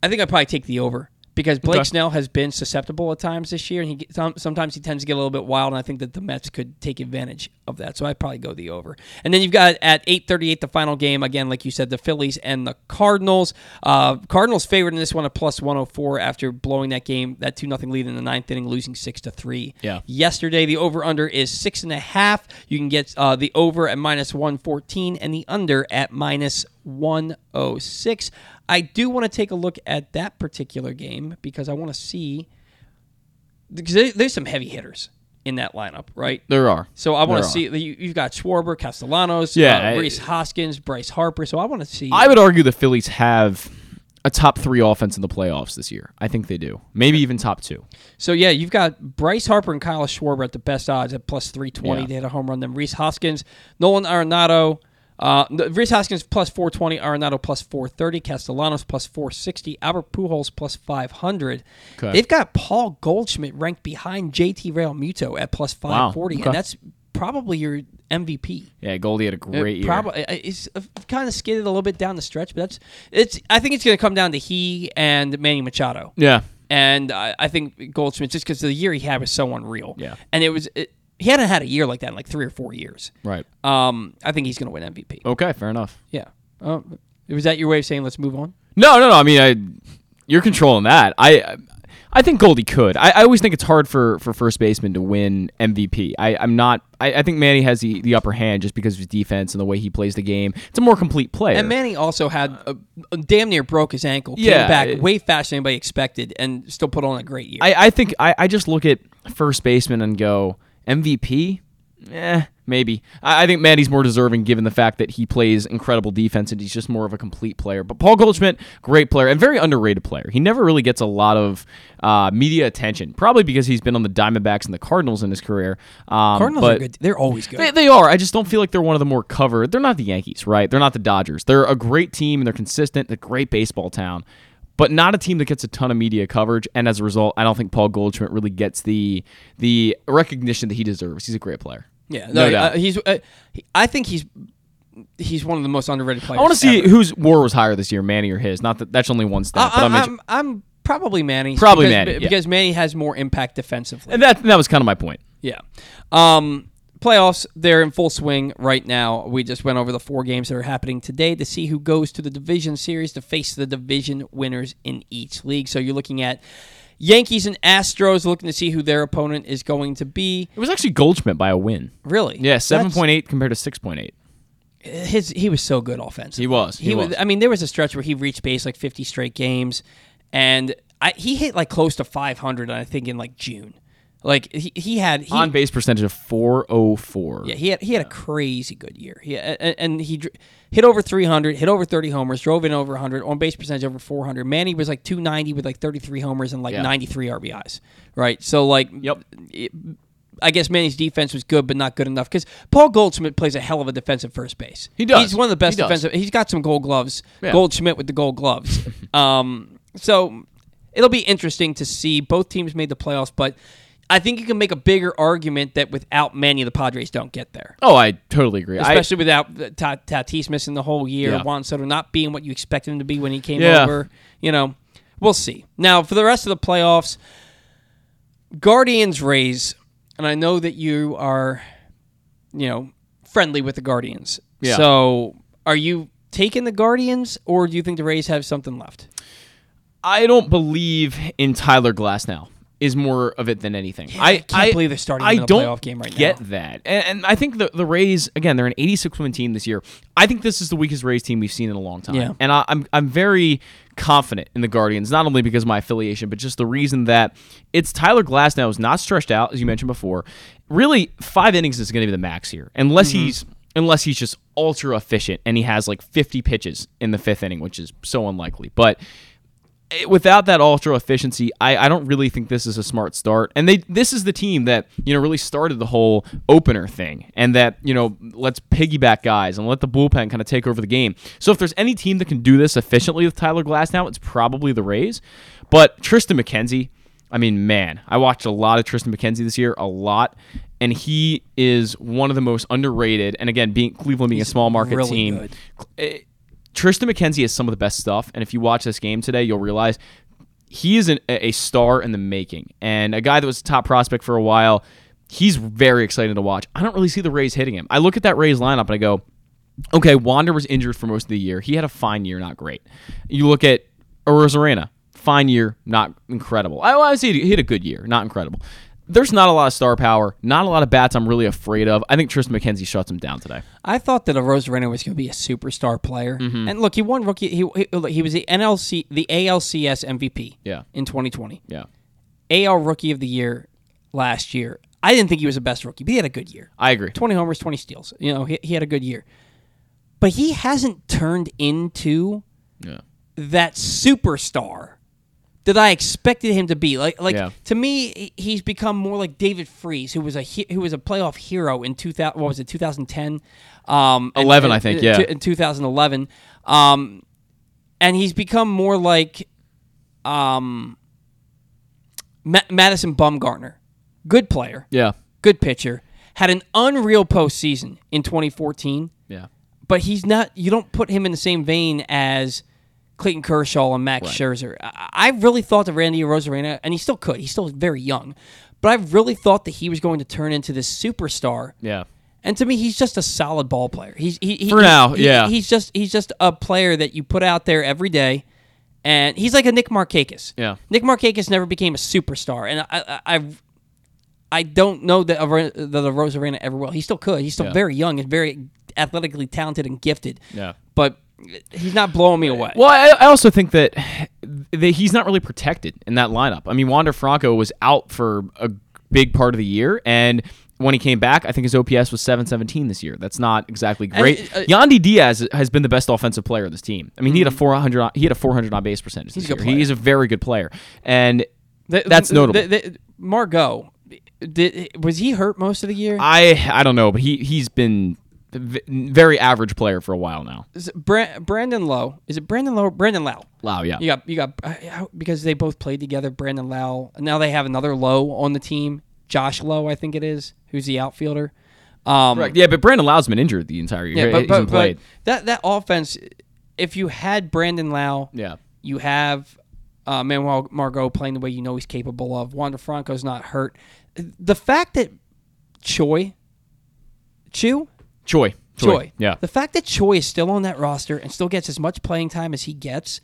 S1: I think I'd probably take the over because Blake
S2: Okay.
S1: Snell has been susceptible at times this year, and he sometimes he tends to get a little bit wild, and I think that the Mets could take advantage of that. So I'd probably go the over. And then you've got at eight thirty eight the final game again, like you said, the Phillies and the Cardinals. Uh, Cardinals favored in this one at plus one hundred four after blowing that game that two nothing lead in the ninth inning, losing six to three.
S2: Yeah.
S1: Yesterday, the over under is six and a half. You can get uh, the over at minus 114 and the under at minus 106. I do want to take a look at that particular game because I want to see. Because there's some heavy hitters in that lineup, right?
S2: there are.
S1: So I want to see. You, you've got Schwarber, Castellanos,
S2: Yeah,
S1: uh, Rhys Hoskins, Bryce Harper. So I want to see.
S2: I would argue the Phillies have a top three offense in the playoffs this year. I think they do. Maybe even top two.
S1: So yeah, you've got Bryce Harper and Kyle Schwarber at the best odds at plus three twenty.
S2: Yeah.
S1: They had a home run. Then Rhys Hoskins, Nolan Arenado, uh, Rhys Hoskins plus four twenty, Arenado plus four thirty, Castellanos plus four sixty, Albert Pujols plus five hundred.
S2: Okay.
S1: They've got Paul Goldschmidt ranked behind JT Realmuto at plus five forty,
S2: Okay.
S1: and that's probably your MVP.
S2: Yeah, Goldie had a uh, great year.
S1: Probably uh, uh, it's kind of skidded a little bit down the stretch, but that's it's. I think it's going to come down to he and Manny Machado.
S2: Yeah.
S1: And I, I think Goldschmidt just because the year he had was so unreal.
S2: Yeah.
S1: And it was, it, he hadn't had a year like that in like three or four years.
S2: Right.
S1: Um, I think he's going to win MVP.
S2: Okay, fair enough.
S1: Yeah. Um, was that your way of saying let's move on?
S2: No, no, no. I mean, I you're controlling that. I I think Goldie could. I, I always think it's hard for, for first baseman to win MVP. I, I'm not. I, I think Manny has the, the upper hand just because of his defense and the way he plays the game. It's a more complete player.
S1: And Manny also had a, a damn near broke his ankle. Came
S2: Yeah,
S1: back way faster than anybody expected, and still put on a great year.
S2: I, I think I, I just look at first baseman and go MVP. Eh, maybe. I, I think Manny's more deserving given the fact that he plays incredible defense and he's just more of a complete player. But Paul Goldschmidt, great player and very underrated player. He never really gets a lot of uh, media attention, probably because he's been on the Diamondbacks and the Cardinals in his career. Um,
S1: Cardinals
S2: but
S1: are good. They're always good.
S2: They, they are. I just don't feel like they're one of the more covered. They're not the Yankees, right? They're not the Dodgers. They're a great team and they're consistent. They're a great baseball town, but not a team that gets a ton of media coverage. And as a result, I don't think Paul Goldschmidt really gets the the recognition that he deserves. He's a great player.
S1: yeah.
S2: no
S1: No,
S2: doubt.
S1: uh, he's. Uh, he- I think he's. He's one of the most underrated players.
S2: I want to see
S1: ever.
S2: whose WAR was higher this year, Manny or his. Not that that's only one stat,
S1: I,
S2: but I'm,
S1: I'm, I'm probably Manny.
S2: Probably
S1: because,
S2: Manny, yeah.
S1: because Manny has more impact defensively.
S2: and that that was kind of my point.
S1: Yeah. Um, playoffs, they're in full swing right now. We just went over the four games that are happening today to see who goes to the division series to face the division winners in each league. So you're looking at Yankees and Astros looking to see who their opponent is going to be.
S2: It was actually Goldschmidt by a win.
S1: Really?
S2: Yeah,
S1: That's-
S2: seven point eight compared to six point eight.
S1: His he was so good offensively.
S2: He was, he
S1: was.
S2: was.
S1: I mean, there was a stretch where he reached base like 50 straight games, and I, he hit like close to 500. I think in like June. Like he, he had he,
S2: On base percentage of four oh four.
S1: Yeah, he had he had a crazy good year. He and, and he dr- hit over 300, hit over 30 homers, drove in over 100, on base percentage over 400. Manny was like 290 with like 33 homers and like
S2: Yeah.
S1: 93 RBIs. Right, so like,
S2: Yep.
S1: it- I guess Manny's defense was good, but not good enough because Paul Goldschmidt plays a hell of a defensive first base.
S2: He does.
S1: He's one of the best
S2: He
S1: defensive. He's got some gold gloves.
S2: Yeah.
S1: Goldschmidt with the gold gloves. um, so it'll be interesting to see. Both teams made the playoffs, but I think you can make a bigger argument that without Manny, the Padres don't get there.
S2: Oh, I totally agree. I-
S1: Especially without uh, Tatis missing the whole year,
S2: Yeah.
S1: Juan Soto not being what you expected him to be when he came
S2: Yeah.
S1: over. You know, we'll see. Now for the rest of the playoffs, Guardians Rays, and I know that you are, you know, friendly with the Guardians.
S2: Yeah.
S1: So are you taking the Guardians, or do you think the Rays have something left?
S2: I don't believe in Tyler Glasnow. Is more of it than anything.
S1: I can't believe they're starting
S2: I
S1: in a
S2: don't
S1: playoff game right
S2: get
S1: now.
S2: Get that, and, and I think the the Rays again. They're an 86 win team this year. I think this is the weakest Rays team we've seen in a long time.
S1: Yeah.
S2: and I, I'm I'm very confident in the Guardians, not only because of my affiliation, but just the reason that it's Tyler Glasnow is not stretched out, as you mentioned before. Really, five innings is going to be the max here, unless
S1: Mm-hmm.
S2: he's unless he's just ultra efficient and he has like 50 pitches in the fifth inning, which is so unlikely. But Eh, without that ultra efficiency, I, I don't really think this is a smart start. And they this is the team that you know really started the whole opener thing, and that you know let's piggyback guys and let the bullpen kind of take over the game. So if there's any team that can do this efficiently with Tyler Glasnow, it's probably the Rays. But Triston McKenzie, I mean, man, I watched a lot of Triston McKenzie this year, a lot. And he is one of the most underrated. And again, being Cleveland being a small market
S1: really
S2: team,
S1: good.
S2: Eh, Triston McKenzie has some of the best stuff, and if you watch this game today, you'll realize he is an, a star in the making, and a guy that was a top prospect for a while. He's very exciting to watch. I don't really see the Rays hitting him. I look at that Rays lineup and I go, okay, Wander was injured for most of the year. He had a fine year, not great. You look at Arozarena, fine year, not incredible. I, say he had a good year, not incredible. There's not a lot of star power, not a lot of bats I'm really afraid of. I think Triston McKenzie shuts him down today.
S1: I thought that Arozarena was going to be a superstar player,
S2: Mm-hmm.
S1: and look, he won rookie. He, he he was the NLC, the ALCS MVP.
S2: Yeah.
S1: in 2020,
S2: Yeah.
S1: AL Rookie of the Year last year. I didn't think he was the best rookie, but he had a good year.
S2: I agree.
S1: 20 homers, 20 steals. You know, he, he had a good year, but he hasn't turned into
S2: Yeah.
S1: that superstar that I expected him to be. Like like
S2: Yeah.
S1: to me, he's become more like David Freese, who was a he- who was a playoff hero in 2000. What was it? 2010. Um, and-
S2: I think, yeah.
S1: In 2011. Um, and he's become more like um, Ma- Madison Bumgarner, good player,
S2: Yeah.
S1: good pitcher, had an unreal postseason in 2014
S2: Yeah.
S1: but he's not. You don't put him in the same vein as Clayton Kershaw and Max Scherzer. I, I really thought that Randy Arozarena, and he still could. He's still very young, but I really thought that he was going to turn into this superstar.
S2: Yeah.
S1: And to me, he's just a solid ball player. He's he, he-
S2: For
S1: he-
S2: now,
S1: he-
S2: yeah.
S1: He's just he's just a player that you put out there every day, and he's like a Nick Markakis.
S2: Yeah.
S1: Nick Markakis never became a superstar, and I I. I I don't know that that Arozarena ever will. He still could. He's still
S2: Yeah.
S1: very young and very athletically talented and gifted
S2: Yeah.
S1: but he's not blowing me away.
S2: Well, I, I also think that, that he's not really protected in that lineup. I mean, Wander Franco was out for a big part of the year, and when he came back, I think his OPS was 717 this year. That's not exactly great.
S1: uh,
S2: Yandy Diaz has been the best offensive player of this team. I mean, he had a 400 on- he had a 400 on base percentage this
S1: Mm-hmm. He's a
S2: year. He is a very good player, and
S1: Th-
S2: that's
S1: th-
S2: notable.
S1: th- th- Margot, did, was he hurt most of the year?
S2: I I don't know, but he he's been very average player for a while now.
S1: Is it Bra- Brandon Lowe. Is it Brandon Lowe? Brandon Lau.
S2: Wow, yeah.
S1: You got you got uh, because they both played together. Brandon Lau. Now they have another Lowe on the team. Josh Lowe, I think it is, who's the outfielder. Um,
S2: Correct. Yeah, but Brandon Lau's been injured the entire year.
S1: Yeah, but, but,
S2: played.
S1: but that that offense, if you had Brandon Lau,
S2: Yeah.
S1: you have uh, Manuel Margot playing the way you know he's capable of. Wander Franco's not hurt. The fact that Choi, Chew,
S2: Choi.
S1: Choi,
S2: Yeah.
S1: the fact that Choi is still on that roster and still gets as much playing time as he gets.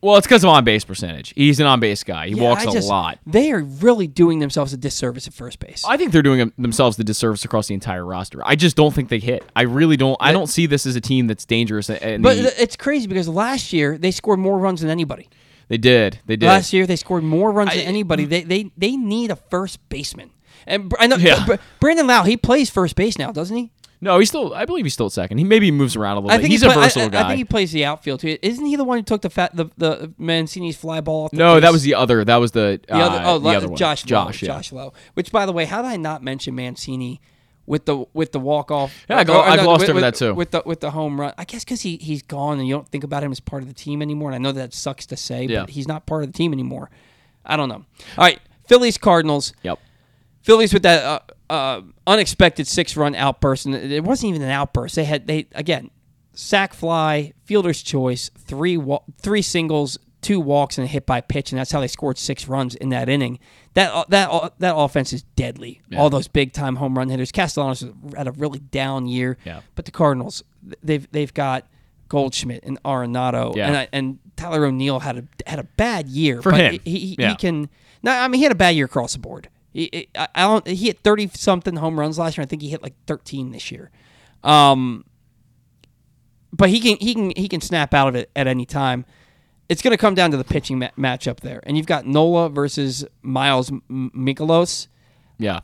S2: Well, it's because of on base percentage. He's an on base guy. He
S1: yeah,
S2: walks
S1: I
S2: a
S1: just-
S2: lot.
S1: They are really doing themselves a disservice at first base.
S2: I think they're doing themselves the disservice across the entire roster. I just don't think they hit. I really don't. I don't see this as a team that's dangerous.
S1: But
S2: the-
S1: it's crazy because last year they scored more runs than anybody.
S2: they did. They did.
S1: Last year they scored more runs than anybody. They they they need a first baseman. And I know
S2: Yeah.
S1: Brandon Lau, he plays first base now, doesn't he?
S2: No, he's still. I believe he's still at second. He maybe moves around a little
S1: I
S2: bit.
S1: think
S2: He's
S1: he
S2: a
S1: play- I-
S2: versatile
S1: I,
S2: guy.
S1: I think he plays the outfield too. Isn't he the one who took the fat the the Mancini's fly ball? Off the
S2: no, that was the other. That was the,
S1: the other.
S2: uh,
S1: Oh,
S2: the other one.
S1: Josh. Lowe,
S2: Josh. Yeah.
S1: Josh Lowe. Which, by the way, how did I not mention Mancini with the with the walk off?
S2: Yeah, I glo- I glossed over
S1: with,
S2: that too.
S1: With the with the home run. I guess because he he's gone and you don't think about him as part of the team anymore. And I know that sucks to say,
S2: Yeah.
S1: but he's not part of the team anymore. I don't know. All right, Phillies Cardinals.
S2: Yep.
S1: Phillies with that uh, uh, unexpected six run outburst, and it wasn't even an outburst. They had they again sac fly, fielder's choice, three wa- three singles, two walks, and a hit by pitch, and that's how they scored six runs in that inning. That uh, that uh, that offense is deadly. All those big time home run hitters. Castellanos had a really down year,
S2: Yeah.
S1: but the Cardinals they've they've got. Goldschmidt and Arenado
S2: Yeah.
S1: and I, and Tyler O'Neill had a had a bad year
S2: For
S1: but
S2: him.
S1: He, he,
S2: Yeah.
S1: he can no, I mean he had a bad year across the board. He, I, I don't. He hit thirty something home runs last year. I think he hit like thirteen this year. Um, but he can he can he can snap out of it at any time. It's going to come down to the pitching ma- matchup there, and you've got Nola versus Miles M- Mikolas.
S2: Yeah.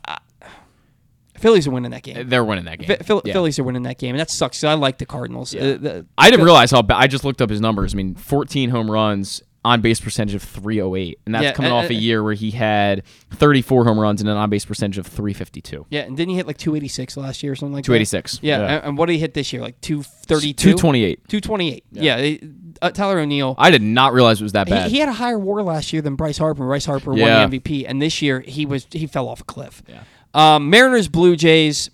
S1: Phillies are winning that game.
S2: They're winning that game.
S1: Phil- Phil-
S2: Yeah.
S1: Phillies are winning that game, and that sucks. 'cause I like the Cardinals. Uh, the-
S2: I didn't realize how bad. I just looked up his numbers. I mean, 14 home runs, on base percentage of 308, and that's
S1: Yeah,
S2: coming
S1: uh,
S2: off a
S1: uh,
S2: year where he had 34 home runs and an on base percentage of 352.
S1: Yeah, and didn't he hit like 286 last year or something like
S2: 286,
S1: that? Yeah,
S2: yeah.
S1: And, what did he hit this year? Like 232?
S2: 228.
S1: 228. Yeah, they- uh, Tyler O'Neill.
S2: I did not realize it was that
S1: He,
S2: bad.
S1: he had a higher WAR last year than Bryce Harper. Bryce Harper
S2: Yeah.
S1: won the MVP, and this year he was he fell off a cliff. Yeah. Um, Mariners, Blue Jays.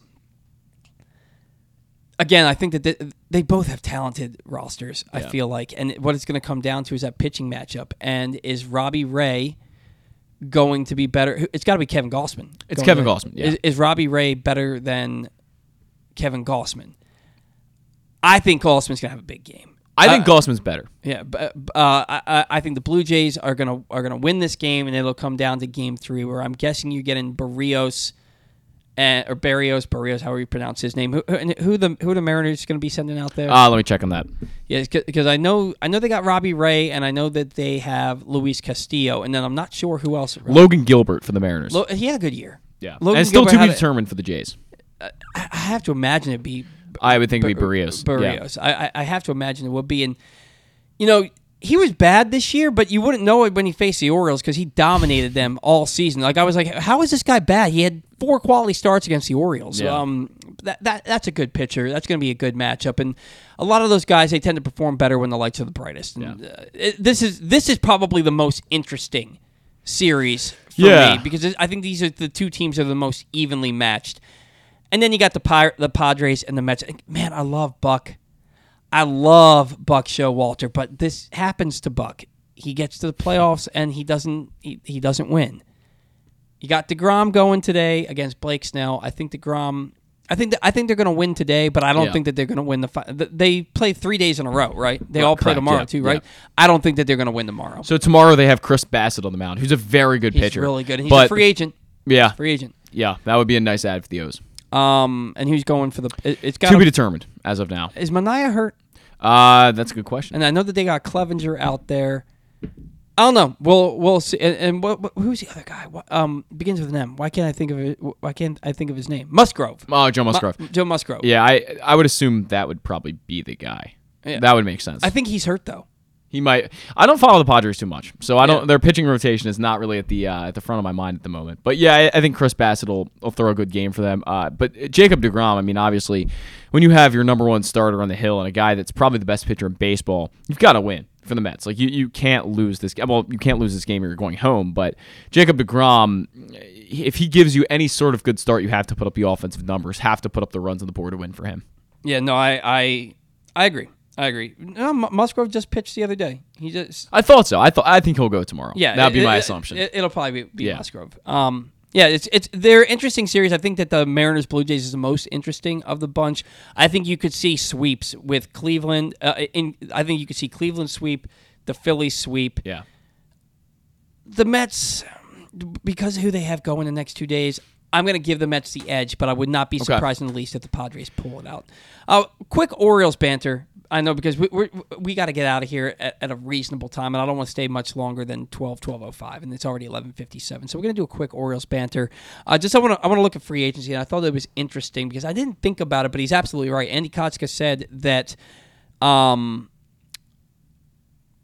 S1: Again, I think that they, they both have talented rosters. I feel like, and what it's going to come down to is that pitching matchup. And is Robbie Ray going to be better? It's got to be Kevin Gausman.
S2: It's Kevin
S1: to-
S2: Gausman, yeah.
S1: Is, is Robbie Ray better than Kevin Gausman? I think Gausman's going to have a big game.
S2: I think
S1: Uh,
S2: Gausman's better.
S1: yeah, but uh, I, I- I think the Blue Jays are gonna are gonna win this game, and it'll come down to Game Three, where I'm guessing you're getting Barrios, and, or Barrios, Barrios, however you pronounce his name. Who who, and who the who the Mariners going to be sending out there?
S2: Uh, let me check on that.
S1: yeah, because I know I know they got Robbie Ray, and I know that they have Luis Castillo, and then I'm not sure who else.
S2: Logan Gilbert for the Mariners.
S1: Lo- he had a good year.
S2: yeah,
S1: Logan
S2: and it's still
S1: Gilbert
S2: to be
S1: had a-
S2: determined for the Jays.
S1: I I have to imagine it'd be
S2: I would think it'd be
S1: Bar-
S2: Barrios. Yeah.
S1: Barrios. I, I I have to imagine it would be, and you know he was bad this year, but you wouldn't know it when he faced the Orioles because he dominated them all season. Like I was like, how is this guy bad? He had four quality starts against the Orioles.
S2: Yeah.
S1: Um, that, that that's a good pitcher. That's going to be a good matchup. And a lot of those guys they tend to perform better when the lights are the brightest. And, uh, it- this is this is probably the most interesting series for
S2: Yeah.
S1: me because I think these are the two teams that are the most evenly matched. And then you got the Pir- the Padres and the Mets. Man, I love Buck. I love Buck Showalter, but this happens to Buck. He gets to the playoffs and he doesn't he, he doesn't win. You got Degrom going today against Blake Snell. I think Degrom. I think that, I think they're going to win today, but I don't
S2: Yeah.
S1: think that they're going to win the. Fi- th- they play three days in a row, right? They all play tomorrow
S2: yeah,
S1: too, right?
S2: yeah.
S1: I don't think that they're going to win tomorrow.
S2: So tomorrow they have Chris Bassitt on the mound, who's a very good
S1: He's
S2: pitcher.
S1: really good. He's
S2: but,
S1: a free agent.
S2: Yeah,
S1: Free agent.
S2: yeah, that would be a nice ad for the O's.
S1: Um, and who's going for the? It, it's got
S2: To be determined as of now.
S1: is Manaea hurt?
S2: Uh, that's a good question.
S1: And I know that they got Clevinger out there. I don't know. We'll we'll see. And, and what, what- who's the other guy? What, um, begins with an M. Why can't I think of it? Why can't I think of his name? Musgrove.
S2: Oh, Joe
S1: Mu-
S2: Musgrove.
S1: Joe Musgrove.
S2: Yeah, I I would assume that would probably be the guy.
S1: Yeah.
S2: That would make sense.
S1: I think he's hurt though.
S2: He might. I don't follow the Padres too much, so I don't.
S1: Yeah.
S2: Their pitching rotation is not really at the uh, at the front of my mind at the moment. But yeah, I, I think Chris Bassitt will, will throw a good game for them. Uh, but Jacob Degrom, I mean, obviously, when you have your number one starter on the hill and a guy that's probably the best pitcher in baseball, you've got to win for the Mets. Like you, you can't lose this. game. Well, you can't lose this game or you're going home. But Jacob Degrom, if he gives you any sort of good start, you have to put up the offensive numbers, have to put up the runs on the board to win for him.
S1: Yeah. No, I I I agree. I agree. No, Mu- Musgrove just pitched the other day. He just
S2: I thought so. I thought I think he'll go tomorrow.
S1: yeah.
S2: that'd be my
S1: it-
S2: assumption.
S1: It, will probably be, be
S2: Yeah.
S1: Musgrove. Um. Yeah, it's it's they're interesting series. I think that the Mariners Blue Jays is the most interesting of the bunch. I think you could see sweeps with Cleveland. Uh, in I think you could see Cleveland sweep, the Phillies sweep.
S2: yeah.
S1: the Mets, because of who they have going the next two days, I'm going to give the Mets the edge, but I would not be
S2: Okay.
S1: surprised in the least if the Padres pull it out. Uh, quick Orioles banter. I know because we we're, we got to get out of here at, at a reasonable time, and I don't want to stay much longer than 12, 12.05, and it's already 11.57. So we're going to do a quick Orioles banter. Uh, just I want to I want to look at free agency, and I thought it was interesting because I didn't think about it, but he's absolutely right. Andy Kostka said that um,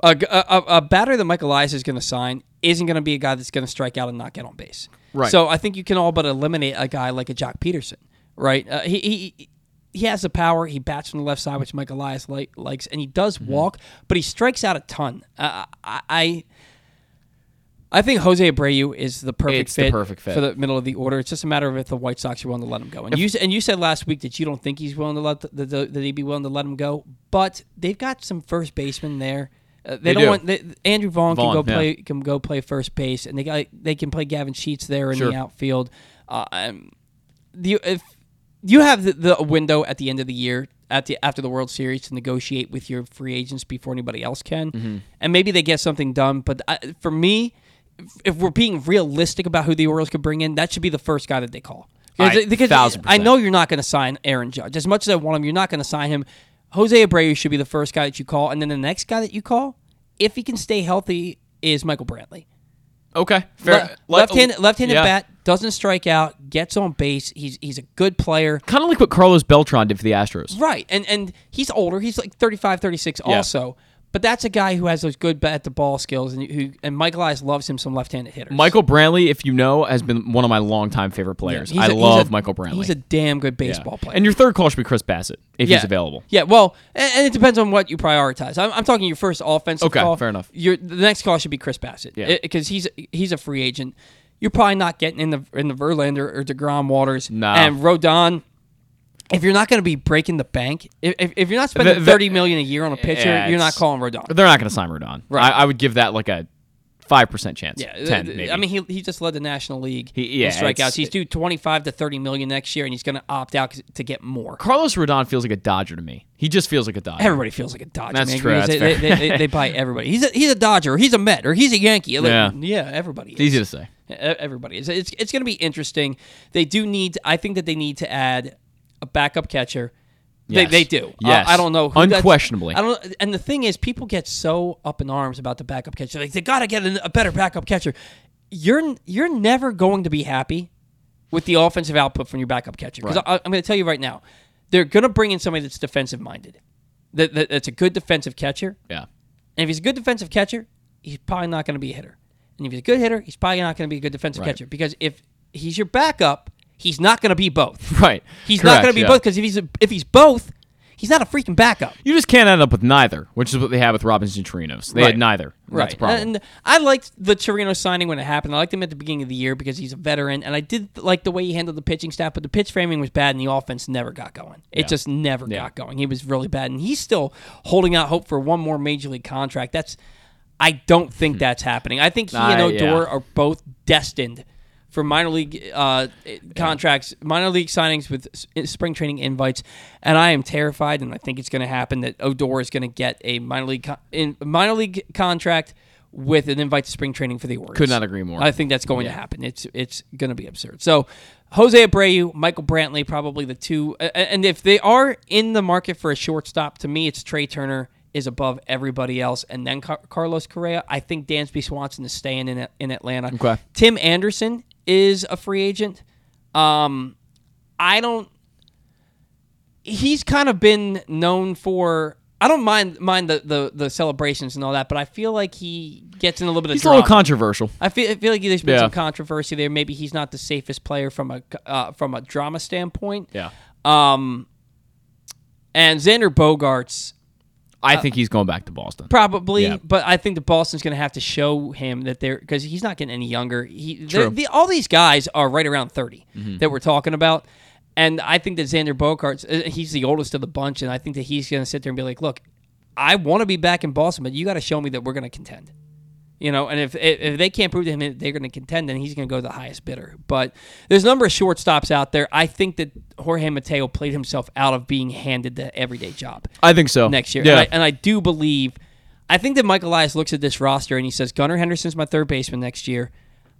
S1: a, a, a batter that Michael Elias is going to sign isn't going to be a guy that's going to strike out and not get on base.
S2: Right.
S1: So I think you can all but eliminate a guy like a Joc Pederson, right? Uh, he, he he has the power. He bats from the left side, which Michael Elias like, likes, and he does
S2: Mm-hmm.
S1: walk, but he strikes out a ton. Uh, I, I I think Jose Abreu is the perfect
S2: It's the
S1: fit,
S2: perfect fit.
S1: for the middle of the order. It's just a matter of if the White Sox are willing to let him go. And you and you said last week that you don't think he's willing to let the, the, that he'd be willing to let him go, but they've got some first basemen there. Uh, they,
S2: They
S1: don't
S2: do.
S1: want they, Andrew Vaughn,
S2: Vaughn,
S1: can go
S2: yeah.
S1: play can go play first base, and they got they can play Gavin Sheets there in
S2: Sure.
S1: the outfield. Uh, um, the if you have the, the window at the end of the year at the after the World Series to negotiate with your free agents before anybody else can,
S2: Mm-hmm.
S1: and maybe they get something done. But I, for me, if- we're being realistic about who the Orioles could bring in, that should be the first guy that they call.
S2: I-
S1: because I know you're not going to sign Aaron Judge as much as I want him. You're not going to sign him. Jose Abreu should be the first guy that you call, and then the next guy that you call, if he can stay healthy, is Michael Brantley.
S2: Okay. Fair.
S1: Le- left-handed, left-handed
S2: yeah.
S1: bat, doesn't strike out, gets on base. He's he's a good player.
S2: Kind of like what Carlos Beltran did for the Astros.
S1: Right. And and he's older. He's like 35, 36
S2: Yeah.
S1: also. But that's a guy who has those good bat the ball skills and who and Michael Elias loves him some left-handed hitters.
S2: Michael Brantley, if you know, has been one of my longtime favorite players.
S1: He's
S2: I
S1: a-
S2: love
S1: a-
S2: Michael Brantley.
S1: He's a damn good
S2: Yeah.
S1: baseball player.
S2: And your third call should be Chris Bassitt if
S1: yeah.
S2: he's available.
S1: Yeah, well, and, and it depends on what you prioritize. I'm, I'm talking your first offensive
S2: Okay,
S1: call.
S2: fair enough.
S1: Your the next call should be Chris Bassitt.
S2: Yeah.
S1: because he's he's a free agent. You're probably not getting in the in the Verlander or Degrom waters.
S2: No.
S1: And Rodon, if you're not going to be breaking the bank, if, if, you're not spending
S2: The- the-
S1: thirty million a year on a pitcher,
S2: Yeah,
S1: you're not calling Rodon.
S2: They're not going to sign Rodon.
S1: Right.
S2: I, I would give that like a five percent chance.
S1: Yeah,
S2: ten maybe.
S1: I mean, he, he just led the National League
S2: He- yeah,
S1: in strikeouts. He's due 25 to 30 million next year, and he's going to opt out to get more.
S2: Carlos Rodon feels like a Dodger to me. He just feels like a Dodger.
S1: Everybody feels like a Dodger.
S2: That's
S1: man.
S2: true,
S1: They,
S2: that's
S1: they, they, they, they buy everybody. He's a, he's a Dodger, or he's a Met, or he's a Yankee. Like,
S2: Yeah.
S1: yeah, everybody.
S2: It's
S1: is.
S2: easy to say.
S1: Everybody is. It's, it's going to be interesting. They do need. I think that they need to add a backup catcher. They,
S2: Yes.
S1: they do. Uh, I don't know. Who
S2: Unquestionably.
S1: I don't. And the thing is, people get so up in arms about the backup catcher. Like they got to get a, a better backup catcher. You're you're never going to be happy with the offensive output from your backup catcher. Because
S2: Right.
S1: I'm going to tell you right now, they're going to bring in somebody that's defensive minded. That, that that's a good defensive catcher
S2: Yeah.
S1: And if he's a good defensive catcher, he's probably not going to be a hitter. And if he's a good hitter, he's probably not going to be a good defensive
S2: Right.
S1: catcher because if he's your backup, he's not going to be both.
S2: Right.
S1: He's not going to be
S2: yeah.
S1: both because if he's a, if he's both, he's not a freaking backup.
S2: You just can't end up with neither, which is what they had with Robinson Chirinos. They
S1: Right.
S2: had neither.
S1: Right.
S2: problem.
S1: And I liked the Torino signing when it happened. I liked him at the beginning of the year because he's a veteran, and I did like the way he handled the pitching staff. But the pitch framing was bad, and the offense never got going. It
S2: Yeah.
S1: just never
S2: Yeah.
S1: got going. He was really bad, and he's still holding out hope for one more major league contract. That's I don't think that's happening. I think he and
S2: Hmm.
S1: Odor
S2: yeah.
S1: are both destined for minor league uh, contracts, minor league signings with spring training invites, and I am terrified, and I think it's going to happen that Odor is going to get a minor league con- in, minor league contract with an invite to spring training for the Orioles.
S2: Could not agree more.
S1: I think that's going to happen. It's it's going to be absurd. So. Jose Abreu, Michael Brantley, probably the two. And if they are in the market for a shortstop, to me, it's Trea Turner is above everybody else, and then Car- Carlos Correa. I think Dansby Swanson is staying in in Atlanta.
S2: Okay.
S1: Tim Anderson is a free agent. Um, I don't. He's kind of been known for. I don't mind mind the, the, the celebrations and all that, but I feel like he gets in a little bit of
S2: He's a little controversial.
S1: I feel, I feel like there's been
S2: Yeah.
S1: some controversy there. Maybe he's not the safest player from a uh, from a drama standpoint.
S2: Yeah.
S1: Um, and Xander Bogaerts
S2: I think he's going back to Boston.
S1: probably,
S2: Yeah.
S1: but I think the Boston's going to have to show him that they're because he's not getting any younger. He,
S2: True.
S1: the, the, all these guys are right around 30
S2: Mm-hmm.
S1: that we're talking about. And I think that Xander Bogaerts, uh, he's the oldest of the bunch, and I think that he's going to sit there and be like, "Look, I want to be back in Boston, but you got to show me that we're going to contend." You know, and if if they can't prove to him that they're going to contend, then he's going to go to the highest bidder. But there's a number of shortstops out there. I think that Jorge Mateo played himself out of being handed the everyday job
S2: I think so.
S1: next year.
S2: Yeah.
S1: And, I, and I do believe, I think that Michael Elias looks at this roster and he says, Gunnar Henderson's my third baseman next year.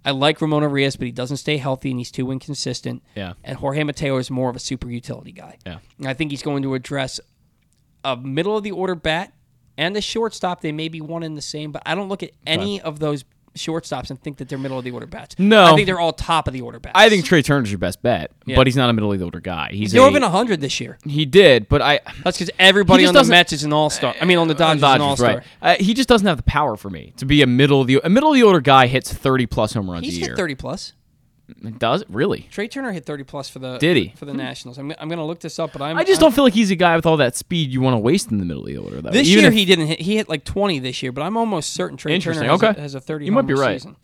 S1: I like Ramon Urias, but he doesn't stay healthy and he's too inconsistent.
S2: Yeah.
S1: And Jorge Mateo is more of a super utility guy.
S2: Yeah.
S1: And I think he's going to address a middle of the order bat and the shortstop. They may be one and the same, but I don't look at any of those shortstops and think that they're middle of the order bats.
S2: No.
S1: I think they're all top of the order bats.
S2: I think Trea Turner's your best bet,
S1: Yeah.
S2: but he's not a middle of the order guy. He's
S1: he's over
S2: a,
S1: 100 this year.
S2: he did, but I
S1: That's because everybody on the Mets is an all star. I mean, on the Dodgers, is an all star.
S2: right? Uh, he just doesn't have the power for me to be a middle of the a middle of the order guy. Hits thirty plus home runs
S1: He's
S2: a
S1: hit
S2: year.
S1: 30 plus.
S2: Does it really?
S1: Trea Turner hit 30 plus for the
S2: Did he?
S1: for the Nationals. I'm, I'm going to look this up, but I'm
S2: I just
S1: I'm-
S2: don't feel like he's a guy with all that speed you want to waste in the middle of the order. Though.
S1: This
S2: Even
S1: year
S2: if-
S1: he didn't hit. He hit like 20 this year, but I'm almost certain Trea Turner has,
S2: okay.
S1: a, has a 30.
S2: You might be right.
S1: Season.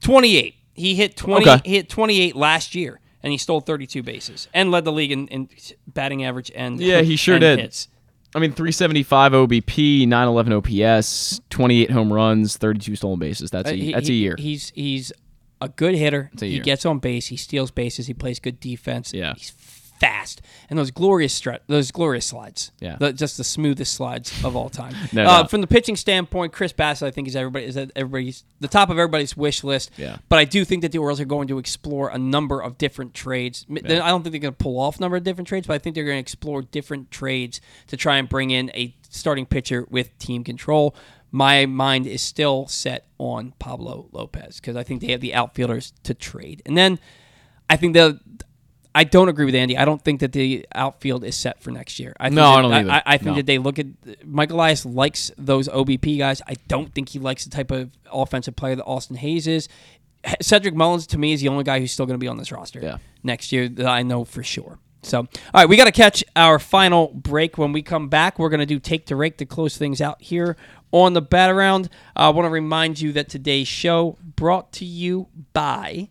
S1: 28. He hit 20.
S2: Okay.
S1: He hit 28 last year, and he stole 32 bases and led the league in, in batting average and
S2: Yeah, he sure did.
S1: Hits.
S2: I mean, 375 OBP, 911 OPS, 28 home runs, 32 stolen bases. That's a,
S1: Uh, he-
S2: that's a year.
S1: He's he's a good hitter.
S2: a
S1: he gets on base. He steals bases. He plays good defense.
S2: Yeah.
S1: he's fast, and those glorious stretch, those glorious slides.
S2: Yeah.
S1: The- just the smoothest slides of all time.
S2: No
S1: uh, from the pitching standpoint, Chris Bassitt, I think is everybody is at everybody's the top of everybody's wish list.
S2: Yeah.
S1: But I do think that the Orioles are going to explore a number of different trades. I don't think they're going to pull off a number of different trades, but I think they're going to explore different trades to try and bring in a starting pitcher with team control. My mind is still set on Pablo Lopez because I think they have the outfielders to trade. And then I think the I don't agree with Andy. I don't think that the outfield is set for next year. I think
S2: No,
S1: that-
S2: I don't either.
S1: I, I think
S2: No.
S1: that they look at Michael Elias likes those OBP guys. I don't think he likes the type of offensive player that Austin Hays is. Cedric Mullins to me is the only guy who's still going to be on this roster
S2: Yeah.
S1: next year that I know for sure. So, all right, we got to catch our final break. When we come back, we're going to do take to rake to close things out here on the bat around. I want to remind you that today's show brought to you by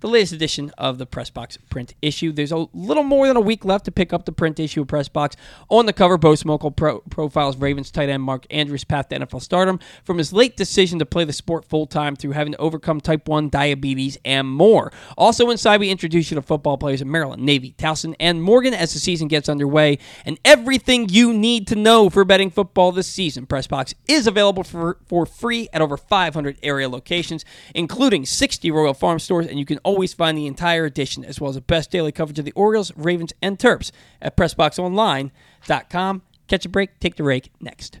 S1: the latest edition of the Pressbox print issue. There's a little more than a week left to pick up the print issue of Pressbox. On the cover, Bo Smolka pro- profiles Ravens tight end Mark Andrews' path to NFL stardom from his late decision to play the sport full time through having to overcome type 1 diabetes and more. Also inside, we introduce you to football players in Maryland, Navy, Towson, and Morgan as the season gets underway and everything you need to know for betting football this season. Pressbox is available for, for free at over 500 area locations, including 60 Royal Farm stores, and you can always find the entire edition as well as the best daily coverage of the Orioles, Ravens, and Terps at PressBoxOnline.com. Catch a break, take the rake next.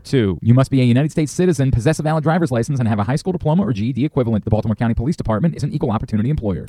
S4: 5542. You must be a United States citizen, possess a valid driver's license, and have a high school diploma or GED equivalent. The Baltimore County Police Department is an equal opportunity employer.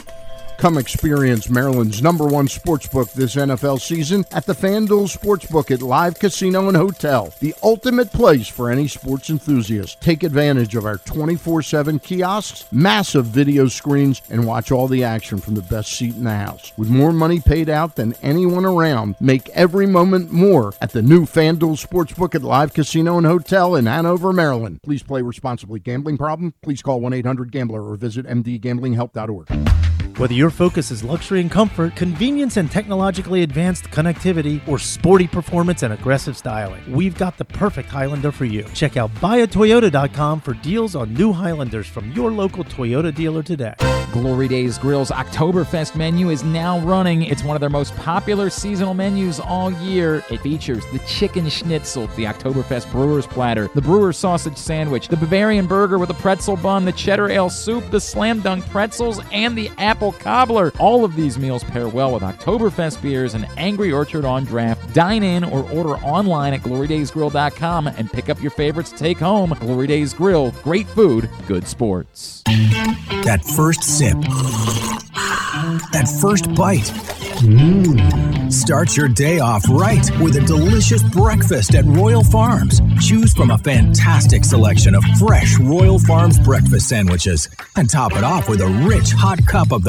S7: Come experience Maryland's number one sportsbook this NFL season at the FanDuel Sportsbook at Live Casino and Hotel, the ultimate place for any sports enthusiast. Take advantage of our 24 7 kiosks, massive video screens, and watch all the action from the best seat in the house. With more money paid out than anyone around, make every moment more at the new FanDuel Sportsbook at Live Casino Hotel in Hanover, Maryland. Please play responsibly. Gambling problem? Please call 1 800 Gambler or visit mdgamblinghelp.org.
S9: Whether your focus is luxury and comfort, convenience and technologically advanced connectivity, or sporty performance and aggressive styling, we've got the perfect Highlander for you. Check out buyatoyota.com for deals on new Highlanders from your local Toyota dealer today.
S4: Glory Days Grill's Oktoberfest menu is now running. It's one of their most popular seasonal menus all year. It features the chicken schnitzel, the Oktoberfest brewer's platter, the brewer's sausage sandwich, the Bavarian burger with a pretzel bun, the cheddar ale soup, the slam dunk pretzels, and the apple cobbler. All of these meals pair well with Oktoberfest beers and Angry Orchard on draft. Dine in or order online at glorydaysgrill.com and pick up your favorites to take home. Glory Days Grill, great food, good sports.
S6: That first sip. That first bite. Mmm. Start your day off right with a delicious breakfast at Royal Farms. Choose from a fantastic selection of fresh Royal Farms breakfast sandwiches and top it off with a rich hot cup of the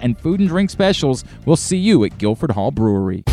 S4: and food and drink specials. We'll see you at Guilford Hall Brewery.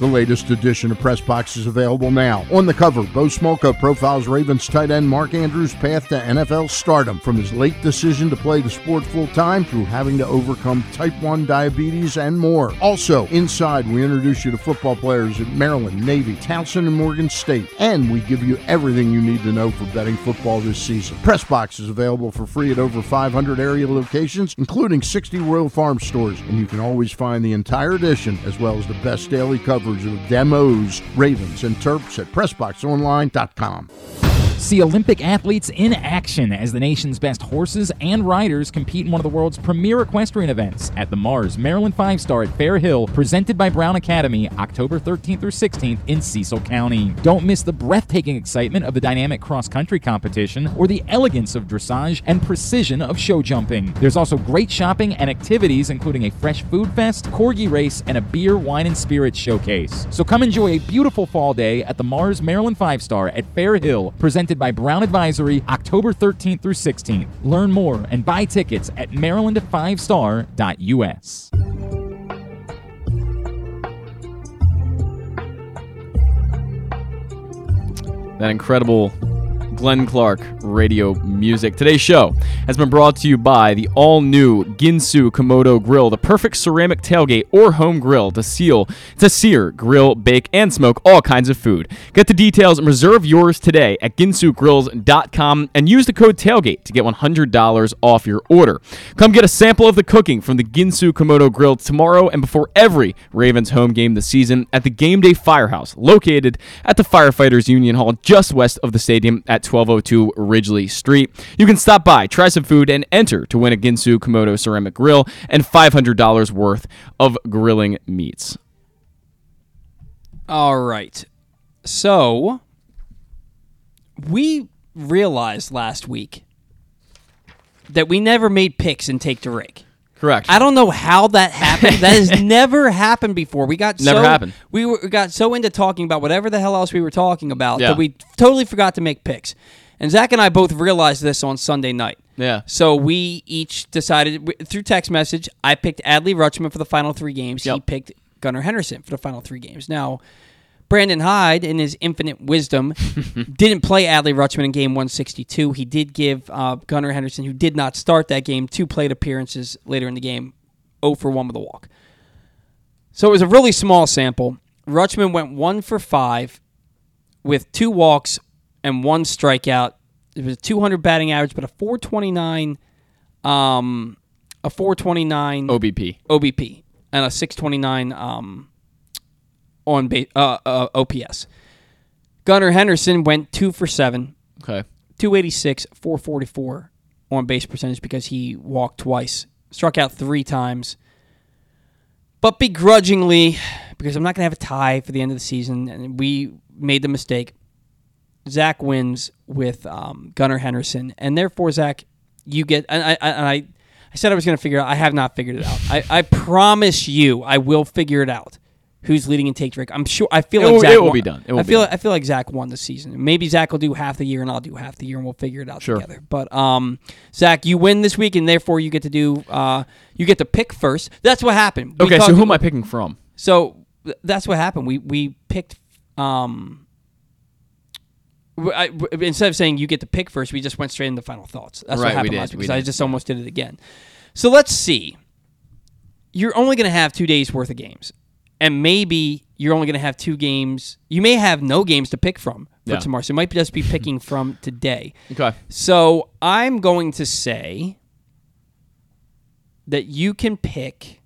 S7: The latest edition of Press Box is available now. On the cover, Bo Smolka profiles Ravens tight end Mark Andrews' path to NFL stardom, from his late decision to play the sport full time through having to overcome type 1 diabetes and more. Also, inside, we introduce you to football players at Maryland, Navy, Towson, and Morgan State, and we give you everything you need to know for betting football this season. Press Box is available for free at over 500 area locations, including 60 Royal Farm stores, and you can always find the entire edition as well as the best daily coverage of demos, Ravens, and Terps at PressBoxOnline.com.
S4: See Olympic athletes in action as the nation's best horses and riders compete in one of the world's premier equestrian events at the Mars Maryland Five Star at Fair Hill, presented by Brown Academy, October 13th through 16th in Cecil County. Don't miss the breathtaking excitement of the dynamic cross country competition or the elegance of dressage and precision of show jumping. There's also great shopping and activities, including a fresh food fest, corgi race, and a beer, wine, and spirits showcase. So come enjoy a beautiful fall day at the Mars Maryland Five Star at Fair Hill, presented by Brown Advisory, October 13th through 16th. Learn more and buy tickets at maryland5star.us.
S2: that incredible Glenn Clark radio music. Today's show has been brought to you by the all new Ginsu Komodo Grill, the perfect ceramic tailgate or home grill to seal, to sear, grill, bake, and smoke all kinds of food. Get the details and reserve yours today at ginsugrills.com and use the code tailgate to get $100 off your order. Come get a sample of the cooking from the Ginsu Komodo Grill tomorrow and before every Ravens home game this season at the Game Day Firehouse, located at the Firefighters Union Hall just west of the stadium at 1202 Ridgely Street. You can stop by, try some food, and enter to win a Ginsu Komodo ceramic grill and $500 worth of grilling meats.
S1: All right. So we realized last week that we never made picks and take the rig.
S2: Correct.
S1: I don't know how that happened. that has never happened before. We got
S2: Never
S1: so,
S2: happened.
S1: We were, we got so into talking about whatever the hell else we were talking about
S2: Yeah.
S1: that we totally forgot to make picks. And Zach and I both realized this on Sunday night.
S2: Yeah.
S1: So we each decided through text message. I picked Adley Rutschman for the final three games. He picked Gunnar Henderson for the final three games. Now, Brandon Hyde, in his infinite wisdom, didn't play Adley Rutschman in game 162. He did give uh, Gunnar Henderson, who did not start that game, two plate appearances later in the game, 0 for 1 with a walk. So it was a really small sample. Rutschman went 1 for 5 with two walks and one strikeout. It was a 200 batting average, but a 429, um, a 429
S2: OBP.
S1: OBP and a 629 um, on base, uh, uh, OPS. Gunnar Henderson went two for seven,
S2: Okay.
S1: 286, 444 on base percentage because he walked twice, struck out three times. But begrudgingly, because I'm not going to have a tie for the end of the season, and we made the mistake. Zach wins with um, Gunnar Henderson, and therefore Zach, you get. And I, I, and I, I said I was going to figure it out. I have not figured it out. I, I promise you, I will figure it out. Who's leading in take Drake? I'm sure. I feel
S2: It
S1: like
S2: will-
S1: Zach
S2: it will
S1: won-
S2: be done. Will
S1: I feel.
S2: done.
S1: I feel like Zach won the season. Maybe Zach will do half the year, and I'll do half the year, and we'll figure it out
S2: Sure.
S1: together. But um, Zach, you win this week, and therefore you get to do. Uh, you get to pick first. That's what happened. We
S2: Okay. So who am I picking from?
S1: so th- that's what happened. We we picked. Um, I- instead of saying you get to pick first, we just went straight into final thoughts. That's
S2: Right,
S1: what happened last week
S2: we
S1: because I just almost did it again. So let's see. You're only going to have two days worth of games, and maybe you're only going to have two games. You may have no games to pick from for
S2: Yeah.
S1: tomorrow. So you might just be picking from today.
S2: Okay.
S1: So I'm going to say that you can pick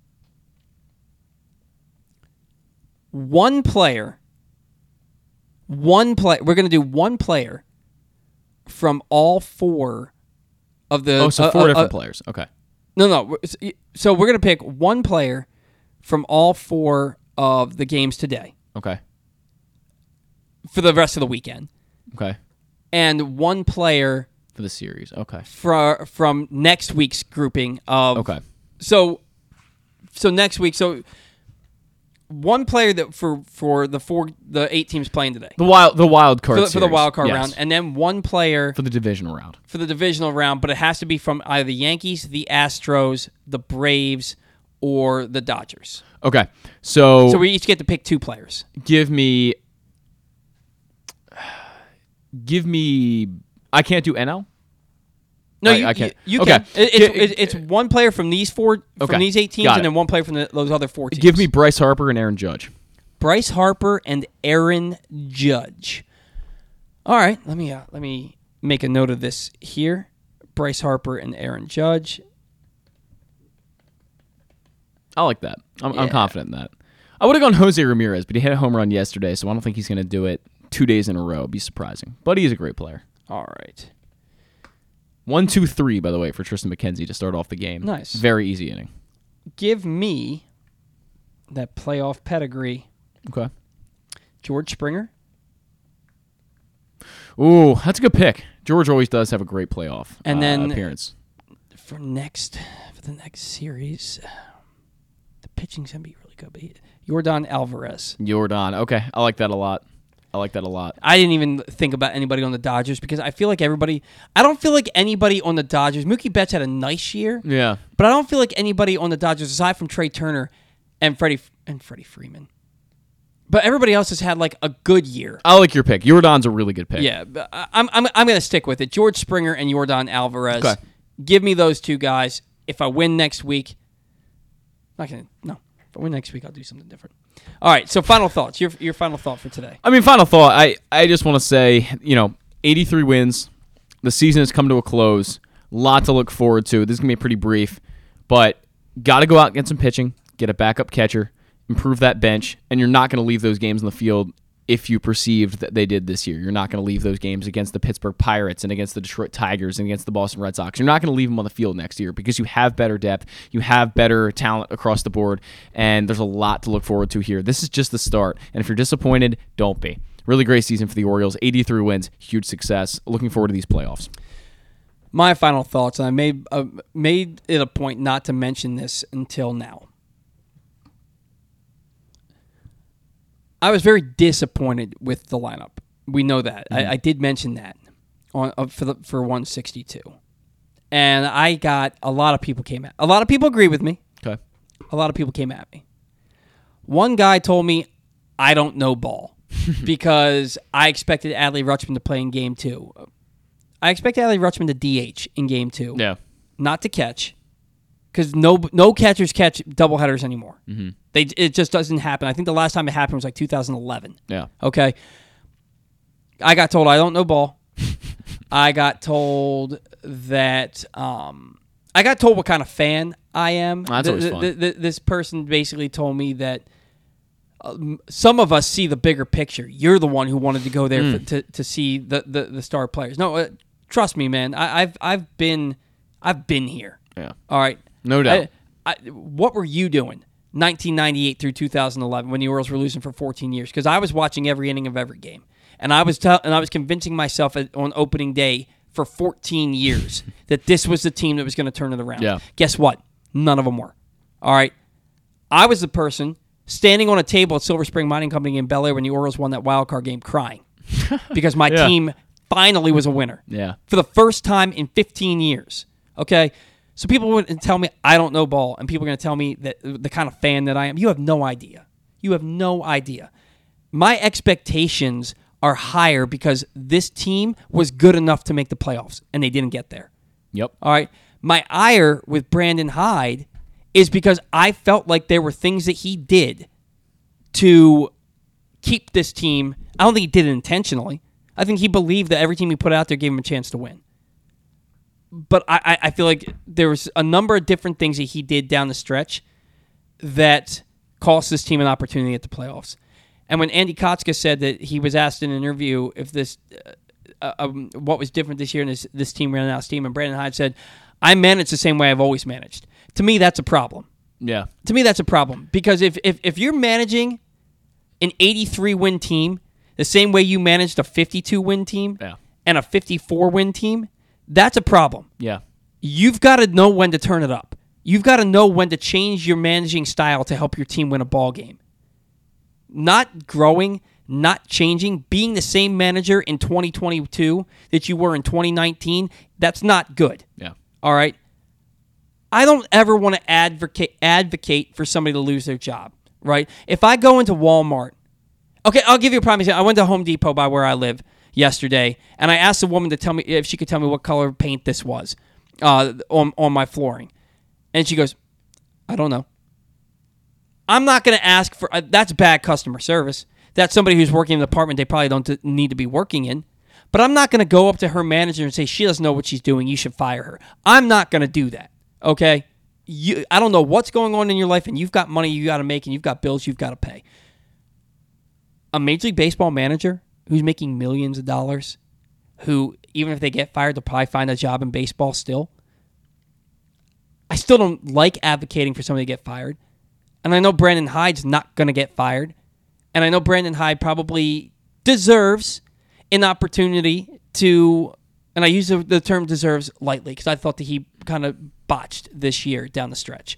S1: one player, one play. We're going to do one player from all four of the.
S2: Oh, so
S1: uh,
S2: four
S1: uh,
S2: different
S1: uh,
S2: players. Okay.
S1: No, no. So we're going to pick one player from all four of the games today
S2: Okay.
S1: for the rest of the weekend,
S2: Okay.
S1: and one player
S2: For the series. Okay.
S1: for, from next week's grouping of
S2: Okay.
S1: so so next week so one player that for for the four the eight teams playing today
S2: The wild the wild card
S1: for, the- for the
S2: series.
S1: wild card
S2: Yes.
S1: round and then one player
S2: for the divisional round.
S1: for the divisional round but it has to be from either the Yankees the Astros the Braves or the Dodgers
S2: Okay. So,
S1: so we each get to pick two players
S2: give me give me I can't do NL?
S1: no
S2: I-
S1: you,
S2: I can't.
S1: you, you
S2: Okay.
S1: can it, it's,
S2: Gi-
S1: it's one player from these four
S2: Okay.
S1: from these eight teams
S2: Got
S1: and
S2: it.
S1: then one player from the, those other four teams
S2: Give me Bryce Harper and Aaron Judge.
S1: Bryce Harper and Aaron Judge. All right, let me uh, let me make a note of this here. Bryce Harper and Aaron Judge.
S2: I like that. I'm, I'm confident in that. I would have gone Jose Ramirez, but he hit a home run yesterday, so I don't think he's going to do it two days in a row. It'd be surprising. But he's a great player.
S1: All right.
S2: One, two, three, by the way, for Triston McKenzie to start off the game.
S1: Nice.
S2: Very easy inning.
S1: Give me that playoff pedigree.
S2: Okay.
S1: George Springer.
S2: Ooh, that's a good pick. George always does have a great playoff
S1: And
S2: uh,
S1: then-
S2: appearance.
S1: For next for the next series. Pitching's gonna be really good. But he, Yordan Alvarez.
S2: Jordan. Okay, I like that a lot. I like that a lot.
S1: I didn't even think about anybody on the Dodgers because I feel like everybody. I don't feel like anybody on the Dodgers. Mookie Betts had a nice year,
S2: Yeah.
S1: but I don't feel like anybody on the Dodgers aside from Trea Turner and Freddie and Freddie Freeman. But everybody else has had like a good year.
S2: I like your pick. Jordan's a really good pick.
S1: Yeah, I'm I'm I'm gonna stick with it. George Springer and Yordan Alvarez.
S2: Okay.
S1: Give me those two guys. If I win next week, not gonna no. But next week, I'll do something different. All right. So final thoughts. Your your final thought for today.
S2: I mean, final thought. I, I just want to say, you know, 83 wins. The season has come to a close. Lot to look forward to. This is to be pretty brief, but got to go out and get some pitching, get a backup catcher, improve that bench, and you're not going to leave those games on the field if you perceived that they did this year. You're not going to leave those games against the Pittsburgh Pirates and against the Detroit Tigers and against the Boston Red Sox. You're not going to leave them on the field next year because you have better depth, you have better talent across the board, and there's a lot to look forward to here. This is just the start, and if you're disappointed, don't be. Really great season for the Orioles. 83 wins, huge success. Looking forward to these playoffs.
S1: My final thoughts, and I made uh, made it a point not to mention this until now. I was very disappointed with the lineup. We know that. I, I did mention that on uh, for the, for 162, and I got a lot of people came at. A lot of people agree with me.
S2: Okay.
S1: A lot of people came at me. One guy told me I don't know ball because I expected Adley Rutschman to play in game two. I expected Adley Rutschman to DH in game two,
S2: Yeah.
S1: not to catch, because no no catchers catch doubleheaders anymore.
S2: Mhm.
S1: They it just doesn't happen. I think the last time it happened was like 2011.
S2: Yeah.
S1: Okay. I got told I don't know ball. I got told that um, I got told what kind of fan I am.
S2: That's
S1: Th-
S2: always fun.
S1: th- th- this person basically told me that um, some of us see the bigger picture. You're the one who wanted to go there
S2: Hmm.
S1: for, to to see the, the, the star players. No, uh, trust me, man. I, I've I've been I've been here.
S2: Yeah.
S1: All right.
S2: No doubt.
S1: I, I, what were you doing 1998 through 2011 when the Orioles were losing for 14 years? Because I was watching every inning of every game, and I was tell and I was convincing myself at, on opening day for 14 years that this was the team that was going to turn it around.
S2: Yeah.
S1: Guess what? None of them were. All right. I was the person standing on a table at Silver Spring Mining Company in Bel Air when the Orioles won that wild card game, crying because my
S2: Yeah.
S1: team finally was a winner
S2: Yeah.
S1: for the first time in 15 years. Okay. So people would tell me I don't know ball, and people are going to tell me that the kind of fan that I am. You have no idea. You have no idea. My expectations are higher because this team was good enough to make the playoffs, and they didn't get there.
S2: Yep.
S1: All right. My ire with Brandon Hyde is because I felt like there were things that he did to keep this team. I don't think he did it intentionally. I think he believed that every team he put out there gave him a chance to win. But I, I, feel like there was a number of different things that he did down the stretch that cost this team an opportunity at the playoffs. And when Andy Kostka said that he was asked in an interview if this, uh, um, what was different this year and this, this team ran out of steam, and Brandon Hyde said, "I manage the same way I've always managed." To me, that's a problem.
S2: Yeah.
S1: To me, that's a problem because if if, if you're managing an 83 win team the same way you managed a 52 win team
S2: Yeah.
S1: and a 54 win team, that's a problem.
S2: Yeah.
S1: You've got to know when to turn it up. You've got to know when to change your managing style to help your team win a ball game. Not growing, not changing, being the same manager in 2022 that you were in 2019, that's not good.
S2: Yeah.
S1: All right. I don't ever want to advocate advocate for somebody to lose their job, right? If I go into Walmart, okay, I'll give you a prime example. I went to Home Depot by where I live yesterday, and I asked a woman to tell me if she could tell me what color paint this was uh, on on my flooring, and she goes, "I don't know." I'm not going to ask for uh, that's bad customer service. That's somebody who's working in the apartment they probably don't t- need to be working in. But I'm not going to go up to her manager and say she doesn't know what she's doing. You should fire her. I'm not going to do that. Okay? You, I don't know what's going on in your life, and you've got money you got to make, and you've got bills you've got to pay. A Major League Baseball manager who's making millions of dollars, who even if they get fired, they'll probably find a job in baseball still. I still don't like advocating for somebody to get fired. And I know Brandon Hyde's not going to get fired. And I know Brandon Hyde probably deserves an opportunity to, and I use the, term deserves lightly because I thought that he kind of botched this year down the stretch.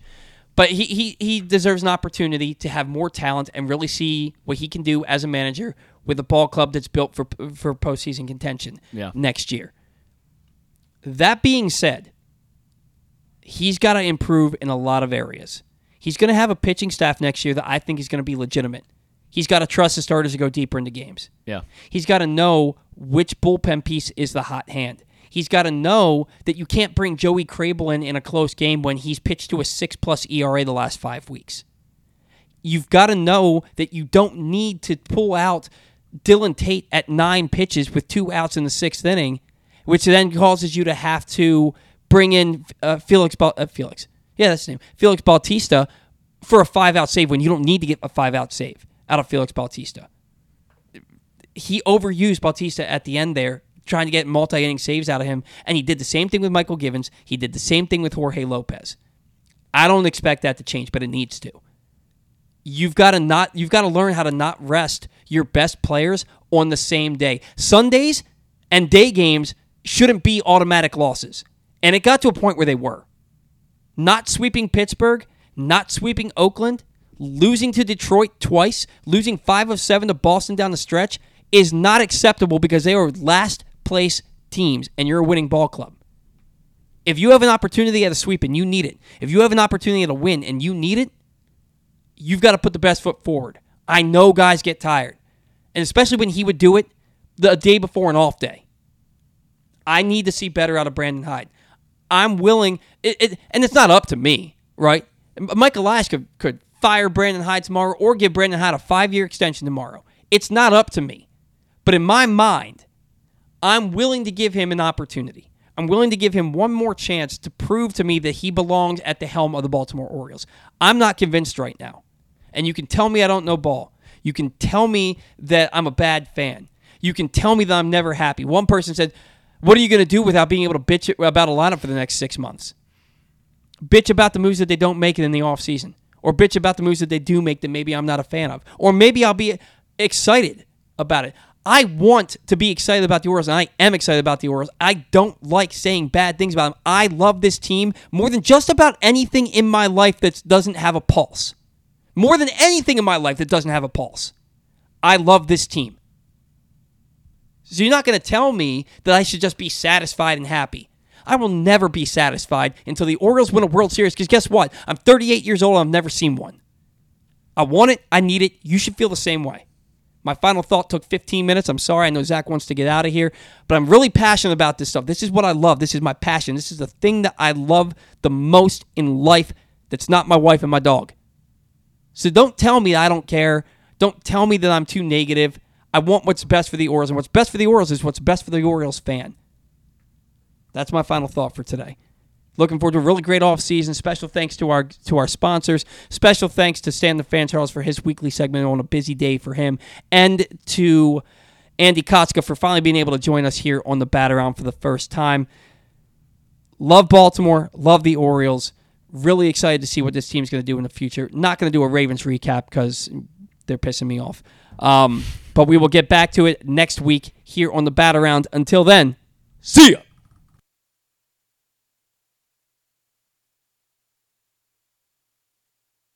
S1: But he, he, he deserves an opportunity to have more talent and really see what he can do as a manager with a ball club that's built for, for postseason contention
S2: Yeah.
S1: next year. That being said, he's got to improve in a lot of areas. He's going to have a pitching staff next year that I think is going to be legitimate. He's got to trust his starters to go deeper into games.
S2: Yeah.
S1: He's got to know which bullpen piece is the hot hand. He's got to know that you can't bring Joey Krehbiel in in a close game when he's pitched to a six plus ERA the last five weeks. You've got to know that you don't need to pull out Dylan Tate at nine pitches with two outs in the sixth inning, which then causes you to have to bring in uh, Felix. Ba- uh, Felix, yeah, that's his name. Felix Bautista for a five out save when you don't need to get a five out save out of Felix Bautista. He overused Bautista at the end there, trying to get multi inning saves out of him, and he did the same thing with Mychal Givens. He did the same thing with Jorge Lopez. I don't expect that to change, but it needs to. You've got to not you've got to learn how to not rest your best players on the same day. Sundays and day games shouldn't be automatic losses. And it got to a point where they were. Not sweeping Pittsburgh, not sweeping Oakland, losing to Detroit twice, losing 5 of 7 to Boston down the stretch is not acceptable because they are last place teams and you're a winning ball club. If you have an opportunity at a sweep and you need it, if you have an opportunity at a win and you need it, you've got to put the best foot forward. I know guys get tired, and especially when he would do it the day before an off day. I need to see better out of Brandon Hyde. I'm willing, it, it, and it's not up to me, right? Mike Elias could, could fire Brandon Hyde tomorrow or give Brandon Hyde a five year extension tomorrow. It's not up to me. But in my mind, I'm willing to give him an opportunity. I'm willing to give him one more chance to prove to me that he belongs at the helm of the Baltimore Orioles. I'm not convinced right now. And you can tell me I don't know ball. You can tell me that I'm a bad fan. You can tell me that I'm never happy. One person said, What are you going to do without being able to bitch about a lineup for the next six months? Bitch about the moves that they don't make in the offseason. Or bitch about the moves that they do make that maybe I'm not a fan of. Or maybe I'll be excited about it. I want to be excited about the Orioles, and I am excited about the Orioles. I don't like saying bad things about them. I love this team more than just about anything in my life that doesn't have a pulse. More than anything in my life that doesn't have a pulse. I love this team. So you're not going to tell me that I should just be satisfied and happy. I will never be satisfied until the Orioles win a World Series because guess what? I'm 38 years old. I've never seen one. I want it. I need it. You should feel the same way. My final thought took 15 minutes. I'm sorry. I know Zach wants to get out of here, but I'm really passionate about this stuff. This is what I love. This is my passion. This is the thing that I love the most in life that's not my wife and my dog. So don't tell me I don't care. Don't tell me that I'm too negative. I want what's best for the Orioles, and what's best for the Orioles is what's best for the Orioles fan. That's my final thought for today. Looking forward to a really great offseason. Special thanks to our to our sponsors. Special thanks to Stan the Fan Charles for his weekly segment on a busy day for him, and to Andy Kostka for finally being able to join us here on the Bat Around for the first time. Love Baltimore. Love the Orioles. Really excited to see what this team's going to do in the future. Not going to do a Ravens recap because they're pissing me off. Um, but we will get back to it next week here on the Bat Around. Until then, see ya.